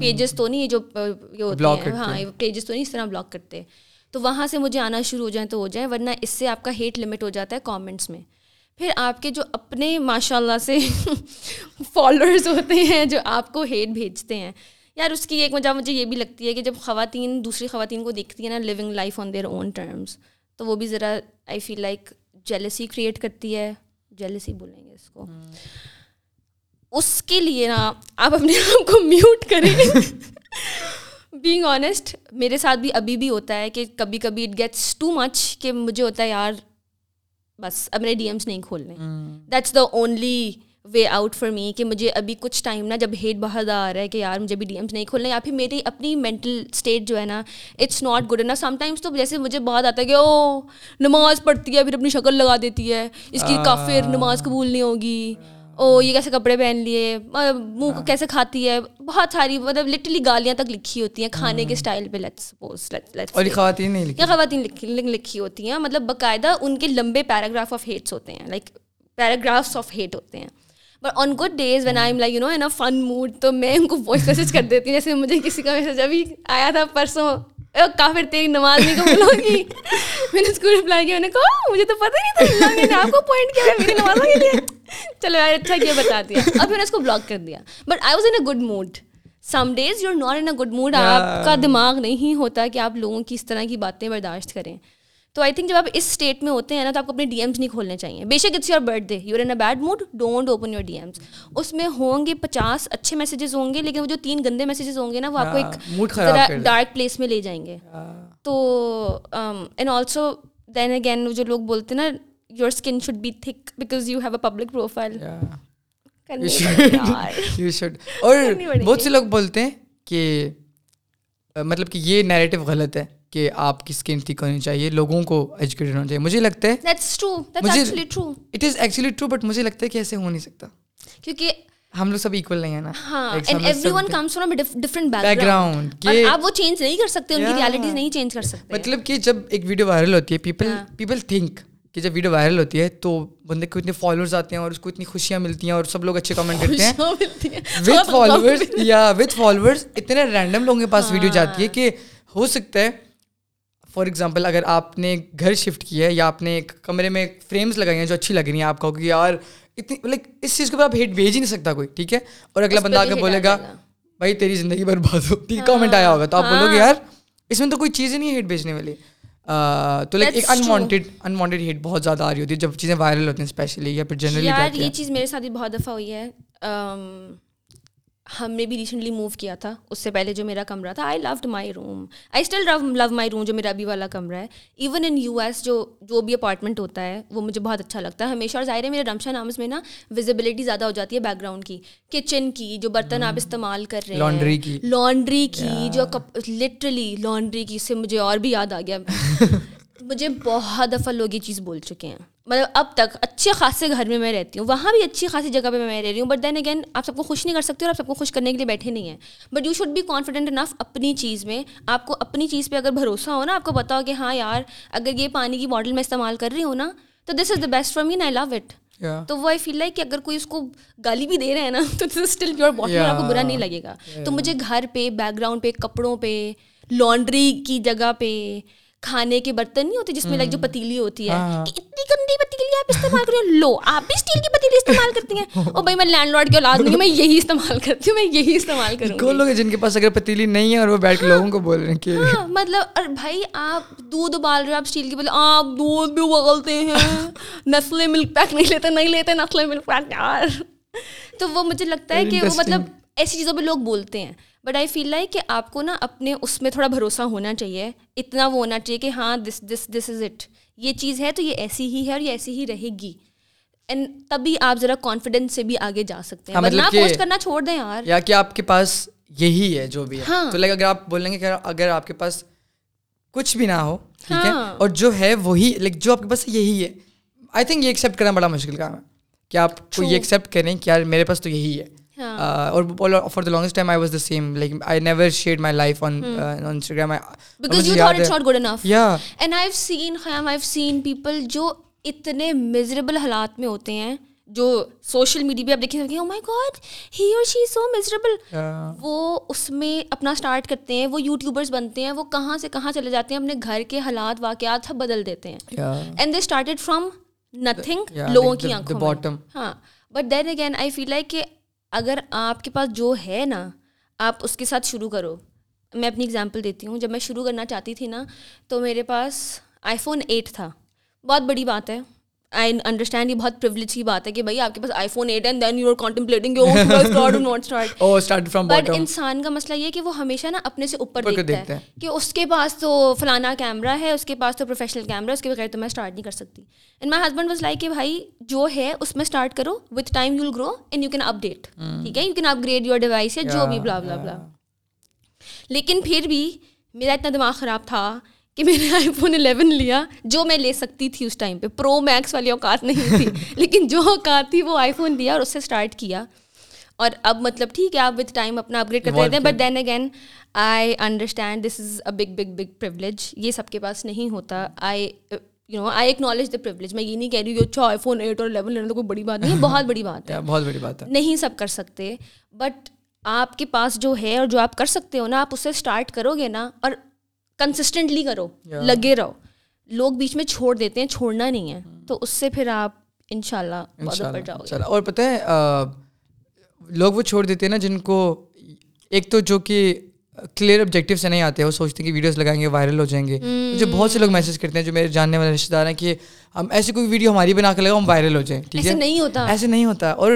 پیجز تو نہیں جو یہ ہوتے ہیں ہاں پیجز تو نہیں اس طرح بلاک کرتے۔ تو وہاں سے مجھے آنا شروع ہو جائیں تو ہو جائیں ورنہ اس سے آپ کا ہیٹ لمٹ ہو جاتا ہے کامنٹس میں۔ پھر آپ کے جو اپنے ماشاء اللہ سے [LAUGHS] فالوورز ہوتے ہیں جو آپ کو ہیٹ بھیجتے ہیں۔ یار اس کی ایک وجہ مجھے یہ بھی لگتی ہے کہ جب خواتین دوسری خواتین کو دیکھتی ہیں نا living life on their own terms تو وہ بھی ذرا I feel like jealousy create کرتی ہے۔ جیلسی بولیں گے اس کو۔ اس کے لیے نا آپ اپنے آپ کو میوٹ کریں۔ [LAUGHS] بینگ آنیسٹ میرے ساتھ بھی ابھی بھی ہوتا ہے کہ کبھی کبھی اٹ گیٹس ٹو مچ کہ مجھے ہوتا ہے یار بس اب میرے ڈی ایمس نہیں کھولنے۔ That's the only way out for me کہ مجھے ابھی کچھ ٹائم نا جب ہیٹ بہت آ رہا ہے کہ یار مجھے ابھی ڈی ایمس نہیں کھولنے یا پھر میری اپنی مینٹل اسٹیٹ جو ہے نا اٹس ناٹ گڈ نا سم ٹائمس تو جیسے مجھے بہت آتا ہے کہ او نماز پڑھتی ہے پھر اپنی شکل لگا دیتی ہے۔ اس کی کافر نماز قبول نہیں ہوگی۔ او یہ کیسے کپڑے پہن لیے منہ کو کیسے کھاتی ہے بہت ساری مطلب لٹرلی گالیاں تک لکھی ہوتی ہیں کھانے کے اسٹائل پہ سپوز خواتین خواتین لکھی ہوتی ہیں۔ مطلب باقاعدہ ان کے لمبے پیراگراف آف ہیٹس ہوتے ہیں لائک پیراگرافس آف ہیٹ ہوتے ہیں۔ But on good days when I'm like you know in fun mood تو میں ان کو وائس میسج کر دیتی ہوں۔ جیسے مجھے کسی کا میسج ابھی آیا تھا پرسوں۔ کافر تیری نماز نہیں قبول ہوگی۔ میں نے اس کو رپلائی کیا میں نے کہا مجھے تو پتہ نہیں تھا۔ میں نے آپ کو پوائنٹ کیا ہے میری نمازوں کے لیے۔ چلو یار اچھا کیا بتا دیا۔ اب میں نے اس کو بلاک کر دیا۔ But I was in a good mood some days you are not in a good mood آپ کا دماغ نہیں ہوتا کہ آپ لوگوں کی اس طرح کی باتیں برداشت کریں۔ تو آئی تھنک جب آپ اس اسٹیٹ میں ہوتے ہیں نا تو آپ کو اپنے ڈی ایمس نہیں کھولنے چاہیے۔ بے شک it's your birthday you in a bad mood don't open your D Ms اس میں ہوں گے پچاس اچھے میسیجز ہوں گے لیکن وہ جو تین گندے میسیجز ہوں گے نا وہ آپ کو ایک ڈارک پلیس میں لے جائیں گے۔ تو اینڈ آلسو دین اگین جو لوگ بولتے ہیں نا your skin should be thick because you have a public profile اور بہت سے لوگ بولتے ہیں کہ مطلب کہ یہ نیریٹو غلط ہے کہ آپ کی اسکن ٹھیک ہونی چاہیے لوگوں کو ایجوکیٹڈ ہونا چاہیے۔ مجھے لگتا ہے it is actually true but مجھے لگتا ہے کہ ایسے ہو نہیں سکتا۔ کیونکہ ہم لوگ سب ایکول نہیں ہیں نا۔ بیک گراؤنڈ آپ وہ چینج نہیں کر سکتے ان کی ریالٹیز نہیں چینج کر سکتے۔ مطلب کہ جب ایک ویڈیو وائرل ہوتی ہے پیپل پیپل تھنک کہ جب ویڈیو وائرل ہوتی ہے تو بندے کو اتنے فالوورز آتے ہیں اور اس کو اتنی خوشیاں ملتی ہیں اور سب لوگ اچھے کمنٹ کرتے ہیں. وتھ فالوورز [LAUGHS] یا وتھ فالوورز اتنے رینڈم لوگوں کے پاس ویڈیو جاتی ہے کہ ہو سکتا ہے فار ایگزامپل اگر آپ نے گھر شفٹ کیا ہے یا آپ نے ایک کمرے میں فریمس لگائی ہیں جو اچھی لگ رہی ہیں آپ کو کہ یار اتنی لائک اس چیز کے اوپر آپ ہیٹ بھیج ہی نہیں سکتا کوئی ٹھیک ہے؟ اور اگلا بندہ آ کے بولے گا بھائی تیری زندگی برباد ہو ٹھیک کامنٹ آیا ہوگا۔ تو آپ بولو گے یار اس میں تو کوئی چیز ہی نہیں ہے ہیٹ بھیجنے والی۔ تو لائک ایک انوانٹیڈ انوانٹیڈ ہیٹ بہت زیادہ آ رہی ہوتی ہے جب چیزیں وائرل ہوتی ہیں اسپیشلی یا پھر جنرلی یار یہ چیز میرے ساتھ بھی بہت دفعہ ہوئی ہے۔ ہم نے بھی ریسنٹلی موو کیا تھا اس سے پہلے جو میرا کمرہ تھا I loved my room I still love my room جو میرا ابھی والا کمرہ ہے. ایون ان یو ایس جو جو بھی اپارٹمنٹ ہوتا ہے وہ مجھے بہت اچھا لگتا ہے. ہمیشہ اور ظاہر ہے میرے رمشا نامس میں نا ویزیبلٹی زیادہ ہو جاتی ہے بیک گراؤنڈ کی. کچن کی جو برتن آپ استعمال کر رہے ہیں. لانڈری کی. لانڈری کی جو لٹرلی لانڈری کی سے مجھے اور بھی یاد آ گیا. [LAUGHS] مجھے بہت دفعہ لوگ یہ چیز بول چکے ہیں۔ مطلب اب تک اچھے خاصے گھر میں میں رہتی ہوں۔ وہاں بھی اچھی خاصی جگہ پہ میں رہ رہی ہوں۔ بٹ دین اگین آپ سب کو خوش نہیں کر سکتے اور آپ سب کو خوش کرنے کے لیے بیٹھے نہیں ہیں۔ But you should be confident enough اپنی چیز میں۔ آپ کو اپنی چیز پہ اگر بھروسہ ہو نا آپ کو پتا ہو کہ ہاں یار اگر یہ پانی کی باٹل میں استعمال کر رہی ہوں نا تو this is the best for me I love it تو وہ آئی فیل لائک کہ اگر کوئی اس کو گالی بھی دے رہے ہیں نا تو اسٹل پیور باٹل آپ کو برا نہیں لگے گا۔ تو مجھے گھر پہ بیک گراؤنڈ پہ کپڑوں پہ لانڈری کی جگہ پہ کھانے کے برتن نہیں ہوتے جس میں لائک جو پتیلی ہوتی ہے ہاں۔ اتنی گندی پتیلی آپ استعمال کر لو آپ بھی اسٹیل کی پتیلی استعمال کرتی ہیں۔ اور بھائی میں لینڈ لارڈ کی اولاد نہیں میں یہی استعمال کرتی ہوں میں یہی استعمال کروں کون لوگ جن کے پاس اگر پتیلی نہیں ہے اور وہ بیٹھ کے لوگوں کو بول رہے ہیں کہ ہاں مطلب اور بھائی آپ دودھ ابال رہے ہو آپ اسٹیل کی بولے آپ دودھ بھی ابالتے ہیں۔ نسلے ملک پیک نہیں لیتے نہیں لیتے نسلے ملک پیک یار۔ تو وہ مجھے لگتا ہے کہ وہ مطلب ایسی چیزوں پہ لوگ بولتے ہیں۔ بٹ آئی فیل لائک کہ آپ کو نا اپنے اس میں تھوڑا بھروسہ ہونا چاہیے اتنا وہ ہونا چاہیے کہ ہاں this this this is it یہ چیز ہے تو یہ ایسی ہی ہے اور یہ ایسی ہی رہے گی۔ اینڈ تبھی آپ ذرا کانفیڈینس سے بھی آگے جا سکتے ہیں۔ پوسٹ ہاں، مطلب کرنا چھوڑ دیں یار۔ یا کہ آپ کے پاس یہی ہے جو بھی ہے۔ ہاں۔ تو لائک اگر آپ بولیں گے کہ اگر آپ کے پاس کچھ بھی نہ ہو ٹھیک ہے؟ ہاں۔ اور جو ہے وہی لائک جو آپ کے پاس یہی ہے۔ آئی تھنک یہ ایکسیپٹ کرنا بڑا مشکل کام ہے کہ آپ کو یہ ایکسیپٹ کریں کہ یار میرے پاس تو یہی ہے۔ اور for the longest time I was the same like I never share my life on Instagram because you thought it's not good enough یا and I have seen Khayyam I have seen people جو اتنے miserable حالات میں ہوتے ہیں جو social media پہ آپ دیکھیں گے او مائی گاڈ ہی اور شی سو میزریبل وہ اس میں اپنا اسٹارٹ کرتے ہیں وہ یوٹیوبرس بنتے ہیں وہ کہاں سے کہاں چلے جاتے ہیں اپنے گھر کے حالات واقعات سب بدل دیتے ہیں. And they started from nothing لوگوں کی آنکھوں ہاں. But then again I feel like کہ اگر آپ کے پاس جو ہے نا، آپ اس کے ساتھ شروع کرو۔ میں اپنی اگزامپل دیتی ہوں۔ جب میں شروع کرنا چاہتی تھی نا، تو میرے پاس آئی فون ایٹ تھا۔ بہت بڑی بات ہے۔ آئی انڈرسٹینڈ یہ بہت پرولیج کی بات ہے کہ بھائی آپ کے پاس iPhone eight and then you are contemplating but انسان کا مسئلہ یہ کہ وہ ہمیشہ نا اپنے سے اوپر دیکھتا ہے کہ اس کے پاس تو فلانا کیمرہ ہے اس کے پاس تو پروفیشنل کیمرہ اس کے بغیر تو میں اسٹارٹ نہیں کر سکتی۔ And my husband was like کہ بھائی جو ہے اس میں اسٹارٹ کرو with time you will grow and you can update ٹھیک ہے you can upgrade your device یا جو بھی بلا بلا بلا لیکن پھر بھی میرا اتنا دماغ خراب تھا۔ کہ میں نے آئی فون الیون لیا جو میں لے سکتی تھی اس ٹائم پہ۔ پرو میکس والی اوقات نہیں تھی [LAUGHS] لیکن جو اوقات تھی وہ آئی فون لیا اور اس سے اسٹارٹ کیا۔ اور اب مطلب ٹھیک ہے آپ وتھ ٹائم اپنا اپ گریڈ کرتے رہتے ہیں۔ But then again I understand this is a big big big privilege یہ سب کے پاس نہیں ہوتا۔ I you know I acknowledge the privilege میں یہ نہیں کہہ رہی ہوں اچھا آئی فون ایٹ اور الیون لینا تو کوئی بڑی بات نہیں ہے۔ بہت بڑی بات ہے۔ بہت بڑی بات ہے۔ نہیں سب کر سکتے۔ بٹ آپ کے پاس جو ہے اور جو آپ کر سکتے ہو نا آپ اسے اسٹارٹ کرو گے نا۔ اور کنسسٹنٹلی کرو لگے رہو لوگ بیچ میں چھوڑ دیتے ہیں چھوڑنا نہیں ہے تو اس سے پھر آپ ان شاء اللہ اور پتہ ہے لوگ وہ چھوڑ دیتے ہیں نا جن کو ایک تو جو کہ کلیئر آبجیکٹیو سے نہیں آتے وہ سوچتے ہیں کہ ویڈیوز لگائیں گے وائرل ہو جائیں گے مجھے بہت سے لوگ میسج کرتے ہیں جو میرے جاننے والے رشتے دار ہیں کہ ہم ایسی کوئی ویڈیو ہماری بنا کے لگا ہم وائرل ہو جائیں ٹھیک ہے نہیں ہوتا ایسے نہیں ہوتا اور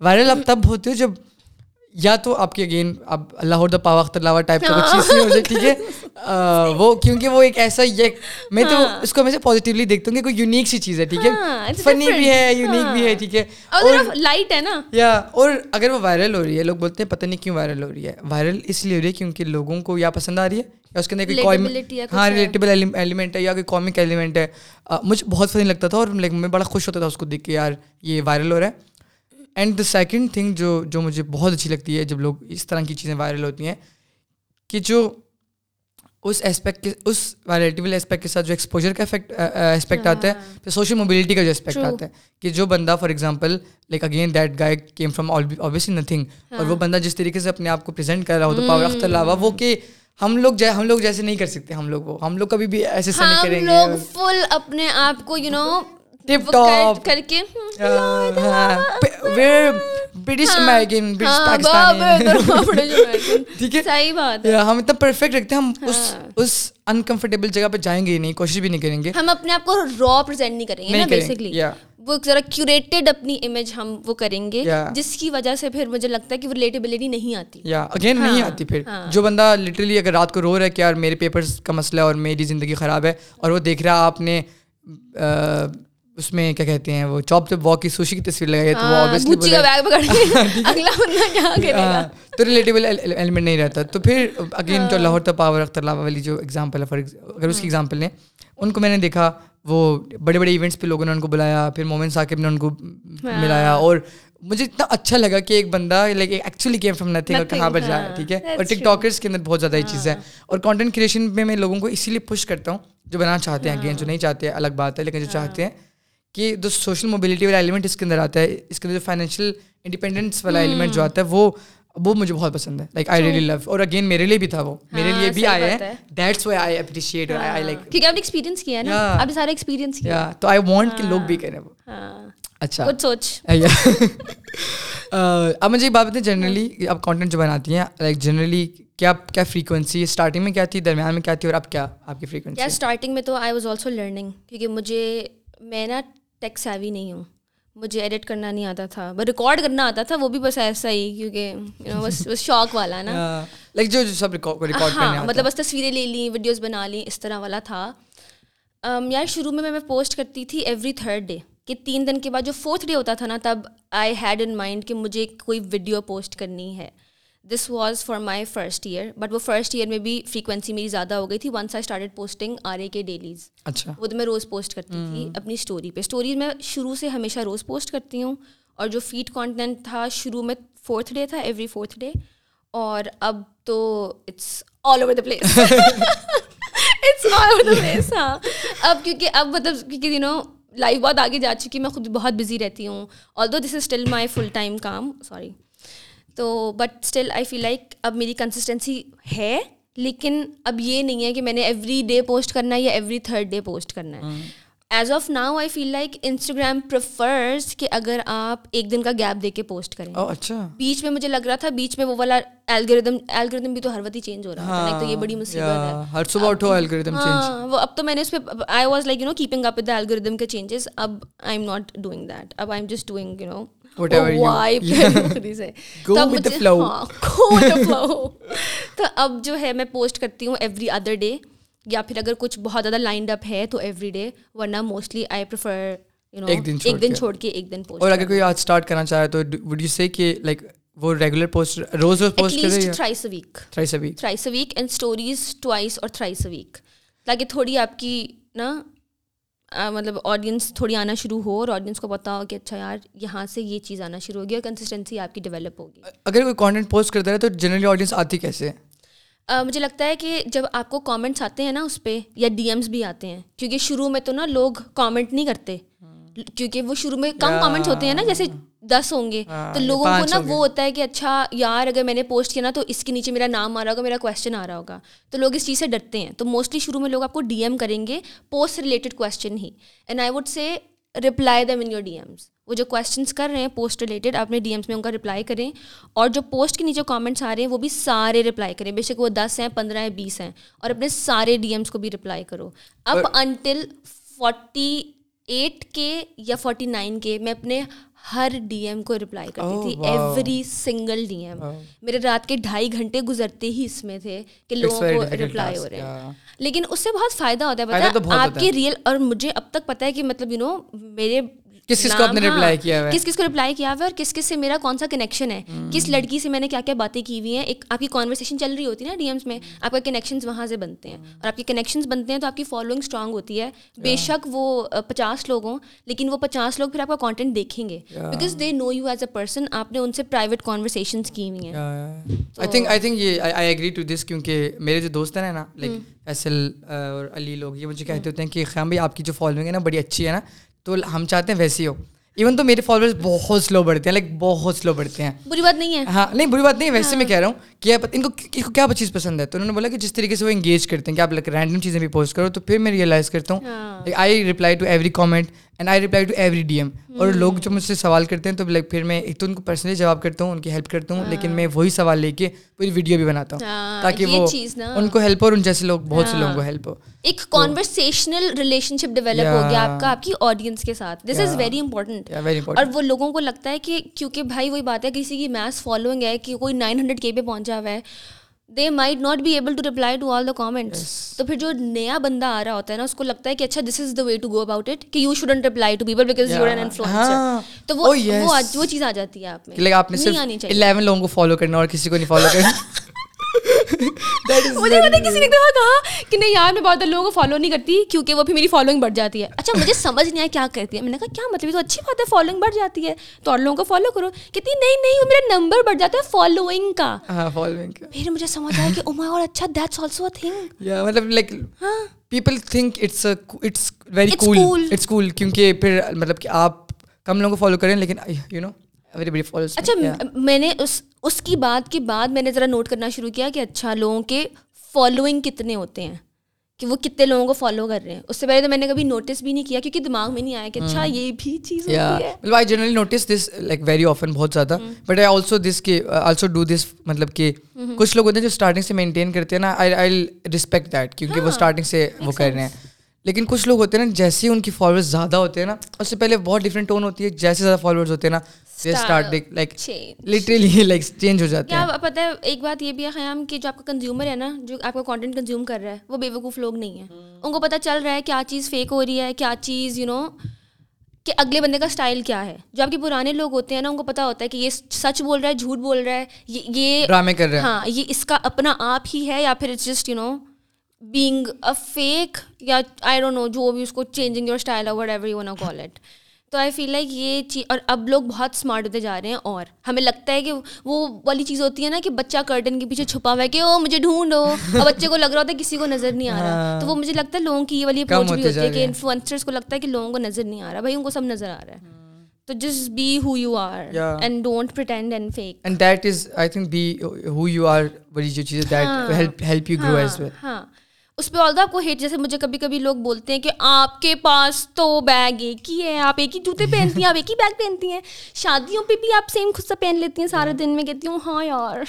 وائرل اب تب ہوتے ہو جب یا تو آپ کے اگین اب اللہ دا پاوا اختر لاوا ٹائپ کا کچھ چیز ہو جائے ٹھیک ہے؟ وہ کیونکہ وہ ایک ایسا یہ میں تو ہاں۔ اس کو ہمیشہ پازیٹیولی دیکھتا ہوں کہ کوئی یونیک سی چیز ہے ٹھیک ہے؟ فنی بھی ہے یونیک بھی ہے ٹھیک ہے؟ اور لائٹ ہے نا۔ یا اور اگر وہ وائرل ہو رہی ہے لوگ بولتے ہیں پتہ نہیں کیوں وائرل ہو رہی ہے۔ وائرل اس لیے ہو رہی ہے کیونکہ لوگوں کو یا پسند آ رہی ہے یا اس کے اندر کوئی ہاں ریلیٹیبل ایلیمنٹ ہے یا کوئی کامک ایلیمنٹ ہے۔ مجھے بہت فنی لگتا تھا اور میں بڑا خوش ہوتا تھا اس کو دیکھ کے یار یہ وائرل ہو رہا ہے۔ اینڈ دا سیکنڈ تھنگ جو جو مجھے بہت اچھی لگتی ہے جب لوگ اس طرح کی چیزیں وائرل ہوتی ہیں کہ جو اس اسپیکٹ کے اس وائرلیٹیبل اسپیکٹ کے ساتھ جو ایکسپوجر کا افیکٹ اسپیکٹ آتا ہے پھر سوشل موبلٹی کا جو اسپیکٹ آتا ہے کہ جو بندہ for example like again that guy came from obviously nothing اور وہ بندہ جس طریقے سے اپنے آپ کو پریزنٹ کر رہا ہو تو پاور اختر علاوہ وہ کہ ہم لوگ ہم لوگ جیسے نہیں کر سکتے ہم لوگ وہ ہم لوگ کبھی بھی ایسے نہیں کریں گے۔ فل اپنے آپ کو یو نو ٹپ ٹاپ کر کے برٹش امیرکن برٹش پاکستانی صحیح بات ہے ہم اتنا پرفیکٹ رکھتے ہیں ہم اس اس انکمفرٹیبل جگہ پہ جائیں گے نہیں کوشش بھی نہیں کریں گے ہم اپنے آپ کو را پرزینٹ نہیں کریں گے نا بیسکلی وہ ذرا کیوریٹڈ اپنی امیج ہم وہ کریں گے جس کی وجہ سے پھر مجھے لگتا ہے کہ وہ ریلیٹیبلٹی نہیں آتی یا اگین نہیں آتی پھر جو بندہ لٹرلی اگر رات کو رو رہا ہے کہ یار میرے پیپرز کا مسئلہ ہے اور میری زندگی خراب ہے اور وہ دیکھ رہا آپ نے اس میں کیا کہتے ہیں وہ چوپ چاپ واک کی سوشی کی تصویر لگائی تو [LAUGHS] ہاں، ہاں، تو ریلیٹیبل ایلیمنٹ نہیں رہتا۔ تو پھر اگین جو لاہور تھا پاور اختلاف والی جو ایگزامپل ہے فار اگر اس کی ایگزامپل لیں ان کو میں نے دیکھا وہ بڑے بڑے ایونٹس پہ لوگوں نے ان کو بلایا پھر مومن ثاقب نے ان کو ملایا اور مجھے اتنا اچھا لگا کہ ایک بندہ like actually came from nothing اور کہاں پر جا ہے ٹھیک ہے؟ اور ٹک ٹاکرس کے اندر بہت زیادہ یہ چیز ہے اور کانٹینٹ کریشن میں میں لوگوں کو اسی لیے پش کرتا ہوں جو بنانا چاہتے ہیں اگین جو نہیں چاہتے الگ بات ہے لیکن جو چاہتے ہیں کہ جو سوشل موبلٹی والا ایلیمنٹ اس کے اندر آتا ہے اس کے اندر جو فائنینشیل انڈیپینڈنس والا ایلیمنٹ جو آتا ہے وہ وہ مجھے بہت پسند ہے۔ لائک آئی ریلی لو اور اگین میرے لیے بھی تھا وہ۔ ہاں، میرے لیے بھی آیا ہے۔ دیٹس وائی آئی اپریشیٹ اور آئی لائک کیونکہ آپ نے ایکسپیرینس کیا ہے نا۔ آپ نے سارا ایکسپیرینس کیا۔ تو آئی وانٹ کہ ہاں۔ لوگ بھی کریں وہ۔ ہاں۔ اچھا۔ کچھ سوچ۔ [LAUGHS] [LAUGHS] اب مجھے یہ بات بتائیں۔ جنرلی آپ کانٹینٹ جو بناتی ہیں لائک جنرلی کیا کیا فریکوینسی اسٹارٹنگ میں کیا تھی درمیان میں کیا تھی اور اب کیا آپ کی فریکوینسی اسٹارٹنگ میں تو آئی واز آلسو لرننگ کیونکہ مجھے میں نا ٹیک سیوی نہیں ہوں۔ مجھے ایڈٹ کرنا نہیں آتا تھا۔ بس ریکارڈ کرنا آتا تھا وہ بھی بس ایسا ہی کیونکہ بس بس شوق والا نا۔ لائک جو سب ریکارڈ ہاں مطلب بس تصویریں لے لیں ویڈیوز بنا لیں اس طرح والا تھا۔ یار شروع میں میں پوسٹ کرتی تھی ایوری تھرڈ ڈے کہ تین دن کے بعد جو فورتھ ڈے ہوتا تھا نا تب آئی ہیڈ ان مائنڈ کہ مجھے کوئی ویڈیو پوسٹ کرنی ہے۔ This was for my first year but وہ فرسٹ ایئر میں بھی فریکوینسی میری زیادہ ہو گئی تھی once I started posting R A K dailies اچھا۔ وہ تو میں روز پوسٹ کرتی تھی اپنی اسٹوری پہ۔ اسٹوریز میں شروع سے ہمیشہ روز پوسٹ کرتی ہوں اور جو فیڈ کانٹینٹ تھا شروع میں فورتھ ڈے تھا ایوری فورتھ ڈے اور اب تو it's all over the place it's all over the place ہاں۔ اب کیونکہ اب مطلب کیونکہ دنوں لائف بہت آگے جا چکی میں خود بہت بزی رہتی ہوں۔ Although this is still my full time com sorry تو but still I feel like اب میری کنسسٹینسی ہے لیکن اب یہ نہیں ہے کہ میں نے ایوری ڈے پوسٹ کرنا ہے یا ایوری تھرڈ ڈے پوسٹ کرنا ہے۔ As of now I feel like Instagram prefers کہ اگر آپ ایک دن کا گیپ دے کے پوسٹ کریں۔ oh, اچھا۔ بیچ میں مجھے لگ رہا تھا بیچ میں وہ والا الگریدم الگریدم بھی تو ہر وقت ہی چینج ہو رہا ہے ہاں، تو یہ بڑی مصیبت ہے۔ ہر صبح اٹھو الگریدم ہاں، چینج وہ اب تو میں نے اس پہ I was like you know keeping up with algorithm کے چینجز اب I am not doing that اب I'm just doing you know تو اب جو ہے میں پوسٹ کرتی ہوں ایوری ادر ڈے یا پھر اگر کچھ بہت زیادہ لائنڈ اپ ہے تو ایوری ڈے ورنہ موسٹلی آئی پریفر ایک دن چھوڑ کے ایک دن پوسٹ اور اگر کوئی آج کرنا چاہے تو کہ وہ ریگولر پوسٹ روز روز پوسٹ کرے week week weekend stories twice اور ویک تاکہ تھوڑی آپ کی نا مطلب آڈینس تھوڑی آنا شروع ہو اور آڈینس کو پتا ہو کہ اچھا یار یہاں سے یہ چیز آنا شروع ہوگی اور کنسسٹینسی آپ کی ڈیولپ ہوگی۔ اگر کوئی کانٹینٹ پوسٹ کرتا ہے تو جنرلی آڈینس آتی کیسے؟ مجھے لگتا ہے کہ جب آپ کو کامنٹس آتے ہیں نا اس پہ یا ڈی ایمس بھی آتے ہیں کیونکہ شروع میں تو نا لوگ کامنٹ نہیں کرتے۔ کیونکہ وہ شروع میں کم کامنٹس ہوتے ہیں نا جیسے دس ہوں گے تو لوگوں کو نا وہ ہوتا ہے کہ اچھا یار اگر میں نے پوسٹ کیا نا تو اس کے نیچے میرا نام آ رہا ہوگا میرا کوشچن آ رہا ہوگا تو لوگ اس چیز سے ڈرتے ہیں تو موسٹلی شروع میں لوگ آپ کو ڈی ایم کریں گے post related question he and I would say reply them in your D Ms وہ جو کوشچنس کر رہے ہیں پوسٹ ریلیٹڈ اپنے ڈی ایمس میں ان کا رپلائی کریں اور جو پوسٹ کے نیچے کامنٹس آ رہے ہیں وہ بھی سارے رپلائی کریں بے شک وہ دس ہیں پندرہ ہیں بیس ہیں اور اپنے سارے ڈی ایمس کو بھی رپلائی کرو اب انٹل فورٹی ایٹ کے یا فورٹی نائن کے میں اپنے ہر ڈی ایم کو رپلائی کرتی تھی. ایوری سنگل ڈی ایم میرے رات کے ڈھائی گھنٹے گزرتے ہی اس میں تھے کہ لوگوں کو رپلائی ہو رہے ہیں. لیکن اس سے بہت فائدہ ہوتا ہے پتا آپ کے ریئل اور مجھے اب تک پتا ہے کہ مطلب یو نو میرے کس کس کو آپ نے رپلائی ہاں، کیا ہے؟ کس کس کو رپلائی کیا ہوا ہے اور کس کس سے میرا کون سا کنیکشن ہے؟ کس لڑکی سے میں نے کیا کیا باتیں کی ہوئی ہیں؟ ایک آپ کی کانورسیشن چل رہی ہوتی ہے نا ڈی ایمس میں آپ کا کنیکشنز وہاں سے بنتے ہیں۔ اور آپ کے کنیکشنز بنتے ہیں تو آپ کی فالوئنگ اسٹرانگ ہوتی ہے۔ بے شک وہ پچاس لوگ ہوں لیکن وہ پچاس لوگ پھر آپ کا کانٹینٹ دیکھیں گے۔ Because they know you as a person آپ نے ان سے پرائیویٹ کانورسیشنس کی ہوئی ہیں۔ آئی تھنک آئی تھنک یہ آئی ایگری ٹو دس کیونکہ میرے جو دوست ہیں نا لائک فیصل اور علی لوگ یہ مجھے کہتے ہوتے ہیں کہ خیام بھائی آپ کی جو فالوئنگ ہے نا بڑی اچھی ہے نا۔ تو ہم چاہتے ہیں ویسے ہی ہو۔ ایون تو میرے فالوور بہت سلو بڑھتے ہیں لائک بہت سلو بڑھتے ہیں۔ بری بات نہیں ہے۔ ہاں نہیں بری بات نہیں ویسے میں ہاں۔ کہہ رہا ہوں کہ ان کو ان کو کیا چیز پسند ہے؟ تو انہوں نے بولا کہ جس طریقے سے وہ انگیج کرتے ہیں کہ آپ رینڈم چیزیں بھی پوسٹ کرو تو پھر میں ریئلائز کرتا ہوں۔ I reply to every comment and I reply to every D M اور hmm. لوگ جو مجھ سے سوال کرتے ہیں تو لائک پھر میں ایک تو ان کو پرسنلی جواب کرتا ہوں ان کی ہیلپ کرتا ہوں ہاں. لیکن میں وہی سوال لے کے پوری ویڈیو بھی بناتا ہوں ہاں، تاکہ وہ ان کو ہیلپ اور ان جیسے لوگ بہت سے ہاں. لوگوں کو ہیلپ ہو. ایک کانورسیشنل ریلیشن شپ ڈیولپ ہو گیا آپ کا آپ کی آڈینس کے ساتھ. دس از ویری امپورٹنٹ اور وہ لوگوں کو لگتا ہے کہ کیونکہ بھائی وہی بات ہے کسی کی میتھس فالوئنگ ہے کہ کوئی نائن ہنڈریڈ کے پہ پہنچا ہوا ہے they might not be able to reply to all the comments تو پھر جو نیا بندہ آ رہا ہوتا ہے نا اس کو لگتا ہے کہ اچھا this is the way to go about it کہ you shouldn't reply to people because you an influencer تو وہ وہ چیز آ جاتی ہے آپ میں۔ آپ نے صرف 11 لوگوں کو فالو کرنا اور کسی کو نہیں فالو کرنا۔ [LAUGHS] مجھے پتا کسی نے دفعہ کہا کہ نہیں یار میں بہت لوگوں کو فالو نہیں کرتی کیونکہ وہ پھر میری فالوئنگ بڑھ جاتی ہے۔ اچھا مجھے سمجھ نہیں آیا کیا کرتی ہے۔ میں نے کہا کیا مطلب؟ تو اچھی بات ہے فالوئنگ بڑھ جاتی ہے۔ تو اور لوگوں کو فالو کرو۔ نہیں نہیں وہ میرا نمبر بڑھ جاتا ہے فالوئنگ کا۔ پھر مجھے سمجھ آیا کہ او مائی اور اچھا دیٹس آلسو اے تھنگ مطلب like people think it's it's very cool it's cool کیونکہ پھر مطلب کہ آپ کم لوگوں کو فالو کریں لیکن یو نو اچھا میں نے اس اس کی بات کے بعد میں نے ذرا نوٹ کرنا شروع کیا کہ اچھا لوگوں کے فالوئنگ کتنے ہوتے ہیں کہ وہ کتنے لوگوں کو فالو کر رہے ہیں۔ اس سے پہلے تو میں نے کبھی نوٹس بھی نہیں کیا کیونکہ دماغ میں نہیں آیا کہ اچھا یہ بھی چیز I generally notice this like very often بہت زیادہ۔ بٹ آئی آلسو دس کہ آلسو ڈو دس مطلب کہ کچھ لوگ ہوتے ہیں جو اسٹارٹنگ سے مینٹین کرتے ہیں نا آئی آئی رسپیکٹ دیٹ کیونکہ وہ اسٹارٹنگ سے وہ کر رہے ہیں۔ لیکن کچھ لوگ ہوتے ہیں نا جیسے ہی ان کی فالوورس زیادہ ہوتے ہیں نا اس سے پہلے بہت ڈفرینٹ ٹون ہوتی ہے جیسے زیادہ فالوورس ہوتے ہیں نا لٹرلی لائک چینج ہو جاتے ہیں۔ پتہ ہے ایک بات یہ بھی ہے خیام کہ جو آپ کا کنزیومر ہے نا جو آپ کا کانٹینٹ کنزیوم کر رہا ہے وہ بے وقوف لوگ نہیں ہیں۔ ان کو پتہ چل رہا ہے کیا چیز فیک ہو رہی ہے کیا چیز یو نو کہ اگلے بندے کا اسٹائل کیا ہے۔ جو آپ کے پرانے لوگ ہوتے ہیں نا ان کو پتا ہوتا ہے کہ یہ سچ بول رہا ہے جھوٹ بول رہا ہے یہ ڈرامے کر رہے ہیں۔ ہاں یہ اس کا اپنا آپ ہی ہے یا پھر it's just you know being a fake یا آئی ڈونٹ نو جو بھی اس کو changing your style whatever you نا کال اٹ تو آئی فیل لائک یہ چیز اور اب لوگ بہت اسمارٹ ہوتے جا رہے ہیں اور ہمیں لگتا ہے کہ وہ والی چیز ہوتی ہے نا کہ بچہ کرٹن کے پیچھے چھپا ہوا ہے کہ او مجھے ڈھونڈو. اور بچے کو لگ رہا ہوتا ہے کسی کو نظر نہیں آ رہا. تو وہ مجھے لگتا ہے لوگوں کی یہ والی اپروچ بھی ہوتی ہے کہ انفلوئنسرس کو لگتا ہے کہ لوگوں کو نظر نہیں آ رہا. بھائی ان کو سب نظر آ رہا ہے۔ تو just be who you are and don't pretend and fake and that is I think be who you are والی جو چیز that help you grow as well ہاں۔ اس پہ آلدہ آپ کو ہیٹ جیسے مجھے کبھی کبھی لوگ بولتے ہیں کہ آپ کے پاس تو بیگ ایک ہی ہے آپ ایک ہی جوتے پہنتی ہیں آپ ایک ہی بیگ پہنتی ہیں۔ شادیوں پہ بھی آپ سیم خود سے پہن لیتی ہیں سارے دن میں کہتی ہوں ہاں یار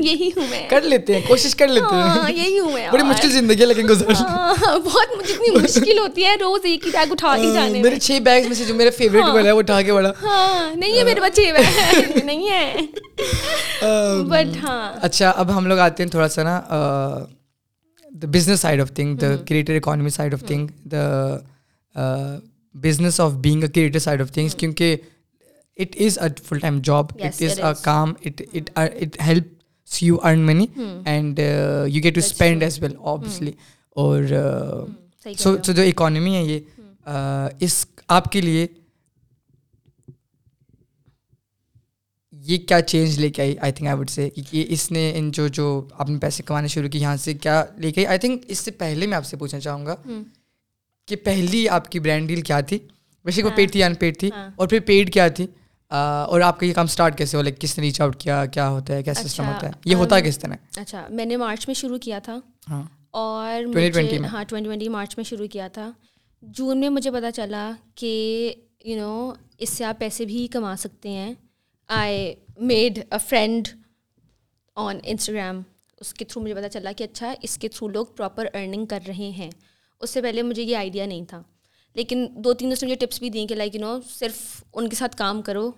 یہی ہوں میں۔ کر لیتے ہیں کوشش کر لیتے ہیں۔ ہاں یہی ہوں میں بڑی مشکل زندگی ہے لیکن گزر۔ ہاں، بہت مجھے اتنی مشکل ہوتی ہے روز ایک ہی بیگ اٹھا کے جانے میرے چھ بیگ میں سے جو میرا فیوریٹ والا ہے وہ اٹھا کے بڑا ہاں نہیں ہے میرے بچے بیگ [LAUGHS] نہیں ہے۔ بٹ ہاں۔ اچھا اب ہم لوگ آتے ہیں تھوڑا سا نا the business side of thing the creator economy side of thing the business of being a creator side of things کیونکہ it is a full time job it is a com it helps you earn money and you get to spend as well obviously اور so جو economy ہے یہ اس آپ کے لیے یہ کیا چینج لے کے I? I think I would say کہ اس نے ان جو جو آپ نے پیسے کمانے شروع کی یہاں سے کیا لے کے آئی؟ آئی تھنک اس سے پہلے میں آپ سے پوچھنا چاہوں گا کہ پہلی آپ کی برانڈ ڈیل کیا تھی؟ ویسے وہ پیڈ تھی ان پیڈ تھی؟ اور پھر پیڈ کیا تھی؟ اور آپ کا یہ کام اسٹارٹ کیسے ہو لائک کس نے ریچ آؤٹ کیا؟ کیا ہوتا ہے؟ کیا سسٹم ہوتا ہے؟ یہ ہوتا ہے کس طرح؟ اچھا میں نے مارچ میں شروع کیا تھا۔ ہاں۔ اور ہاں ٹوئنٹی ٹوئنٹی مارچ میں شروع کیا تھا۔ جون میں مجھے پتا چلا کہ یو نو اس سے آپ پیسے بھی کما سکتے ہیں۔ I made a friend on Instagram اس کے تھرو مجھے پتا چلا کہ اچھا اس کے تھرو لوگ پراپر ارننگ کر رہے ہیں اس سے پہلے مجھے یہ آئیڈیا نہیں تھا لیکن دو تین دوست نے مجھے ٹپس بھی دیں کہ لائک یو نو صرف ان کے ساتھ کام کرو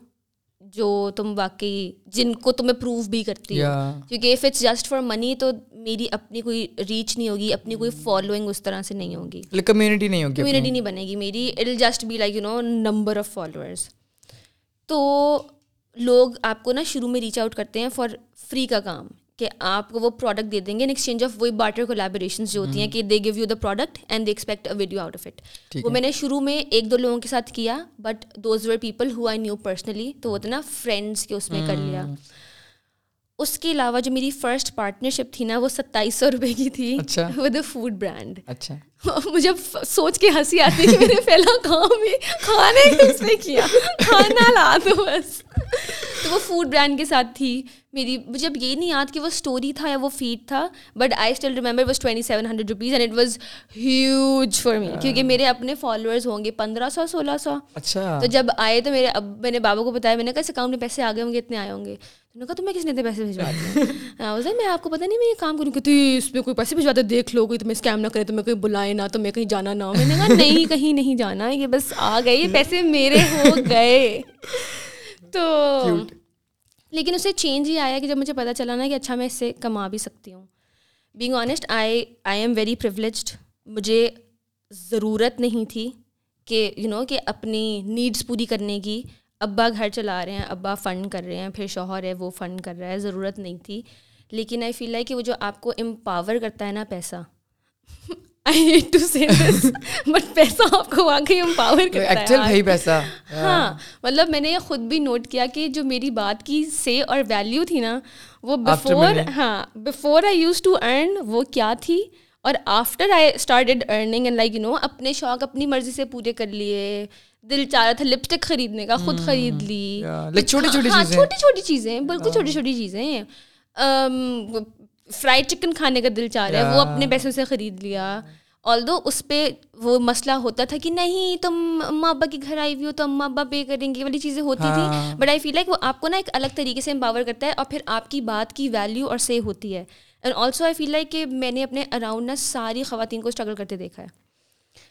جو تم واقعی جن کو تمہیں پروو بھی کرتی ہو کیونکہ if it's just for money تو میری اپنی کوئی ریچ نہیں ہوگی اپنی کوئی فالوئنگ اس طرح سے نہیں ہوگی کمیونٹی نہیں ہوگی کمیونٹی نہیں بنے گی میری it just be like you know number of followers تو لوگ آپ کو نا شروع میں ریچ آؤٹ کرتے ہیں فار فری کا کام کہ آپ کو وہ پروڈکٹ دے دیں گے ان ایکسچینج آف وہی بارٹر کولیبریشنس جو ہوتی ہیں کہ they gave you the product and they expect video out of it وہ میں نے شروع میں ایک دو لوگوں کے ساتھ کیا but those where people who I knew personally تو وہ نا فرینڈس کے اس میں کر لیا۔ اس کے علاوہ جو میری فرسٹ پارٹنرشپ تھی نا وہ ستائیس سو روپے کی تھی ود اے فوڈ برانڈ اچھا۔ [LAUGHS] مجھے سوچ کے ہنسی آتی کہ میں نے پہلا کام بھی کھانے اس میں کیا۔ کھانا لا دو بس۔ تو وہ فوڈ برانڈ کے ساتھ تھی۔ میری مجھے اب یہ نہیں یاد کہ وہ اسٹوری تھا یا وہ فیڈ تھا but I still remember was twenty seven hundred rupees and it was huge for me کیونکہ میرے اپنے فالوورز ہوں گے پندرہ سو سولہ سو۔ اچھا۔ تو جب آئے تو میرے اب میں نے بابا کو بتایا میں نے کہا اس اکاؤنٹ میں پیسے آ گئے ہوں گے اتنے آئے ہوں گے۔ نے کہا تمہیں کس نے اتنے پیسے بھجوا دیے? [LAUGHS] میں آپ کو پتا نہیں میں یہ کام کروں کہ اس میں کوئی پیسے بھجواتے دیکھ لو کوئی تمہیں اسکیم نہ کرے تمہیں کوئی بلائے نہ تمہیں کہیں جانا نہ ہو۔ میں نے کہا [LAUGHS] نہیں کہیں نہیں جانا یہ بس آ گئے یہ پیسے میرے ہو گئے۔ [LAUGHS] تو لیکن اسے چینج ہی آیا کہ جب مجھے پتا چلا نا کہ اچھا میں اس سے کما بھی سکتی ہوں۔ Being honest I I'm very privileged مجھے ضرورت نہیں تھی کہ یو نو کہ اپنی نیڈس پوری کرنے کی۔ ابا گھر چلا رہے ہیں ابا فنڈ کر رہے ہیں پھر شوہر ہے وہ فنڈ کر رہا ہے ضرورت نہیں تھی۔ لیکن آئی فیل لائک کہ وہ جو آپ کو امپاور کرتا ہے نا پیسہ I hate to say but پیسہ آپ کو واقعی امپاور کرتا ہے پیسہ۔ ہاں مطلب میں نے یہ خود بھی نوٹ کیا کہ جو میری بات کی سے اور ویلیو تھی نا وہ بفور ہاں before I used to earn وہ کیا تھی اور after I started earning and like you know اپنے شوق اپنی مرضی سے پورے کر لیے۔ دل چاہ رہا تھا لپسٹک خریدنے کا خود خرید لی۔ چھوٹی چھوٹی چھوٹی چیزیں بالکل چھوٹی چھوٹی چیزیں۔ فرائڈ چکن کھانے کا دل چاہ رہا ہے وہ اپنے پیسوں سے خرید لیا۔ آل دو اس پہ وہ مسئلہ ہوتا تھا کہ نہیں تم اماں ابا کے گھر آئی ہوئی ہو تو اماں ابا پے کریں گے والی چیزیں ہوتی تھیں۔ بٹ آئی فیل لائک وہ آپ کو نا ایک الگ طریقے سے امپاور کرتا ہے اور پھر آپ کی بات کی ویلیو اور سے ہوتی ہے۔ And also I feel like کہ میں نے اپنے اراؤنڈ نا ساری خواتین کو اسٹرگل کرتے دیکھا ہے۔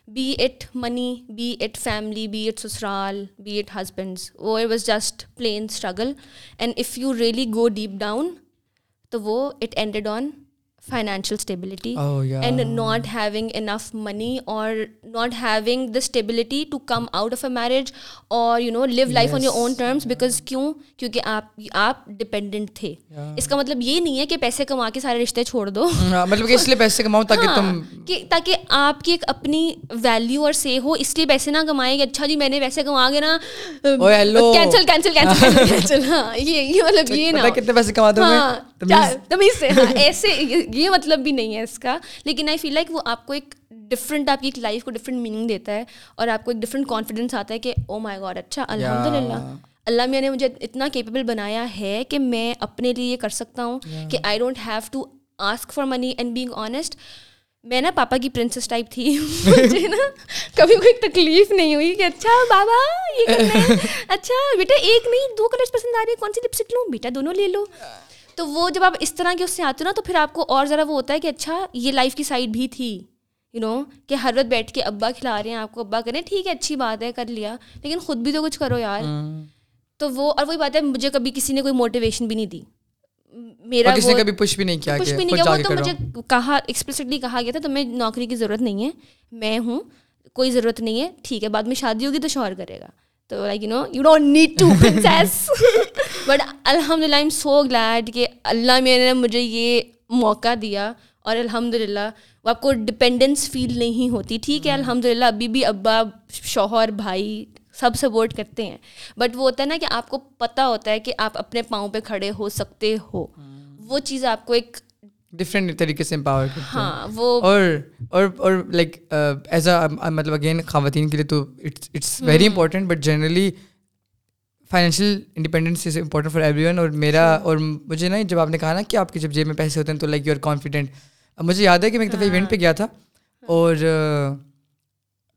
Be it money be it family be it سسرال بی اٹ ہسبینڈس وہ it was just plain struggle and if you really go deep down تو وہ it ended on financial stability and not having enough money اور not having the stability to come out of a marriage اور you know live life on your own terms because کیوں کیونکہ آپ آپ dependent تھے اس کا مطلب یہ نہیں ہے کہ پیسے کما کے سارے رشتے چھوڑ دو مطلب اس لیے پیسے کماؤ تاکہ تم تاکہ آپ کی ایک اپنی ویلیو اور سے ہو اس لیے پیسے نہ کمائیں کہ اچھا جی میں نے ویسے کما گے نا کینسل کینسل کینسل ہاں یہ مطلب یہ نا کتنے پیسے کما دو تمیز سے ایسے یہ مطلب بھی نہیں ہے اس کا لیکن آئی فیل لائک وہ آپ کو ایک ڈفرنٹ آپ کی ایک لائف کو ڈفرینٹ میننگ دیتا ہے اور آپ کو ایک ڈفرنٹ کانفیڈینس آتا ہے کہ او مائی گاڈ اچھا الحمد للہ اللہ میاں نے مجھے اتنا کیپیبل بنایا ہے کہ میں اپنے لیے یہ کر سکتا ہوں کہ I don't have to ask for money and being honest میں نا پاپا کی پرنسس ٹائپ تھی مجھے نا کبھی کوئی تکلیف نہیں ہوئی کہ اچھا بابا یہ اچھا بیٹا ایک نہیں دو کلرس پسند آ رہے ہیں کون سی لپسٹک لوں بیٹا دونوں لے لو تو وہ جب آپ اس طرح کے اس سے آتے ہو نا تو پھر آپ کو اور ذرا وہ ہوتا ہے کہ اچھا یہ لائف کی سائڈ بھی تھی یو نو کہ ہر وقت بیٹھ کے ابا کھلا رہے ہیں آپ کو ابا کریں ٹھیک ہے اچھی بات ہے کر لیا لیکن خود بھی تو کچھ کرو یار۔ تو وہ اور وہی بات ہے مجھے کبھی کسی نے کوئی موٹیویشن بھی نہیں دی۔ میرا کبھی پش بھی نہیں کیا پش بھی نہیں کیا وہ تو مجھے کہا ایکسپلسٹلی کہا گیا تھا تمہیں نوکری کی ضرورت نہیں ہے میں ہوں کوئی ضرورت نہیں ہے ٹھیک ہے بعد میں شادی ہوگی تو شوہر کرے گا۔ تو like you know you don't need to princess but الحمد للہ ایم سو گلیڈ کہ اللہ میرے نے مجھے یہ موقع دیا اور الحمد للہ وہ آپ کو ڈپینڈنس فیل نہیں ہوتی ٹھیک ہے الحمد للہ ابھی بھی ابا شوہر بھائی سب سپورٹ کرتے ہیں بٹ وہ ہوتا ہے نا کہ آپ کو پتہ ہوتا ہے کہ آپ اپنے پاؤں پہ کھڑے ہو سکتے ہو وہ چیز آپ کو ایک ڈفرینٹ طریقے سے امپاور کرتے ہاں وہ اور اور اور لائک ایز اے مطلب اگین خواتین کے لیے تو it's very important but generally financial independence is important for everyone اور میرا اور مجھے نا جب آپ نے کہا نا کہ آپ کے جب جیب میں پیسے ہوتے ہیں تو لائک یو آر کانفیڈنٹ مجھے یاد ہے کہ میں ایک دفعہ ایونٹ پہ گیا تھا اور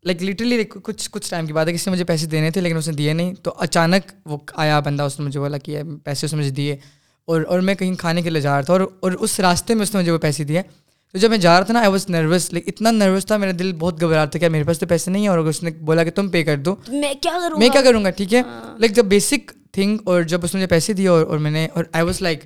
لائک لٹرلی کچھ کچھ ٹائم کی بات ہے کسی نے مجھے پیسے دینے تھے لیکن اس نے دیے نہیں تو اچانک وہ آیا بندہ اس نے مجھے بولا کہ پیسے اس نے مجھے دیے اور اور میں کہیں کھانے کے لیے جا رہا تھا اور اور اس راستے میں اس نے مجھے وہ پیسے دیے تو جب میں جا رہا تھا نا آئی واز نروس لائک اتنا نروس تھا میرا دل بہت گھبرا تھا کہ میرے پاس تو پیسے نہیں ہیں اور اس نے بولا کہ تم پے کر دو میں کیا کروں میں کیا کروں گا ٹھیک ہے? لائک جب بیسک تھنگ اور جب اس نے مجھے پیسے دیے اور میں نے اور آئی واز لائک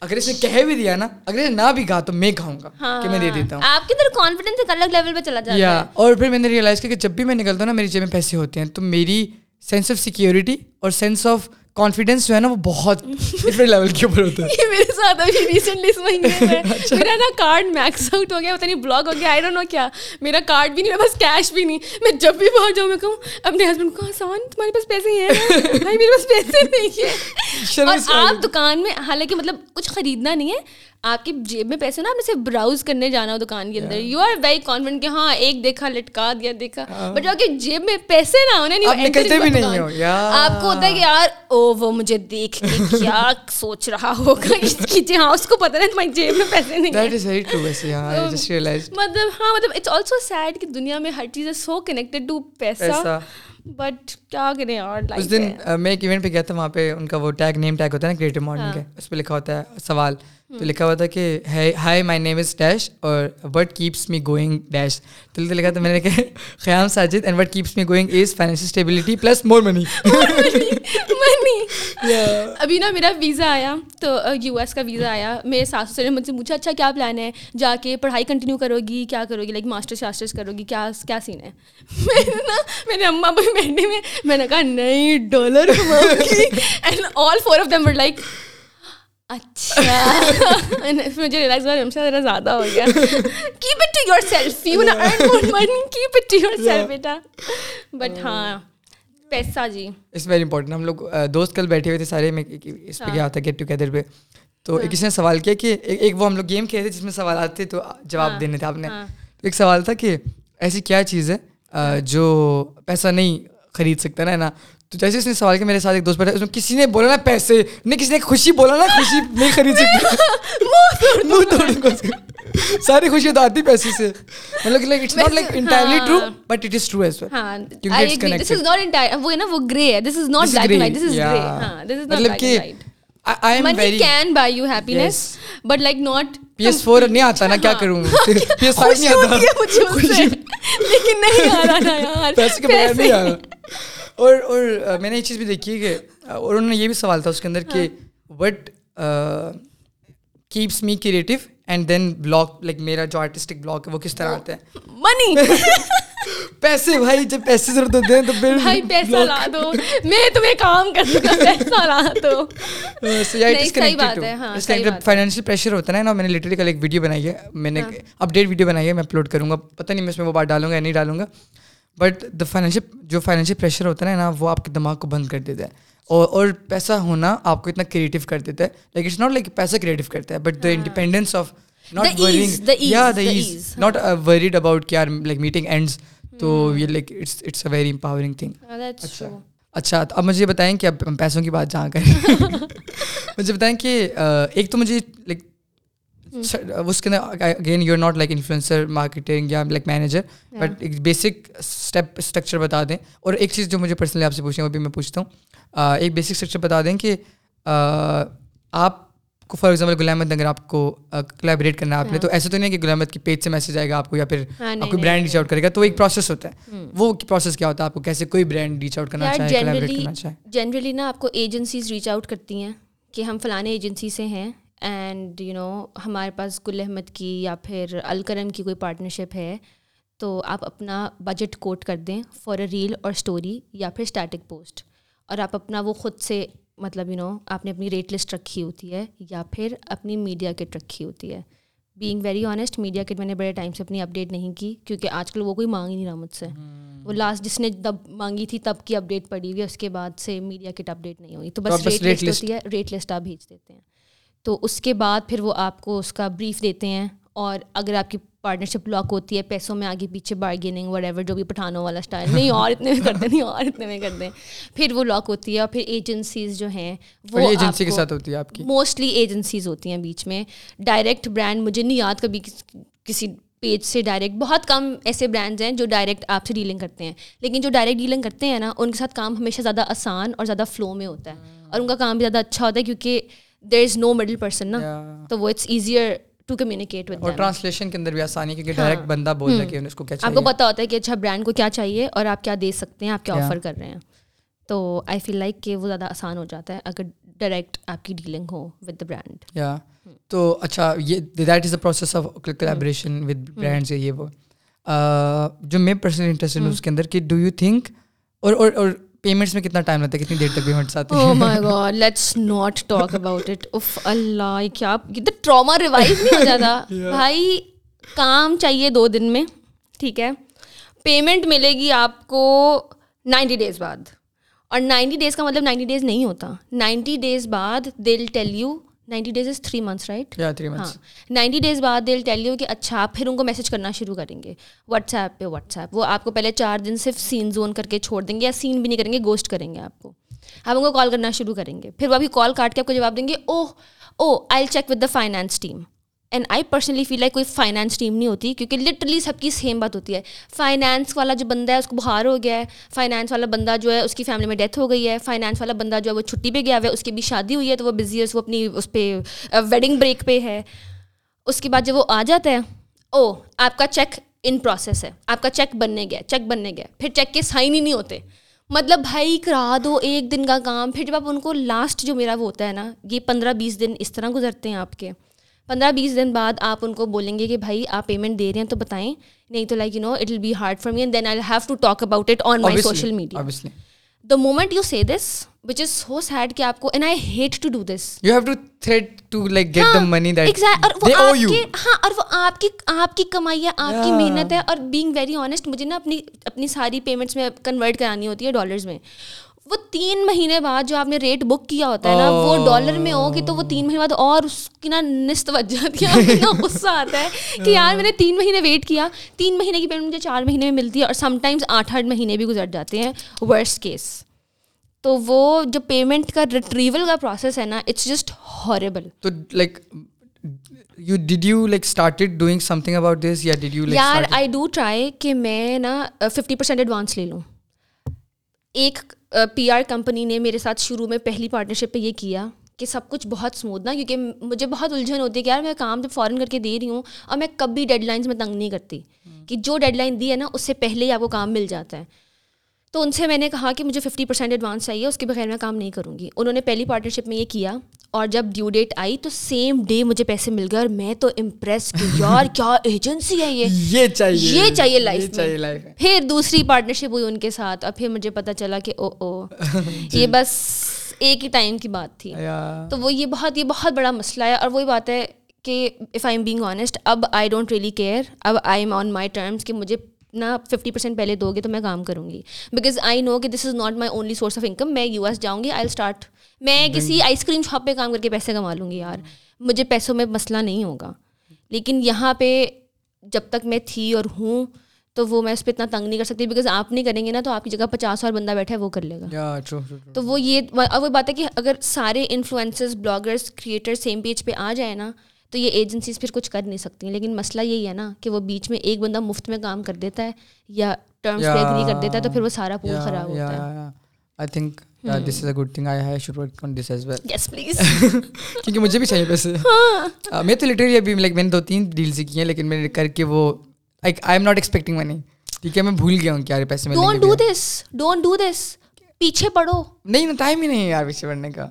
اگر اس نے کہہ بھی دیا نا اگر اس نے نہ بھی کہا تو میں کہوں گا کہ میں دے دیتا ہوں۔ آپ کے اندر کانفیڈنس ایک الگ لیول پہ چلا جاتا ہے۔ اور پھر میں نے ریئلائز کیا کہ جب بھی میں نکلتا ہوں نا میری جیب میں پیسے ہوتے ہیں تو میری سینس آف سیکورٹی اور سینس آف کانفیڈینس جو ہے نا وہ بہت ڈفرنٹ لیول کے اوپر ہوتا ہے۔ میرے ساتھ ابھی ریسنٹلی اس مہینے میں [LAUGHS] اچھا۔ میرا نا کارڈ میکس آؤٹ ہو گیا پتہ نہیں بلاک ہو گیا آئی ڈونٹ نو کیا۔ میرا کارڈ بھی نہیں بس کیش بھی نہیں۔ میں جب بھی باہر جاؤں میں کہوں اپنے ہسبینڈ کو آسان تمہارے پاس پیسے ہیں؟ [LAUGHS] بھائی میرے پاس پیسے نہیں ہیں۔ [LAUGHS] اور آپ دکان میں حالانکہ مطلب کچھ خریدنا نہیں ہے۔ آپ کی جیب میں پیسے نا آپ نے صرف براؤز کرنے جانا ہو دکان کے اندر۔ یو آر ویری کانفیڈنٹ کہ ہاں ایک دیکھا لٹکا دیا دیکھا۔ بٹ ہاں۔ آپ کی جیب میں پیسے نہ ہونے نہیں آپ کو ہوتا ہے کہ یار او وہ مجھے دیکھ کے کیا [LAUGHS] سوچ رہا ہوگا کہ ہاں اس کو پتا نہیں تمہاری جیب میں پیسے نہیں دیٹ از ویری ٹرو ویسے ہاں جسٹ ریئلائز مطلب ہاں مطلب اٹس آلسو سیڈ کہ دنیا میں ہر چیز سو کنیکٹڈ ٹو پیسہ۔ بٹ کیا کریں اور اس دن میں ایک ایونٹ پہ گیا تھا وہاں پہ ان کا وہ ٹیگ نیم ٹیگ ہوتا ہے نا کریٹو مارننگ کا اس پہ لکھا ہوتا ہے سوال۔ تو لکھا ہوا تھا کہ hi my name is dash اور what keeps me going dash تو لکھا تھا میں نے کہا Khayyam Sajid and what keeps me going is financial stability plus more money ابھی نا میرا ویزا آیا تو یو ایس کا ویزا آیا۔ میرے ساسو سے نے مجھ سے پوچھا اچھا کیا پلان ہے؟ جا کے پڑھائی کنٹینیو کرو گی؟ کیا کرو گی؟ لائک ماسٹرس واسٹرس کرو گی؟ کیا کیا سین ہے? [LAUGHS] میں نے نا میرے اماں بھائی بیٹھنے میں میں نے کہا نہیں dollar and all four of them like اچھا مجھے ریلائز ہوا ذرا زیادہ ہو گیا keep it to yourself you نا earn more money keep it to yourself beta but ہاں پیسہ جی اٹس ویری امپورٹنٹ ہم لوگ دوست کل بیٹھے ہوئے تھے سارے میں اس پہ کیا ہوتا ہے گیٹ ٹوگیدر پہ تو کسی نے سوال کیا کہ ایک وہ ہم لوگ گیم کھیلے تھے جس میں سوالات تھے تو جواب دینے تھے آپ نے ایک سوال تھا کہ ایسی کیا چیز ہے جو پیسہ نہیں خرید سکتا نا نا تو جیسے اس نے سوال کیا میرے ساتھ ایک دوست بیٹھا اس میں کسی نے بولا نا پیسے؟ نہیں کسی نے خوشی بولا نا خوشی نہیں خرید سکتی منہ ساری خوشی تو آتی پیسے سے۔ مطلب like it's not like entirely true but it is true as well ہاں دس از ناٹ انٹائر وہ نا وہ گرے ہے۔ This is not black and white this is grey ہاں دس از ناٹ مطلب کہ I am very can buy you happiness but like not P S four نہیں آتا نا کیا کروں؟ پی ایس فائیو نہیں آتا۔ لیکن نہیں آ رہا یار۔ پیسے کے بغیر نہیں آ رہا۔ اور اور میں نے یہ چیز بھی دیکھی ہے کہ اور انہوں نے یہ بھی سوال تھا اس کے اندر کہ what keeps me creative and then blog like میرا جو آرٹسٹک بلاگ ہے وہ کس طرح آتا ہے؟ منی [LAUGHS] پیسے بھائی جب پیسے ضرورت ہوتے ہیں تو پھر بھائی پیسہ لا دو۔ میں تمہیں کام کر دوں پیسہ لا دو۔ [LAUGHS] فائنینشیل پریشر ہوتا ہے نا میں نے لٹرلی کل ایک ویڈیو بنائی ہے۔ میں نے اپڈیٹ ویڈیو بنائی ہے میں اپلوڈ کروں گا۔ پتہ نہیں میں اس میں وہ بات ڈالوں گا یا نہیں ڈالوں گا۔ بٹ دا فائنینشیل جو فائنینشیل پریشر ہوتا ہے نا وہ آپ کے دماغ کو بند کر دیتا ہے. اور اور پیسہ ہونا آپ کو اتنا کریٹو کر دیتا ہے. لائک اٹس ناٹ لائک پیسہ کریٹو کرتا ہے but the independence of not یا the is not worried about کہ یار لائک میٹنگ اینڈز تو یہ like it's it's a very empowering thing اچھا اچھا اب مجھے بتائیں کہ اب پیسوں کی بات جہاں کریں مجھے بتائیں کہ ایک تو مجھے لائک اس کے اندر again you are not like influencer marketing یا لائک مینیجر بٹ ایک بیسک اسٹیپ اسٹرکچر بتا دیں۔ اور ایک چیز جو مجھے پرسنلی آپ سے پوچھیں وہ بھی میں پوچھتا ہوں۔ ایک بیسک اسٹرکچر بتا دیں کہ آپ کو فار ایگزامپل غلامت اگر آپ کو کلیبریٹ کرنا ہے آپ نے تو ایسا تو نہیں ہے کہ غلامت کی پیج سے میسج آئے گا آپ کو یا پھر آپ کو برانڈ ریچ آؤٹ کرے گا تو ایک پروسیس ہوتا ہے۔ وہ پروسیس کیا ہوتا ہے آپ کو؟ کیسے کوئی برانڈ ریچ آؤٹ کرنا چاہے جنرلی نا آپ کو ایجنسیز ریچ آؤٹ کرتی ہیں کہ ہم فلانے ایجنسی سے ہیں۔ اینڈ یو نو ہمارے پاس گل احمد کی یا پھر الکرم کی کوئی پارٹنرشپ ہے تو آپ اپنا بجٹ کوٹ کر دیں فار اے ریل اور اسٹوری یا پھر اسٹیٹک پوسٹ اور آپ اپنا وہ خود سے مطلب یو نو آپ نے اپنی ریٹ لسٹ رکھی ہوتی ہے یا پھر اپنی میڈیا کٹ رکھی ہوتی ہے. Being very honest media kit میں نے بڑے ٹائم سے اپنی اپڈیٹ نہیں کی کیونکہ آج کل وہ کوئی مانگ ہی نہیں رہا مجھ سے. وہ لاسٹ جس نے تب مانگی تھی تب کی اپڈیٹ پڑی ہوئی ہے اس کے بعد سے میڈیا کٹ اپڈیٹ نہیں ہوئی. تو بس ریٹ لسٹ ہوتی ہے ریٹ لسٹ آپ بھیج دیتے ہیں۔ تو اس کے بعد پھر وہ آپ کو اس کا بریف دیتے ہیں اور اگر آپ کی پارٹنرشپ لاک ہوتی ہے پیسوں میں آگے پیچھے بارگیننگ وٹ ایور جو بھی پٹھانوں والا اسٹائل نہیں اور اتنے میں کرتے نہیں اور اتنے میں کرتے ہیں پھر وہ لاک ہوتی ہے اور پھر ایجنسیز جو ہیں وہ ایجنسی کے ساتھ ہوتی ہے آپ کی؟ موسٹلی ایجنسیز ہوتی ہیں بیچ میں۔ ڈائریکٹ برانڈ مجھے نہیں یاد کبھی کسی پیج سے ڈائریکٹ بہت کم ایسے برانڈز ہیں جو ڈائریکٹ آپ سے ڈیلنگ کرتے ہیں۔ لیکن جو ڈائریکٹ ڈیلنگ کرتے ہیں نا ان کے ساتھ کام ہمیشہ زیادہ آسان اور زیادہ فلو میں ہوتا ہے۔ اور ان کا کام بھی زیادہ اچھا ہوتا ہے کیونکہ there is no middle person نا تو وہ it's easier to communicate with اور ٹرانسلیشن کے اندر بھی آسانی کیونکہ ڈائریکٹ بندہ بول رہا ہے اس کو کیا چاہیے آپ کو پتا ہوتا ہے کہ اچھا برانڈ کو کیا چاہیے اور آپ کیا دے سکتے ہیں آپ کیا آفر کر رہے ہیں تو آئی فیل لائک کہ وہ زیادہ آسان ہو جاتا ہے اگر ڈائریکٹ آپ کی ڈیلنگ ہو ود دا برانڈ یا تو اچھا یہ that is the process of collaboration with brands یہ وہ جو میں پرسنلی انٹرسٹ ہوں اس کے اندر کہ ڈو یو تھنک اور اور پیمنٹس میں کتنا ٹائم لگتا ہے؟ کتنی دیر تک پیمنٹس آتی ہیں؟ او my god let's not talk about it if اللہ کیا کتنا ٹراما ریوائز نہیں ہو جاتا۔ [LAUGHS] بھائی کام چاہیے دو دن میں ٹھیک ہے؟ پیمنٹ ملے گی آپ کو نائنٹی ڈیز بعد۔ اور نائنٹی ڈیز کا مطلب نائنٹی ڈیز نہیں ہوتا۔ نائنٹی ڈیز بعد they'll tell you ninety days is three months right ہاں۔ نائنٹی ڈیز بعد دل ٹیل یو کہ اچھا آپ پھر ان کو میسج کرنا شروع کریں گے۔ واٹس ایپ پہ واٹس ایپ وہ آپ کو پہلے چار دن صرف سین زون کر کے چھوڑ دیں گے یا سین بھی نہیں کریں گے گوسٹ کریں گے آپ کو۔ آپ ان کو کال کرنا شروع کریں گے۔ پھر وہ ابھی کال کاٹ کے آپ کو جواب دیں گے oh O I check with the finance team and I personally feel like کوئی فائنانس ٹیم نہیں ہوتی کیونکہ لٹرلی سب کی سیم بات ہوتی ہے فائنانس والا جو بندہ ہے اس کو بخار ہو گیا ہے فائنانس والا بندہ جو ہے اس کی فیملی میں ڈیتھ ہو گئی ہے فائنانس والا بندہ جو ہے وہ چھٹی پہ گیا ہوا ہے اس کی بھی شادی ہوئی ہے تو وہ بزی ہے اس وہ اپنی اس پہ ویڈنگ بریک پہ ہے اس کے بعد جب وہ آ جاتا ہے او آپ کا چیک ان پروسیس ہے آپ کا چیک بننے گیا چیک بننے گیا پھر چیک کے سائن ہی نہیں ہوتے مطلب بھائی کرا دو ایک دن کا کام پھر جب آپ ان کو لاسٹ جو میرا وہ ہوتا ہے نا یہ پندرہ بیس دن اس طرح گزرتے ہیں آپ کے پندرہ بیس دن بعد آپ ان کو بولیں گے کہ بھائی آپ پیمنٹ دے رہے ہیں تو بتائیں۔ نہیں تو like you know it will be hard for me and then I have to talk about it on my social media the moment you see this which is so sad کہ آپ کو and I hate to do this you have to threat to like get the money that ہاں اور وہ آپ کی آپ کی کمائی ہے آپ کی محنت ہے اور بینگ ویری آنیسٹ مجھے نا اپنی اپنی ساری پیمنٹس میں کنورٹ کرانی ہوتی ہے ڈالرز میں۔ وہ تین مہینے بعد جو آپ نے ریٹ بک کیا ہوتا ہے نا وہ ڈالر میں ہوگی تو وہ تین مہینے بعد اور اس کی نا نست جاتی ہے اتنا غصہ آتا ہے کہ یار میں نے تین مہینے ویٹ کیا۔ تین مہینے کی پیمنٹ مجھے چار مہینے میں ملتی ہے اور سم ٹائمز آٹھ آٹھ مہینے بھی گزر جاتے ہیں۔ ورسٹ کیس تو وہ جو پیمنٹ کا ریٹریول کا پروسیس ہے نا اٹس جسٹ ہاربل تو like you did you like started doing something about this یا ڈیڈ یو یار آئی ڈو ٹرائی کہ میں نا ففٹی پرسینٹ ایڈوانس لے لوں۔ ایک پی آر کمپنی نے میرے ساتھ شروع میں پہلی پارٹنرشپ پہ یہ کیا کہ سب کچھ بہت اسموتھ نا کیونکہ مجھے بہت الجھن ہوتی ہے کہ یار میں کام جب فوراً کر کے دے رہی ہوں اور میں کبھی ڈیڈ لائنس میں تنگ نہیں کرتی کہ جو ڈیڈ لائن دی ہے نا اس سے پہلے ہی آپ کو کام مل جاتا ہے۔ تو ان سے میں نے کہا کہ مجھے ففٹی پرسینٹ ایڈوانس چاہیے اس کے بغیر میں کام نہیں کروں گی۔ انہوں نے پہلی پارٹنرشپ میں یہ کیا اور جب ڈیو ڈیٹ آئی تو سیم ڈے مجھے پیسے مل گئے اور میں تو امپریس [LAUGHS] یار کیا ایجنسی ہے یہ؟ یہ چاہیے یہ چاہیے لائف میں۔ پھر دوسری پارٹنرشپ ہوئی ان کے ساتھ اور پھر مجھے پتا چلا کہ او او۔ [LAUGHS] یہ بس ایک ہی ٹائم کی بات تھی۔ تو وہ یہ بہت یہ بہت بڑا مسئلہ ہے اور وہی بات ہے کہ if I am being honest اب آئی ڈونٹ ریئلی کیئر اب I am on my terms کہ مجھے نا ففٹی پرسینٹ پہلے دو گے تو میں کام کروں گی. بیکاز آئی نو کہ this is not my only source of income میں یو ایس جاؤں گی آئی اسٹارٹ میں کسی آئس کریم شاپ پہ کام کر کے پیسے کما لوں گی یار. مجھے پیسوں میں مسئلہ نہیں ہوگا. لیکن یہاں پہ جب تک میں تھی اور ہوں تو وہ میں اس پہ اتنا تنگ نہیں کر سکتی. بیکاز آپ نہیں کریں گے نا تو آپ کی جگہ پچاس اور بندہ بیٹھا ہے وہ کر لے گا. تو وہ یہ وہ بات ہے کہ اگر سارے influencers bloggers creator same page پہ آ جائے نا تو یہ ایجنسیز پھر کچھ کر نہیں سکتی لیکن مسئلہ یہی ہے نا کہ وہ بیچ میں ایک بندہ مفت میں کام کر دیتا ہے یا ٹرمس پہ اگری کر دیتا ہے تو پھر وہ سارا پول خراب ہوتا ہے۔ I think this is a good thing I should work on this as well yes please کیونکہ مجھے بھی چاہیے پیسے۔ [LAUGHS] ہاں۔ میں تو لٹرلی ابھی لائک میں نے دو تین ڈیلس کی ہیں لیکن میں نے کر کے وہ like I am not expecting money ٹھیک ہے میں بھول گیا ہوں کیا پیسے میں don't do this don't do this پیچھے پڑھو۔ نہیں ٹائم ہی نہیں ہے یار پیچھے پڑھنے کا۔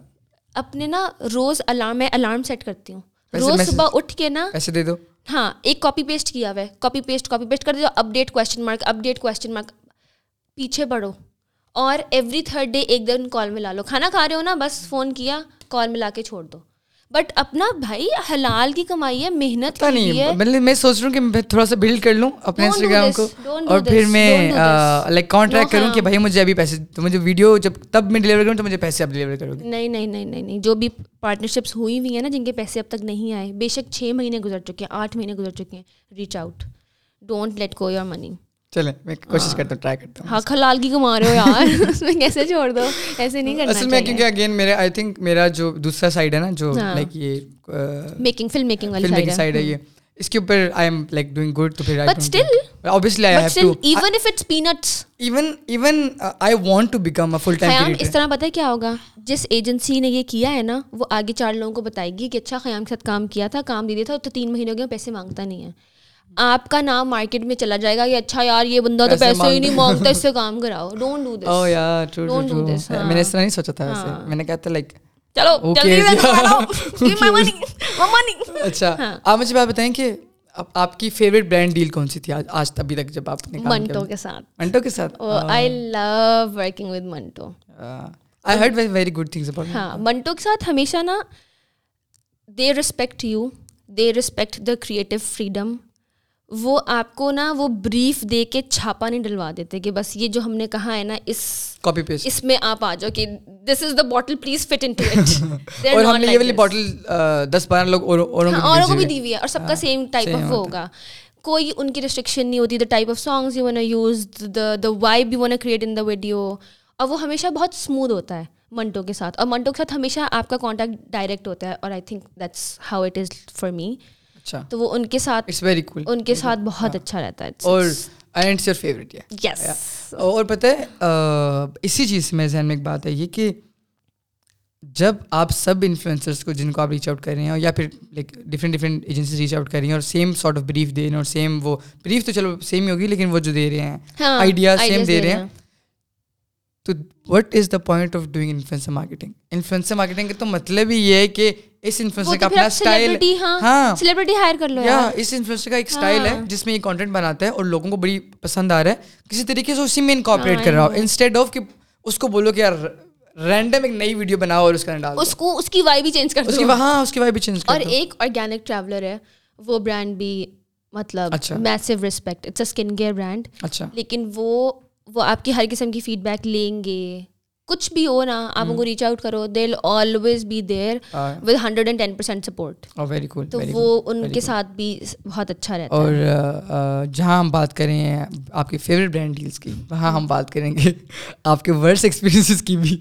اپنے نا روز الارم میں الارم سیٹ کرتی ہوں۔ روز صبح اٹھ کے نا پیسے دے دو۔ ہاں ایک کاپی پیسٹ کیا ہوا ہے۔ کاپی پیسٹ کاپی پیسٹ کر دو update question mark update question mark پیچھے پڑھو اور ایوری تھرڈ ڈے ایک دن کال ملا لو۔ کھانا کھا رہے ہو نا بس فون کیا کال ملا کے چھوڑ دو۔ بٹ اپنا بھائی حلال کی کمائی ہے محنت نہیں میں سوچ رہا ہوں کہ میں تھوڑا سا بلڈ کر لوں اپنے انسٹاگرام کو اور پھر میں لائک کانٹریکٹ کروں کہ بھائی مجھے ابھی پیسے تو مجھے ویڈیو جب تب میں ڈلیور کروں تو مجھے پیسے اب ڈلیور کروں نہیں نہیں نہیں نہیں نہیں جو بھی پارٹنرشپس ہوئی ہوئی ہیں نا جن کے پیسے اب تک نہیں آئے بے شک چھ مہینے گزر چکے ہیں آٹھ مہینے گزر چکے ہیں reach out don't let go your money چلیں میں کوشش کرتا ہوں ٹرائی کرتا ہوں۔ ہاں کھلال کی کما رہے ہو یار۔ [LAUGHS] اس میں کیسے چھوڑ دو؟ ایسے نہیں کرنا اصل میں کیونکہ اگین میرا آئی تھنک میرا جو دوسرا سائڈ ہے نا جو لائک یہ میکنگ فلم میکنگ والی سائڈ ہے۔ یہ۔ اس کے اوپر I am like doing good تو پھر but still obviously i have to even if it's peanuts even even uh, i want to become a full time creator. اس طرح پتہ ہے کیا ہوگا؟ جس ایجنسی نے یہ کیا ہے نا وہ آگے چار لوگوں کو بتائے گی کہ اچھا خیام کے ساتھ کام کیا تھا کام دے دیا تھا تو تین مہینے ہو گئے پیسے مانگتا نہیں ہے۔ آپ کا نام مارکیٹ میں چلا جائے گا کہ اچھا یار یہ بندہ تو پیسے ہی نہیں مانگتا اس سے کام کراؤ۔ ڈونٹ ڈو دس او یار ڈو دس میں نے اس طرح نہیں سوچا تھا ویسے۔ میں نے کہا تھا لائک چلو [LAUGHS] اچھا آپ مجھے بات بتائیں کہ آپ کی فیوریٹ برانڈ ڈیل کون سی تھی آج ابھی تک جب آپ نے منٹو کے ساتھ۔ منٹو کے ساتھ؟ I love working with Manto. I heard very good things about ہاں منٹو کے ساتھ ہمیشہ نا they respect you they respect the creative freedom وہ آپ کو نا وہ بریف دے کے چھاپا نہیں ڈلوا دیتے کہ بس یہ جو ہم نے کہا ہے نا اس کاپی پیسٹ اس میں آپ آ جاؤ کہ this is the bottle please fit in اور ہم نے یہ والی بوٹل دس بارہ لوگ اوروں کو بھی دی ہوئی ہے اور سب کا سیم ٹائپ آف ہوگا۔ کوئی ان کی ریسٹرکشن نہیں ہوتی the type of songs you want use the the vibe you want create in the video اور وہ ہمیشہ بہت اسموتھ ہوتا ہے منٹو کے ساتھ۔ اور منٹو کے ساتھ ہمیشہ آپ کا کانٹیکٹ ڈائریکٹ ہوتا ہے۔ اور I think that's how it is for me اچھا۔ تو وہ ان کے ساتھ اٹس ویری کول ان کے ساتھ بہت اچھا رہتا ہے۔ اور اینڈ یور فیوریٹ یس اور پتہ ہے اسی چیز میرے ذہن میں ایک بات ہے یہ کہ جب آپ سب انفلوئنسرس کو جن کو آپ ریچ آؤٹ کر رہے ہیں یا پھر like different different agencies reach out کر رہی ہیں اور سیم سارٹ آف بریف دے رہے ہیں اور سیم وہ بریف تو چلو سیم ہی ہوگی لیکن وہ جو دے رہے ہیں آئیڈیا سیم دے رہے ہیں۔ تو what is the point of doing influencer marketing influencer marketing کا تو مطلب ہی یہ ہے کہ اس انفلوئنسر کا اپنا اسٹائل ہاں سیلیبریٹی ہائر کر لو یا اس انفلوئنسر کا ایک اسٹائل ہے جس میں یہ کانٹینٹ بناتا ہے اور لوگوں کو بڑی پسند آ رہا ہے۔ کسی طریقے سے اسی میں انکارپوریٹ کر رہا ہو انسٹیڈ آف کہ اس کو بولو کہ یار رینڈم ایک نئی ویڈیو بناؤ اور اس کا ڈالو اس کو اس کی وائی بھی چینج کر اس کی ہاں اس کی وائی بھی چینج اور ایک آرگینک ٹریولر ہے۔ وہ برانڈ بھی مطلب میسو respect it's a skin care brand اچھا۔ لیکن وہ وہ آپ کی ہر قسم کی فیڈ بیک لیں گے۔ کچھ بھی ہو نا آپ ان کو ریچ آؤٹ کرو they'll always be there with hundred and ten percent support very cool تو وہ ان کے ساتھ بھی بہت اچھا رہتا ہے۔ اور جہاں ہم بات کریں آپ کی فیوریٹ برانڈ ڈیلس کی وہاں ہم بات کریں گے۔ [LAUGHS] آپ کے ورس ایکسپیرینسز کی بھی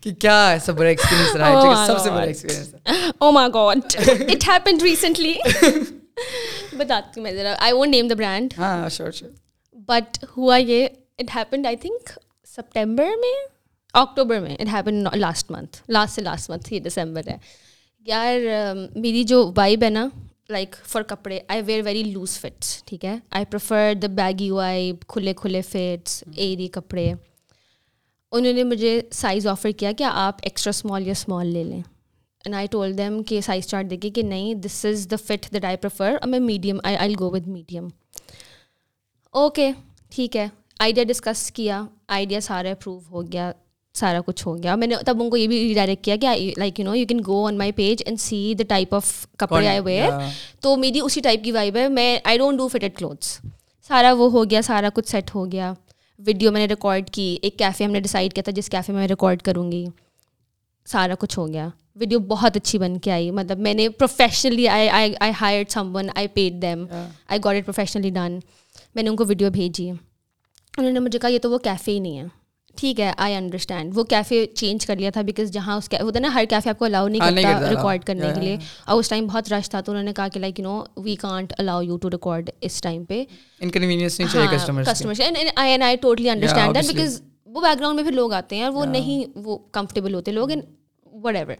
کہ کیا ایسا بڑا ایکسپیرینس رہا ہے [LAUGHS] سب سے بڑا experience oh my god it happened recently بتاتی ہوں میں ذرا۔ I won't name the brand ہاں شیور شیور بٹ ہوا یہ it happened I think September میں۔ اکٹوبر میں it happen last month last سے لاسٹ منتھ یہ دسمبر ہے یار میری جو وائب ہے نا لائک فار کپڑے I wear very loose fits ٹھیک ہے I prefer the baggy vibe کھلے کھلے فٹس ایری کپڑے انہوں نے مجھے سائز آفر کیا کہ آپ ایکسٹرا اسمال یا اسمال لے لیں اینڈ آئی ٹول دیم کہ سائز چارٹ دیکھیے کہ نہیں this is the fit that I prefer اور میں medium I I go with medium okay ٹھیک ہے آئیڈیا ڈسکس کیا آئیڈیا سارا اپروو ہو گیا سارا کچھ ہو گیا میں نے تب ان کو یہ بھی ڈائریکٹ کیا کہ like you know you can go on my page and see the type of کپڑے آئی ویئر تو میری اسی ٹائپ کی وائب ہے میں I don't do fitted clothes سارا وہ ہو گیا سارا کچھ سیٹ ہو گیا ویڈیو میں نے ریکارڈ کی ایک کیفے ہم نے ڈیسائڈ کیا تھا جس کیفے میں ریکارڈ کروں گی سارا کچھ ہو گیا ویڈیو بہت اچھی بن کے آئی مطلب میں نے professionally I I hire someone I paid them I got it professionally done میں نے ان کو ویڈیو بھیجی انہوں نے مجھے کہا یہ تو وہ کیفے ہی نہیں ہے ٹھیک ہے آئی انڈرسٹینڈ وہ کیفے چینج کر لیا تھا بیکاز جہاں اس ہوتا ہے نا ہر کیفے آپ کو الاؤ نہیں کرتا ریکارڈ کرنے کے لیے۔ اور اس ٹائم بہت رش تھا تو انہوں نے کہا کہ like you know we can't allow you to record us time پہ۔ I totally understand that because وہ بیک گراؤنڈ میں پھر لوگ آتے ہیں اور وہ نہیں وہ کمفرٹیبل ہوتے لوگ اینڈ وٹ ایور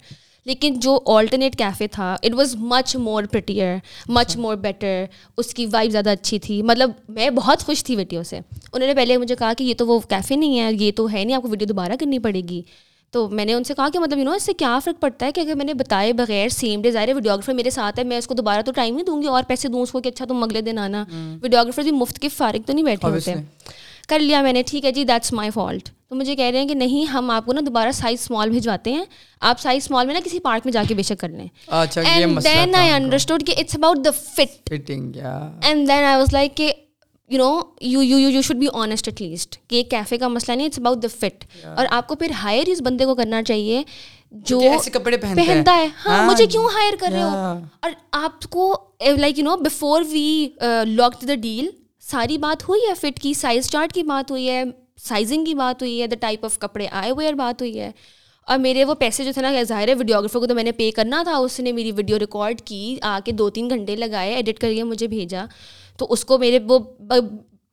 لیکن جو آلٹرنیٹ کیفے تھا it was much more prettier much more better اس کی وائب زیادہ اچھی تھی۔ مطلب میں بہت خوش تھی ویڈیو سے۔ انہوں نے پہلے مجھے کہا کہ یہ تو وہ کیفے نہیں ہے یہ تو ہے نہیں آپ کو ویڈیو دوبارہ کرنی پڑے گی۔ تو میں نے ان سے کہا کہ مطلب یو نو اس سے کیا فرق پڑتا ہے کہ اگر میں نے بتائے بغیر سیم ڈے ظاہر ویڈیوگرافر میرے ساتھ ہے میں اس کو دوبارہ تو ٹائم نہیں دوں گی اور پیسے دوں اس کو کہ اچھا تم اگلے دن آنا۔ ویڈیوگرافر بھی مفت کے فارغ تو نہیں بیٹھے ہوتے۔ کر لیا میں نے ٹھیک ہے جی دیٹس مائی فالٹ تو مجھے کہہ رہے ہیں کہ نہیں ہم آپ کو نا دوبارہ سائز اسمال بھجواتے ہیں۔ آپ سائز اسمال میں نا کسی پارک میں جا کے بے شک کر لیں۔ اینڈ دین آئی انڈرسٹوڈ کہ it's about the fit and then I was like کہ you know you you you should be honest at least کہ ایک کیفے کا مسئلہ نہیں اٹس اباؤٹ دا فٹ اور آپ کو پھر ہائر اس بندے کو کرنا چاہیے جو کپڑے پہنتا ہے۔ ہاں مجھے کیوں ہائر کر رہے ہو؟ اور آپ کو like you know before we lock the deal ساری بات ہوئی ہے؟ فٹ کی سائز چارٹ کی بات ہوئی ہے سائزنگ کی بات ہوئی ہے دا ٹائپ آف کپڑے آئے ویئر بات ہوئی ہے۔ اور میرے وہ پیسے جو تھے نا ظاہر ہے ویڈیوگرافر کو تو میں نے پے کرنا تھا اس نے میری ویڈیو ریکارڈ کی آ کے دو تین گھنٹے لگائے ایڈٹ کر کے مجھے بھیجا۔ تو اس کو میرے وہ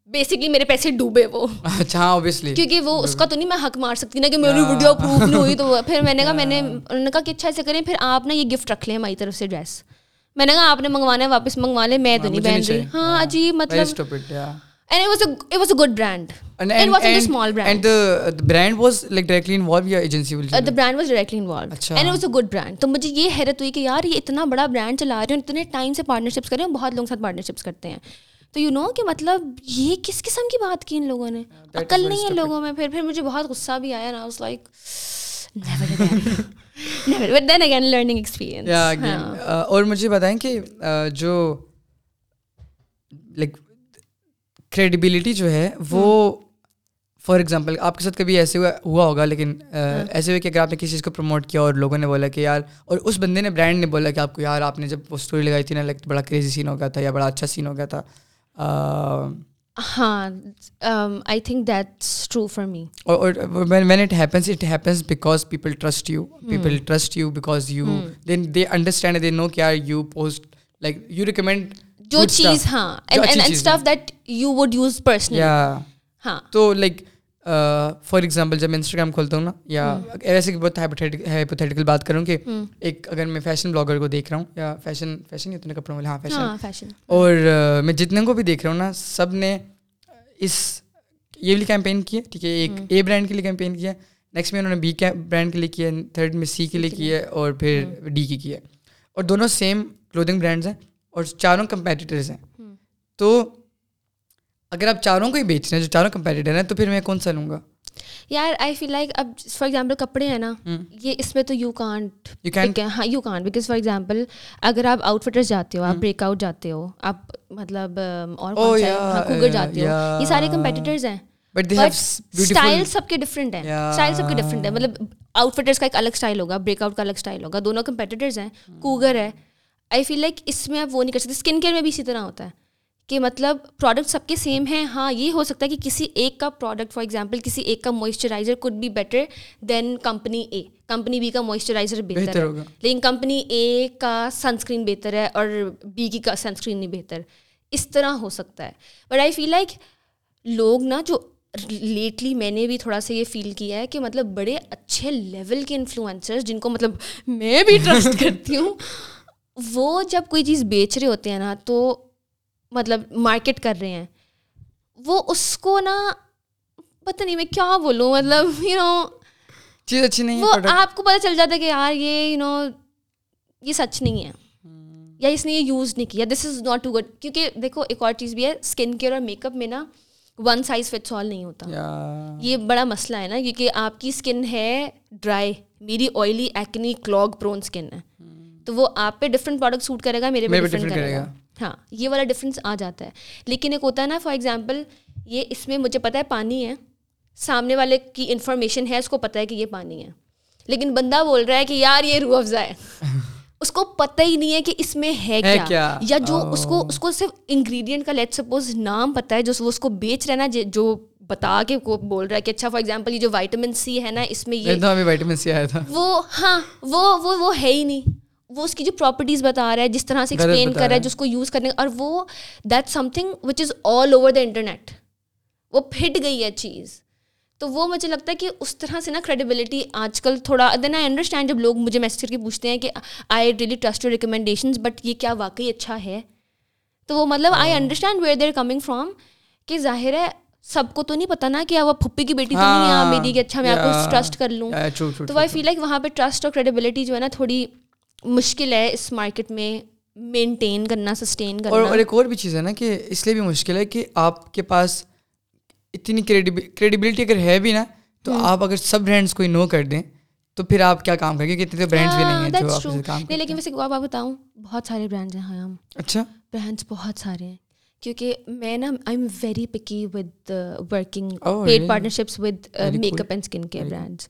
بیسکلی میرے پیسے ڈوبے وہ۔ اچھا کیونکہ وہ اس کا تو نہیں میں حق مار سکتی نا کہ میری ویڈیو اپروو نہیں ہوئی تو پھر میں نے کہا میں نے انہوں نے کہا کہ اچھا ایسے کریں پھر آپ نا یہ گفٹ رکھ لیں ہماری طرف سے ڈریس میں نے کہا آپ نے منگوانا ہے واپس منگوا لیں میں تو نہیں پہن رہی۔ ہاں عجیب مطلب تو مجھے یہ حیرت ہوئی کہ یار یہ اتنا بڑا برانڈ چلا رہے ہیں اتنے ٹائم سے پارٹنرشپس کریں بہت لوگوں کے ساتھ پارٹنرشپس کرتے ہیں۔ تو یو نو کہ مطلب یہ کس قسم کی بات کی ان لوگوں نے؟ عقل نہیں ہے لوگوں میں۔ پھر پھر مجھے بہت غصہ بھی آیا نا لائک اور مجھے بتائیں کہ جو لائک کریڈیبلٹی جو ہے وہ فار ایگزامپل آپ کے ساتھ کبھی ایسے ہوا ہوگا لیکن ایسے ہوئے کہ اگر آپ نے کسی چیز کو پروموٹ کیا اور لوگوں نے بولا کہ یار اور اس بندے نے برانڈ نے بولا کہ آپ کو یار آپ نے جب وہ اسٹوری لگائی تھی نا لائک بڑا کریزی سین ہو گیا تھا یا بڑا اچھا سین ہو گیا تھا ہاں I think that's true for me اور when it happens it happens because people trust you people trust you because you then they understand they know کیا you post like you recommend جو چیز ہاں stuff that you would use personally ہاں تو like for example جب میں Instagram کھولتا ہوں نا یا ایسے بہت ہائپوتھیٹیکل بات کروں کہ ایک اگر میں فیشن بلاگر کو دیکھ رہا ہوں یا فیشن فیشن اتنے کپڑوں والے ہاں فیشن اور میں جتنے کو بھی دیکھ رہا ہوں نا سب نے اس یہ والی کیمپین کی ہے ٹھیک ہے ایک اے برانڈ کے لیے کیمپین کیا ہے نیکسٹ میں انہوں نے بی برانڈ کے لیے کیا تھرڈ میں سی کے لیے کیا ہے اور پھر ڈی کی کیا اور دونوں سیم کلودنگ برانڈس ہیں اور چاروں کمپیٹیٹرز ہیں۔ تو اگر آپ چاروں کو ہی بیچ رہے ہیں جو چاروں کمپیٹیٹر ہیں تو پھر میں کون سا لوں گا؟ یار آئی فیل لائک اب فار ایگزامپل کپڑے ہیں نا یہ اس میں تو یو کانٹ ہاں you can't because for example اگر آپ آؤٹ فٹرس جاتے ہو آپ بریک آؤٹ جاتے ہو آپ مطلب اور کوگر جاتے ہو۔ یہ سارے کمپیٹیٹرز ہیں۔ اسٹائل سب کے ڈفرینٹ ہیں۔ اسٹائل سب کے ڈفرینٹ ہیں۔ مطلب آؤٹ فٹرس کا ایک الگ اسٹائل ہوگا بریک آؤٹ کا الگ اسٹائل ہوگا۔ دونوں کمپیٹیٹرز ہیں کوگر ہے۔ آئی فیل لائک اس میں آپ وہ نہیں کر سکتے۔ اسکن کیئر میں بھی اسی طرح ہوتا ہے۔ کہ مطلب پروڈکٹ سب کے سیم ہیں ہاں یہ ہو سکتا ہے کہ کسی ایک کا پروڈکٹ فار ایگزامپل کسی ایک کا moisturiser could be better than company A company B کا موئسچرائزر بہتر ہے۔ لیکن کمپنی اے کا سنسکرین بہتر ہے اور بی کی کا سنسکرین نہیں بہتر۔ اس طرح ہو سکتا ہے۔ بٹ آئی فیل لائک لوگ نا جو لیٹلی میں نے بھی تھوڑا سا یہ فیل کیا ہے کہ مطلب بڑے اچھے لیول کے انفلوئنسرز جن کو مطلب میں بھی ٹرسٹ [LAUGHS] کرتی ہوں وہ جب کوئی چیز بیچ رہے ہوتے ہیں نا تو مطلب مارکیٹ کر رہے ہیں۔ وہ اس کو نا پتہ نہیں میں کیا بولوں مطلب یو نو چیز اچھی نہیں وہ آپ کو پتہ چل جاتا ہے کہ یار یہ یو نو یہ سچ نہیں ہے۔ یا اس نے یہ یوز نہیں کیا۔ This is not too good کیونکہ دیکھو ایک اور چیز بھی ہے اسکن کیئر اور میک اپ میں نا ون سائز فٹس آل نہیں ہوتا۔ یہ بڑا مسئلہ ہے نا کیونکہ آپ کی اسکن ہے ڈرائی میری oily acne clog prone skin ہے۔ تو وہ آپ پہ ڈفرنٹ پروڈکٹ سوٹ کرے گا میرے پہ ڈفرنٹ کرے گا۔ ہاں یہ والا ڈفرینس آ جاتا ہے۔ لیکن ایک ہوتا ہے نا فار ایگزامپل یہ اس میں مجھے پتہ ہے پانی ہے۔ سامنے والے کی انفارمیشن ہے اس کو پتہ ہے کہ یہ پانی ہے۔ لیکن بندہ بول رہا ہے کہ یار یہ روح افزا ہے۔ [LAUGHS] اس کو پتہ ہی نہیں ہے کہ اس میں ہے کیا۔ یا جو اس کو اس کو صرف انگریڈینٹ کا لیٹ سپوز نام پتہ ہے جو وہ اس کو بیچ رہا ہے نا جو بتا کے کو بول رہا ہے کہ اچھا فار ایگزامپل یہ جو وائٹامن سی ہے نا اس میں یہ وائٹامن سی آیا تھا۔ وہ ہاں وہ وہ ہے ہی نہیں۔ وہ اس کی جو پراپرٹیز بتا رہا ہے جس طرح سے ایکسپلین کر رہا ہے جس کو یوز کرنے اور وہ that something which is all over the internet وہ پھٹ گئی ہے چیز۔ تو وہ مجھے لگتا ہے کہ اس طرح سے نا کریڈیبلٹی آج کل تھوڑا دین آئی انڈرسٹینڈ جب لوگ مجھے میسج کر کے پوچھتے ہیں کہ I really trust your recommendations but یہ کیا واقعی اچھا ہے؟ تو وہ مطلب I understand where they're coming from کہ ظاہر ہے سب کو تو نہیں پتا نا کہ وہ پھپھی کی بیٹی تو نہیں ہے میری کہ اچھا میں آپ کو ٹرسٹ کر لوں۔ تو آئی فیل لائک وہاں پہ ٹرسٹ اور کریڈیبلٹی جو ہے نا تھوڑی مشکل ہے اس مارکیٹ میں مینٹین کرنا سسٹین کرنا. اور ایک اور بھی چیز ہے نا کہ اس لیے بھی مشکل ہے کہ آپ کے پاس اتنی کریڈیبلٹی اگر ہے بھی نا تو آپ اگر سب برانڈس کو نو کر دیں تو پھر آپ کیا کام کریں گے اتنے برانڈس بھی نہیں ہیں جو آپ کام لیکن ویسے آپ بتاؤں بہت سارے برانڈس ہیں ہاں اچھا. برانڈس بہت سارے ہیں. کیونکہ میں نا I am very picky with working paid partnerships with make up and skin care brands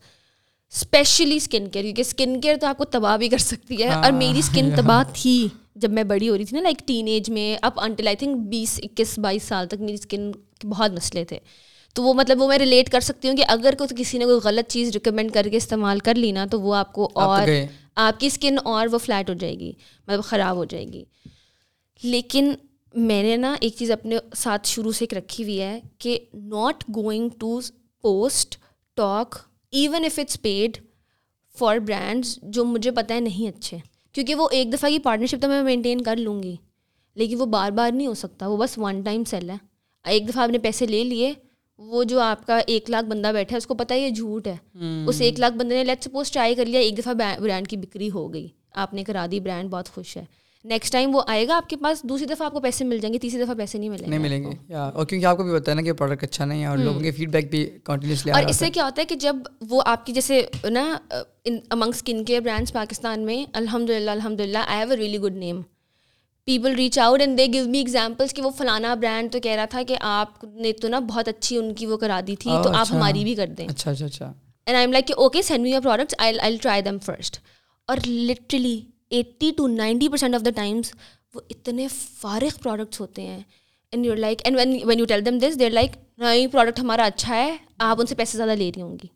especially skin care کیونکہ اسکن کیئر تو آپ کو تباہ بھی کر سکتی ہے اور میری اسکن تباہ تھی جب میں بڑی ہو رہی تھی نا لائک ٹین ایج میں اب انٹل آئی تھنک بیس اکیس بائیس سال تک میری اسکن کے بہت مسئلے تھے۔ تو وہ مطلب وہ میں ریلیٹ کر سکتی ہوں کہ اگر کوئی کسی نے کوئی غلط چیز ریکمینڈ کر کے استعمال کر لی نا تو وہ آپ کو اور آپ کی اسکن اور وہ فلیٹ ہو جائے گی مطلب خراب ہو جائے گی۔ لیکن میں نے نا ایک چیز اپنے ساتھ شروع سے ایک رکھی ہوئی ہے کہ not going to post talk even if it's paid for brands جو مجھے پتہ ہے نہیں اچھے کیونکہ وہ ایک دفعہ کی پارٹنرشپ تو میں مینٹین کر لوں گی لیکن وہ بار بار نہیں ہو سکتا وہ بس ون ٹائم سیل ہے۔ ایک دفعہ آپ نے پیسے لے لیے وہ جو آپ کا ایک لاکھ بندہ بیٹھا ہے اس کو پتہ ہے یہ جھوٹ ہے۔ اس ایک لاکھ بندے نے لیٹ سپوز ٹرائی کر لیا ایک دفعہ برانڈ کی بکری ہو گئی۔ آپ نے کرا دی برانڈ بہت خوش ہے۔ نیکسٹ ٹائم وہ آئے گا آپ کے پاس دوسری دفعہ آپ کو پیسے مل جائیں گے تیسری دفعہ پیسے نہیں ملیں گے نہیں ملیں گے اور کیونکہ آپ کو بھی بتایا نا کہ پروڈکٹ اچھا نہیں ہے اور لوگوں کے فیڈ بیک بھی کنٹینیوسلی اور اس سے کیا ہوتا ہے کہ جب وہ آپ کی جیسے نا among skin care brands Pakistan میں الحمد للہ الحمد للہ I have a really good name people reach out and they gave me examples کہ وہ فلانا برانڈ تو کہہ رہا تھا کہ آپ نے تو نا بہت اچھی ان کی وہ کرا دی تھی تو آپ ہماری بھی کر دیں۔ اچھا اچھا اچھا۔ اینڈ آئی ایم لائک کہ okay send me your products I I try them first اور literally eighty two ninety percent of the times وہ اتنے فارغ پروڈکٹس ہوتے ہیں. And you're like and when when you tell them this they're like نہیں product ہمارا اچھا ہے آپ ان سے پیسے زیادہ لے رہی ہوں گی.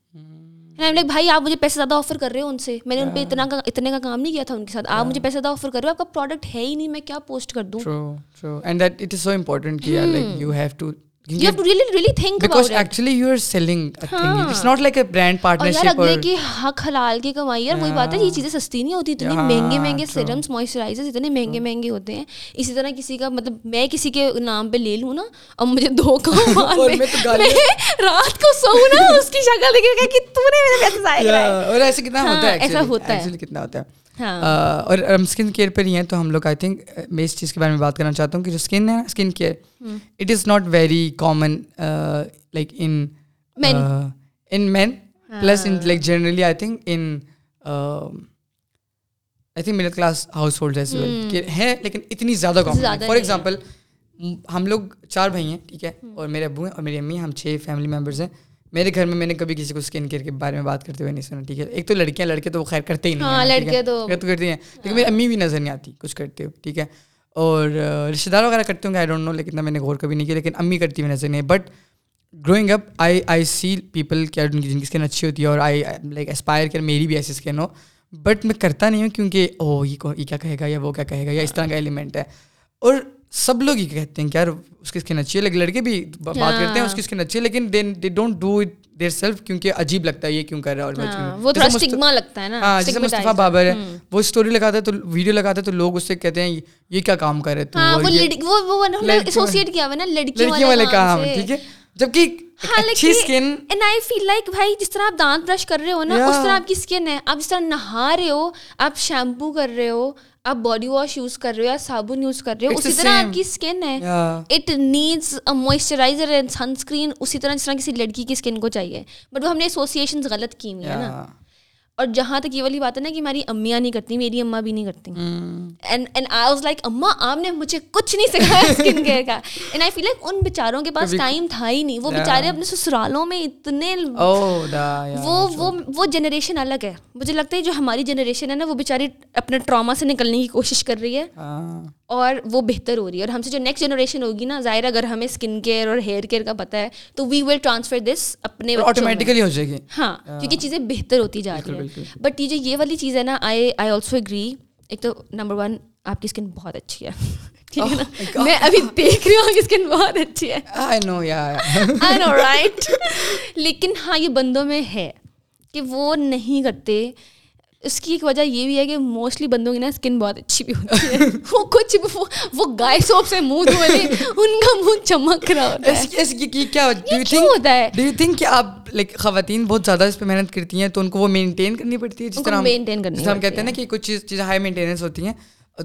لائک بھائی آپ مجھے پیسے زیادہ آفر کر رہے ہو ان سے۔ میں نے ان پہ اتنا کا اتنے کا کام نہیں کیا تھا ان کے ساتھ۔ آپ مجھے پیسے زیادہ آفر کر رہے ہو آپ کا پروڈکٹ ہے ہی نہیں میں کیا پوسٹ کر دوں؟ And that it is so important کہ like you have to you have to really really think because actually you are selling it's not like a brand partnership اور کہ حق حلال کی کمائی یار وہی بات ہے یہ چیزیں سستی نہیں ہوتی اتنی مہنگے مہنگے سیرمس موئسچرائزر اتنے مہنگے مہنگے ہوتے ہیں اسی طرح کسی کا مطلب میں کسی کے نام پہ لے لوں نا اور مجھے دو کام رات کو سو نا اس کی شکل دیکھ کہ تو نے میرے پیسے ضائع کرائے اور ایسے کتنا ہوتا ہے ایسا ہوتا ہے کتنا ہوتا ہے اور ہم اسکن کیئر پر ہی ہیں تو ہم لوگ آئی تھنک میں اس چیز کے بارے میں بات کرنا چاہتا ہوں کہ جو اسکن ہے skin care it is not very common like in in men plus in like generally I think in I think middle class household ہے لیکن اتنی زیادہ کامن فار ایگزامپل ہم لوگ چار بھائی ہیں ٹھیک ہے؟ اور میرے ابو ہیں اور میری امی ہم چھ فیملی ممبرس ہیں۔ میرے گھر میں میں نے کبھی کسی کو اسکن کیئر کے بارے میں بات کرتے ہوئے نہیں سنا ٹھیک ہے؟ ایک تو لڑکیاں لڑکے تو وہ خیر کرتے ہی نہیں لڑکے تو کرتے ہیں۔ لیکن میری امی بھی نظر نہیں آتی کچھ کرتے ہو ٹھیک ہے؟ اور رشتے دار وغیرہ کرتے ہوں گے آئی ڈونٹ نو لیکن میں نے غور کبھی نہیں کیا لیکن امی کرتی ہوئی نظر نہیں but growing up I I see people کیا جن کی اسکن اچھی ہوتی ہے اور آئی لائک اسپائر کر میری بھی ایسی اسکن ہو۔ بٹ میں کرتا نہیں ہوں کیونکہ او یہ کیا کہے گا یا وہ کیا کہے گا یا اس طرح کا ایلیمنٹ ہے۔ اور سب لوگ یہ کہتے ہیں کہ یار اس کی اسکن اچھی ہے لیکن لڑکے بھی بات کرتے ہیں اس کی اسکن اچھی ہے لیکن they don't do it their self کیونکہ عجیب لگتا ہے یہ کیوں کر رہا ہے ہاں جیسے مصطفیٰ بابر ہے وہ اسٹوری لگاتا ہے تو ویڈیو لگاتا ہے تو لوگ اس سے کہتے ہیں یہ کیا کام کر رہے لڑکیوں والے کام ٹھیک ہے؟ جبکہ جس طرح آپ دانت برش کر رہے ہو نا اس طرح آپ کی اسکن ہے۔ آپ جس طرح نہا رہے ہو آپ شیمپو کر رہے ہو آپ باڈی واش یوز کر رہے ہو یا صابن یوز کر رہے ہو اسی طرح آپ کی اسکن ہے۔ It needs moisturiser and sunscreen اسی طرح جس طرح کسی لڑکی کی اسکن کو چاہیے۔ بٹ وہ ہم نے ایسوسیشن غلط کی ہوئی ہے نا۔ اور جہاں تک یہ والی بات ہے نا کہ ہماری امیاں نہیں کرتی میری اماں بھی نہیں کرتی۔ And and I was like اماں آپ نے مجھے کچھ نہیں سکھایا اسکن کیئر کا۔ اینڈ آئی فیل لائک ان بیچاروں کے پاس ٹائم تھا ہی نہیں۔ وہ بیچارے اپنے سسرالوں میں اتنے وہ وہ وہ جنریشن الگ ہے۔ مجھے لگتا ہے جو ہماری جنریشن ہے نا وہ بیچاری اپنے ٹراما سے نکلنے کی کوشش کر رہی ہے۔ اور وہ بہتر ہو رہی ہے۔ اور ہم سے جو نیکسٹ جنریشن ہوگی نا ظاہر اگر ہمیں اسکن کیئر اور ہیئر کیئر کا پتہ ہے تو وی ول ٹرانسفر دس اپنے آٹومیٹیکلی ہو جائے گی۔ ہاں کیونکہ چیزیں بہتر ہوتی جا رہی ہیں۔ بٹ یہ جو یہ والی چیز ہے نا آئی آئی آلسو اگری ایک تو نمبر ون آپ کی اسکن بہت اچھی ہے۔ ٹھیک ہے نا؟ میں ابھی دیکھ رہی ہوں آپ کی اسکن بہت اچھی ہے۔ آئی نو رائٹ لیکن ہاں یہ بندوں میں ہے کہ وہ نہیں کرتے۔ اس کی ایک وجہ یہ بھی ہے کہ موسٹلی بندوں کی نا اسکن بہت اچھی بھی ہوتی ہے۔ [LAUGHS] وہ کچھ وہ گائے سوپ سے منہ دھوے ان کا منہ چمک رہا ہوتا ہے۔ کیا ہوتا ہے؟ ڈو یو تھنک کہ آپ لائک خواتین بہت زیادہ اس پہ محنت کرتی ہیں تو ان کو وہ مینٹین کرنی پڑتی ہے؟ جس طرح مینٹین کرنی ہم کہتے ہیں نا کہ کچھ چیز چیزیں ہائی مینٹیننس ہوتی ہیں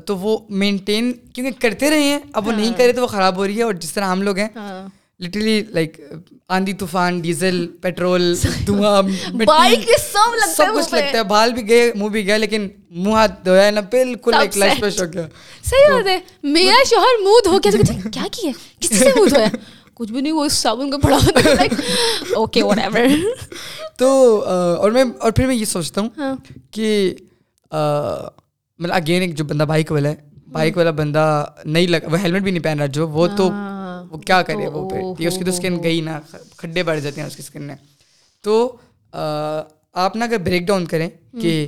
تو وہ مینٹین کیونکہ کرتے رہے ہیں اب وہ نہیں کرے تو وہ خراب ہو رہی ہے اور جس طرح ہم لوگ ہیں لٹرلی لائک آندھی طوفان ڈیزل پیٹرول دھواں سب کچھ لگتا ہے بال بھی گئے منہ بھی گیا لیکن منہ ہاتھ دھویا نا بالکل ایک لائف فریش ہو گیا صحیح بات ہے میرا شوہر منہ دھو کے کیا کیا کس سے منہ دھویا کچھ بھی نہیں وہ صابن کو پڑا اوکے وٹ ایور تو اور میں اور پھر میں یہ سوچتا ہوں کہ مطلب اگین ایک جو بندہ بائک والا ہے بائک والا بندہ نہیں لگا وہ ہیلمٹ بھی نہیں پہن رہا جو وہ تو وہ کیا کرے وہ پھر؟ اس کی تو اسکن گئی نا کھڈے بڑھ جاتے ہیں اس کی اسکن میں۔ تو آپ نا اگر بریک ڈاؤن کریں کہ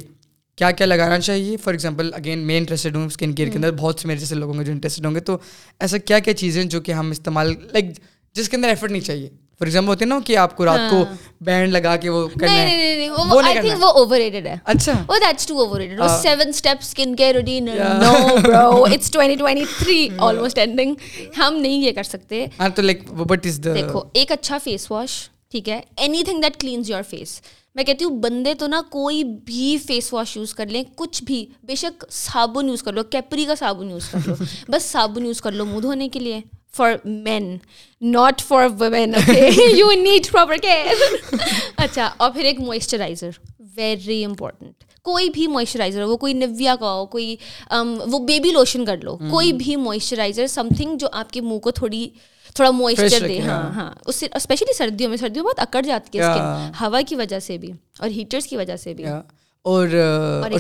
کیا کیا لگانا چاہیے فار ایگزامپل اگین میں انٹرسٹیڈ ہوں اسکن کیئر کے اندر بہت سے میرے جیسے لوگ ہوں جو انٹرسٹیڈ ہوں گے تو ایسا کیا کیا چیزیں جو کہ ہم استعمال لائک جس کے اندر ایفرٹ نہیں چاہیے؟ فار ایگزامپل ہوتے ہیں نا کہ آپ کو رات کو بینڈ لگا کے وہ کرنا ہے وہ نہیں کرنا وہ اوور ریٹڈ ہے اچھا وہ دیٹس ٹو اوور ریٹڈ وہ 7 سٹیپ سکن کیئر روٹین نو برو اٹس 2023 آلموسٹ اینڈنگ ہم نہیں یہ کر سکتے ہاں تو لائک از دی دیکھو ایک اچھا فیس واش ٹھیک ہے anything that cleanses your face میں کہتی ہوں بندے تو نا کوئی بھی فیس واش یوز کر لیں کچھ بھی بے شک صابن یوز کر لو کیپری کا صابن یوز کر لو بس صابن یوز کر لو منہ دھونے کے لیے for men not for women you need proper care اچھا اور پھر ایک موئسچرائزر ویری امپورٹنٹ کوئی بھی موئسچرائزر وہ کوئی نویا کا ہو کوئی وہ بیبی لوشن کر لو کوئی بھی موئسچرائزر سم تھنگ جو آپ کے منہ کو تھوڑی تھوڑا موئسچر دے ہاں ہاں اس سے اسپیشلی سردیوں میں سردیوں بہت اکڑ جاتی ہے ہوا کی وجہ سے بھی اور ہیٹرس کی وجہ سے بھی اور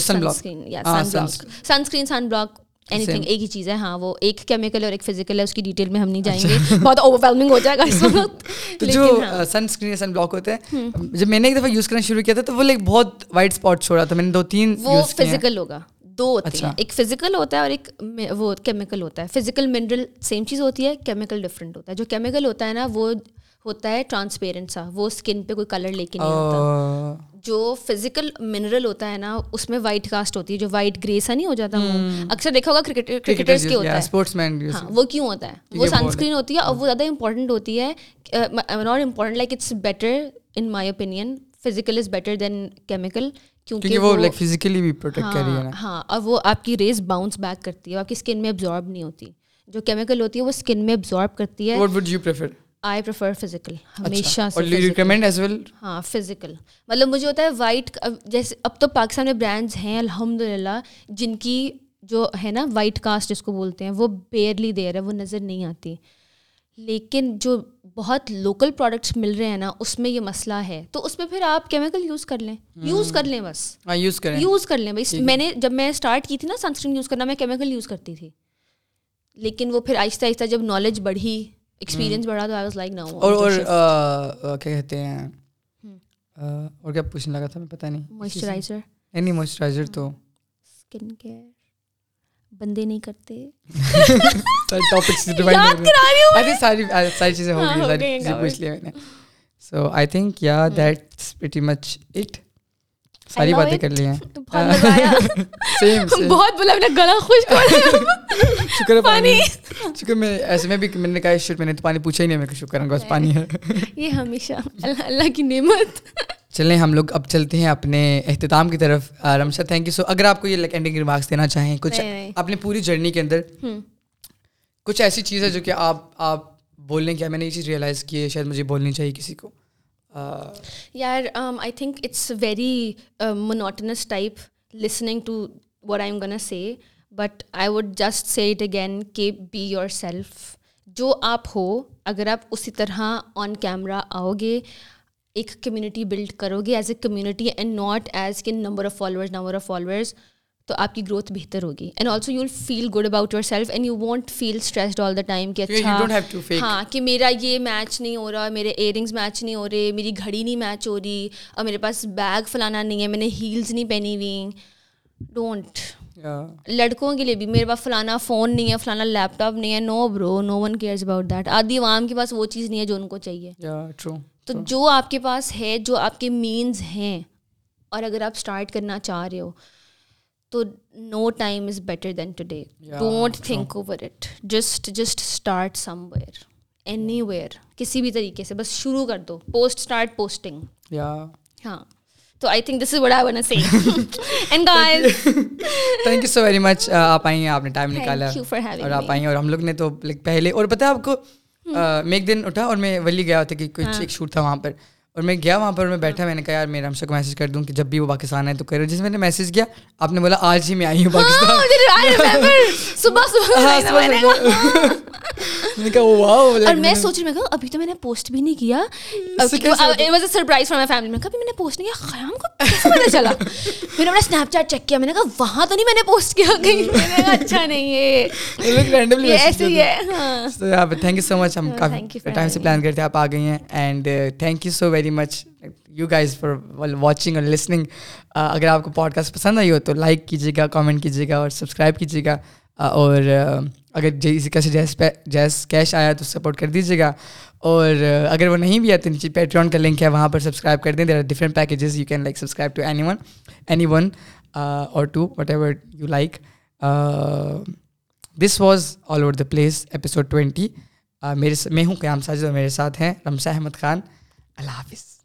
sunscreen sunblock anything ایک ہی چیز ہے ہاں وہ ایک کیمیکل اور ایک فزیکل ہے اس کی ڈیٹیل میں ہم نہیں جائیں گے۔ بہت اوور ویلمنگ ہو جائے گا۔ اس [LAUGHS] وقت تو جو سن اسکرین سن بلاک ہوتے ہیں جب میں نے ایک دفعہ یوز کرنا شروع کیا تھا تو وہ لائک بہت وائٹ اسپاٹ چھوڑا تھا میں نے دو تین وہ فزیکل ہوگا۔ دو ہوتے ہیں۔ ایک فزیکل ہوتا ہے اور ایک وہ کیمیکل ہوتا ہے۔ فزیکل منرل سیم چیز ہوتی ہے کیمیکل ڈفرینٹ ہوتا ہے۔ جو کیمیکل ہوتا ہے نا وہ ہوتا ہے ٹرانسپیرنٹ سا وہ اسکن پہ کوئی کلر لے کے نہیں ہوتا۔ جو فزیکل منرل ہوتا ہے نا اس میں وائٹ کاسٹ ہوتی ہے جو وائٹ گرے سا نہیں ہو جاتا اکثر دیکھا ہوگا کرکٹرس کے ہوتا ہے۔ ہاں وہ کیوں ہوتا ہے؟ وہ سن اسکرین ہوتی ہے اور وہ زیادہ امپورٹنٹ ہوتی ہے۔ Not important like it's better in my opinion physical is better than chemical کیونکہ وہ لائک فزیکلی بھی پروٹیکٹ کر رہی ہے ہاں اور وہ آپ کی ریز باؤنس بیک کرتی ہے آپ کی اسکن میں ابزارب نہیں ہوتی۔ جو کیمیکل ہوتی ہے وہ اسکن میں ابزارب کرتی ہے۔ آئی پریفر فزیکل ہمیشہ ہاں فزیکل مطلب مجھے ہوتا ہے وائٹ جیسے اب تو پاکستان میں برانڈز ہیں الحمد للہ جن کی جو ہے نا وائٹ کاسٹ جس کو بولتے ہیں وہ بیئرلی دیر ہے وہ نظر نہیں آتی۔ لیکن جو بہت لوکل پروڈکٹس مل رہے ہیں نا اس میں یہ مسئلہ ہے۔ تو اس میں پھر آپ کیمیکل یوز کر لیں۔ یوز کر لیں بس۔ یوز کریں۔ یوز کر لیں بھائی میں نے جب میں اسٹارٹ کی تھی نا سنسکرین یوز کرنا میں کیمیکل یوز کرتی تھی۔ لیکن وہ پھر آہستہ آہستہ جب نالج بڑھی ایکسپیرینس بڑھا تو آئی واز لائک ناؤ اور اور کیا کہتے ہیں اور کیا پوچھنے لگا تھا میں پتہ نہیں موئسچرائزر نہیں موئسچرائزر تو اسکن کیئر بندے نہیں کرتے ساری چیزیں ہو گئی پوچھ لیا میں نے سو آئی تھنک یا دیٹس ویٹی مچ اٹ ساری باتیں کر لی ہیں۔ [LAUGHS] بہت بولا نے گلا خشک شکر ہے پانی۔ شکر میں ایسے میں بھی میں نے کہا شٹ میں نے تو پانی پوچھا ہی نہیں میں شکر بس پانی ہے۔ یہ ہمیشہ اللہ اللہ کی نعمت۔ چلیں ہم لوگ اب چلتے ہیں اپنے اختتام کی طرف۔ رمشا تھینک یو سو اگر آپ کو یہ اینڈنگ ریمارکس دینا چاہیں کچھ اپنی پوری جرنی کے اندر کچھ ایسی چیز ہے جو کہ آپ آپ بولنے کی میں نے یہ چیز ریئلائز کی ہے شاید مجھے بولنی چاہیے کسی کو۔ یار I think it's very monotonous type listening to what I am gonna say but I would just say it again کہ بی یور سیلف جو آپ ہو اگر آپ اسی طرح آن کیمرہ آؤ گے ایک کمیونٹی بلڈ کرو گے as a community and not as کہ number of followers number of followers تو آپ کی گروتھ بہتر ہوگی. And also you will feel good about yourself and you won't feel stressed all the time کہ اچھا ہاں کہ میرا یہ میچ نہیں ہو رہا میرے ایئر رنگس میچ نہیں ہو رہے میری گھڑی نہیں میچ ہو رہی اور میرے پاس بیگ فلانا نہیں ہے میں نے ہیلز نہیں پہنی ہوئی۔ ڈونٹ لڑکوں کے لیے بھی میرے پاس فلانا فون نہیں ہے فلانا لیپ ٹاپ نہیں ہے۔ No bro no one cares about that آدھی عوام کے پاس وہ چیز نہیں ہے جو ان کو چاہیے۔ تو جو آپ کے پاس ہے جو آپ کے مینس ہیں اور اگر آپ اسٹارٹ کرنا چاہ رہے ہو تو no time is better than today don't think over it just just start somewhere anywhere کسی بھی طریقے سے بس شروع کر دو پوسٹ اسٹارٹ پوسٹنگ ہاں تو I think this is what I wanna say and guys thank you so very much آپ آئی ہیں آپ نے ٹائم نکالا اور آپ آئی ہیں اور ہم لوگ نے تو پہلے اور پتہ آپ کو میں ایک دن اٹھا اور میں ولی گیا تھا کہ کچھ ایک شوٹ تھا وہاں پر اور میں گیا وہاں پر میں بیٹھا میں نے کہا یار میں رمشا کو میسج کر دوں کہ جب بھی وہ پاکستان آئے تو کرو جس میں نے میسج کیا آپ نے بولا آج ہی میں آئی ہوں پاکستان اور میں سوچ رہی میں ابھی تو میں نے پوسٹ بھی نہیں کیا سرپرائز فرام فیملی میں کبھی میں نے پوسٹ نہیں کیا خیام کو کیسے پتا چلا پھر میں نے اسنیپ چیٹ چیک کیا میں نے کہا وہاں تو نہیں میں نے پوسٹ کیا کہیں اچھا نہیں ہے ایسے ہی ہے تھینک یو سو مچ ہم کافی ٹائم سے پلان کرتے آپ آ گئی ہیں and thank you so very very much you guys for watching اور لسننگ اگر آپ کو پوڈ کاسٹ پسند آئی ہو تو لائک کیجیے گا کامنٹ کیجیے گا اور سبسکرائب کیجیے گا. Uh, اور uh, اگر جی اسی کا سے جیس جیس کیش آیا تو سپورٹ کر دیجیے گا. اور uh, اگر وہ نہیں بھی آیا تو نیچے پیٹرون کا لنک ہے، وہاں پر سبسکرائب کر دیں. There are different packages you can like subscribe to anyone anyone اور to whatever you like this was all over the place episode twenty میرے میں ہوں قیام ساجد اور میرے ساتھ ہیں رمسا احمد خان اللہ حافظ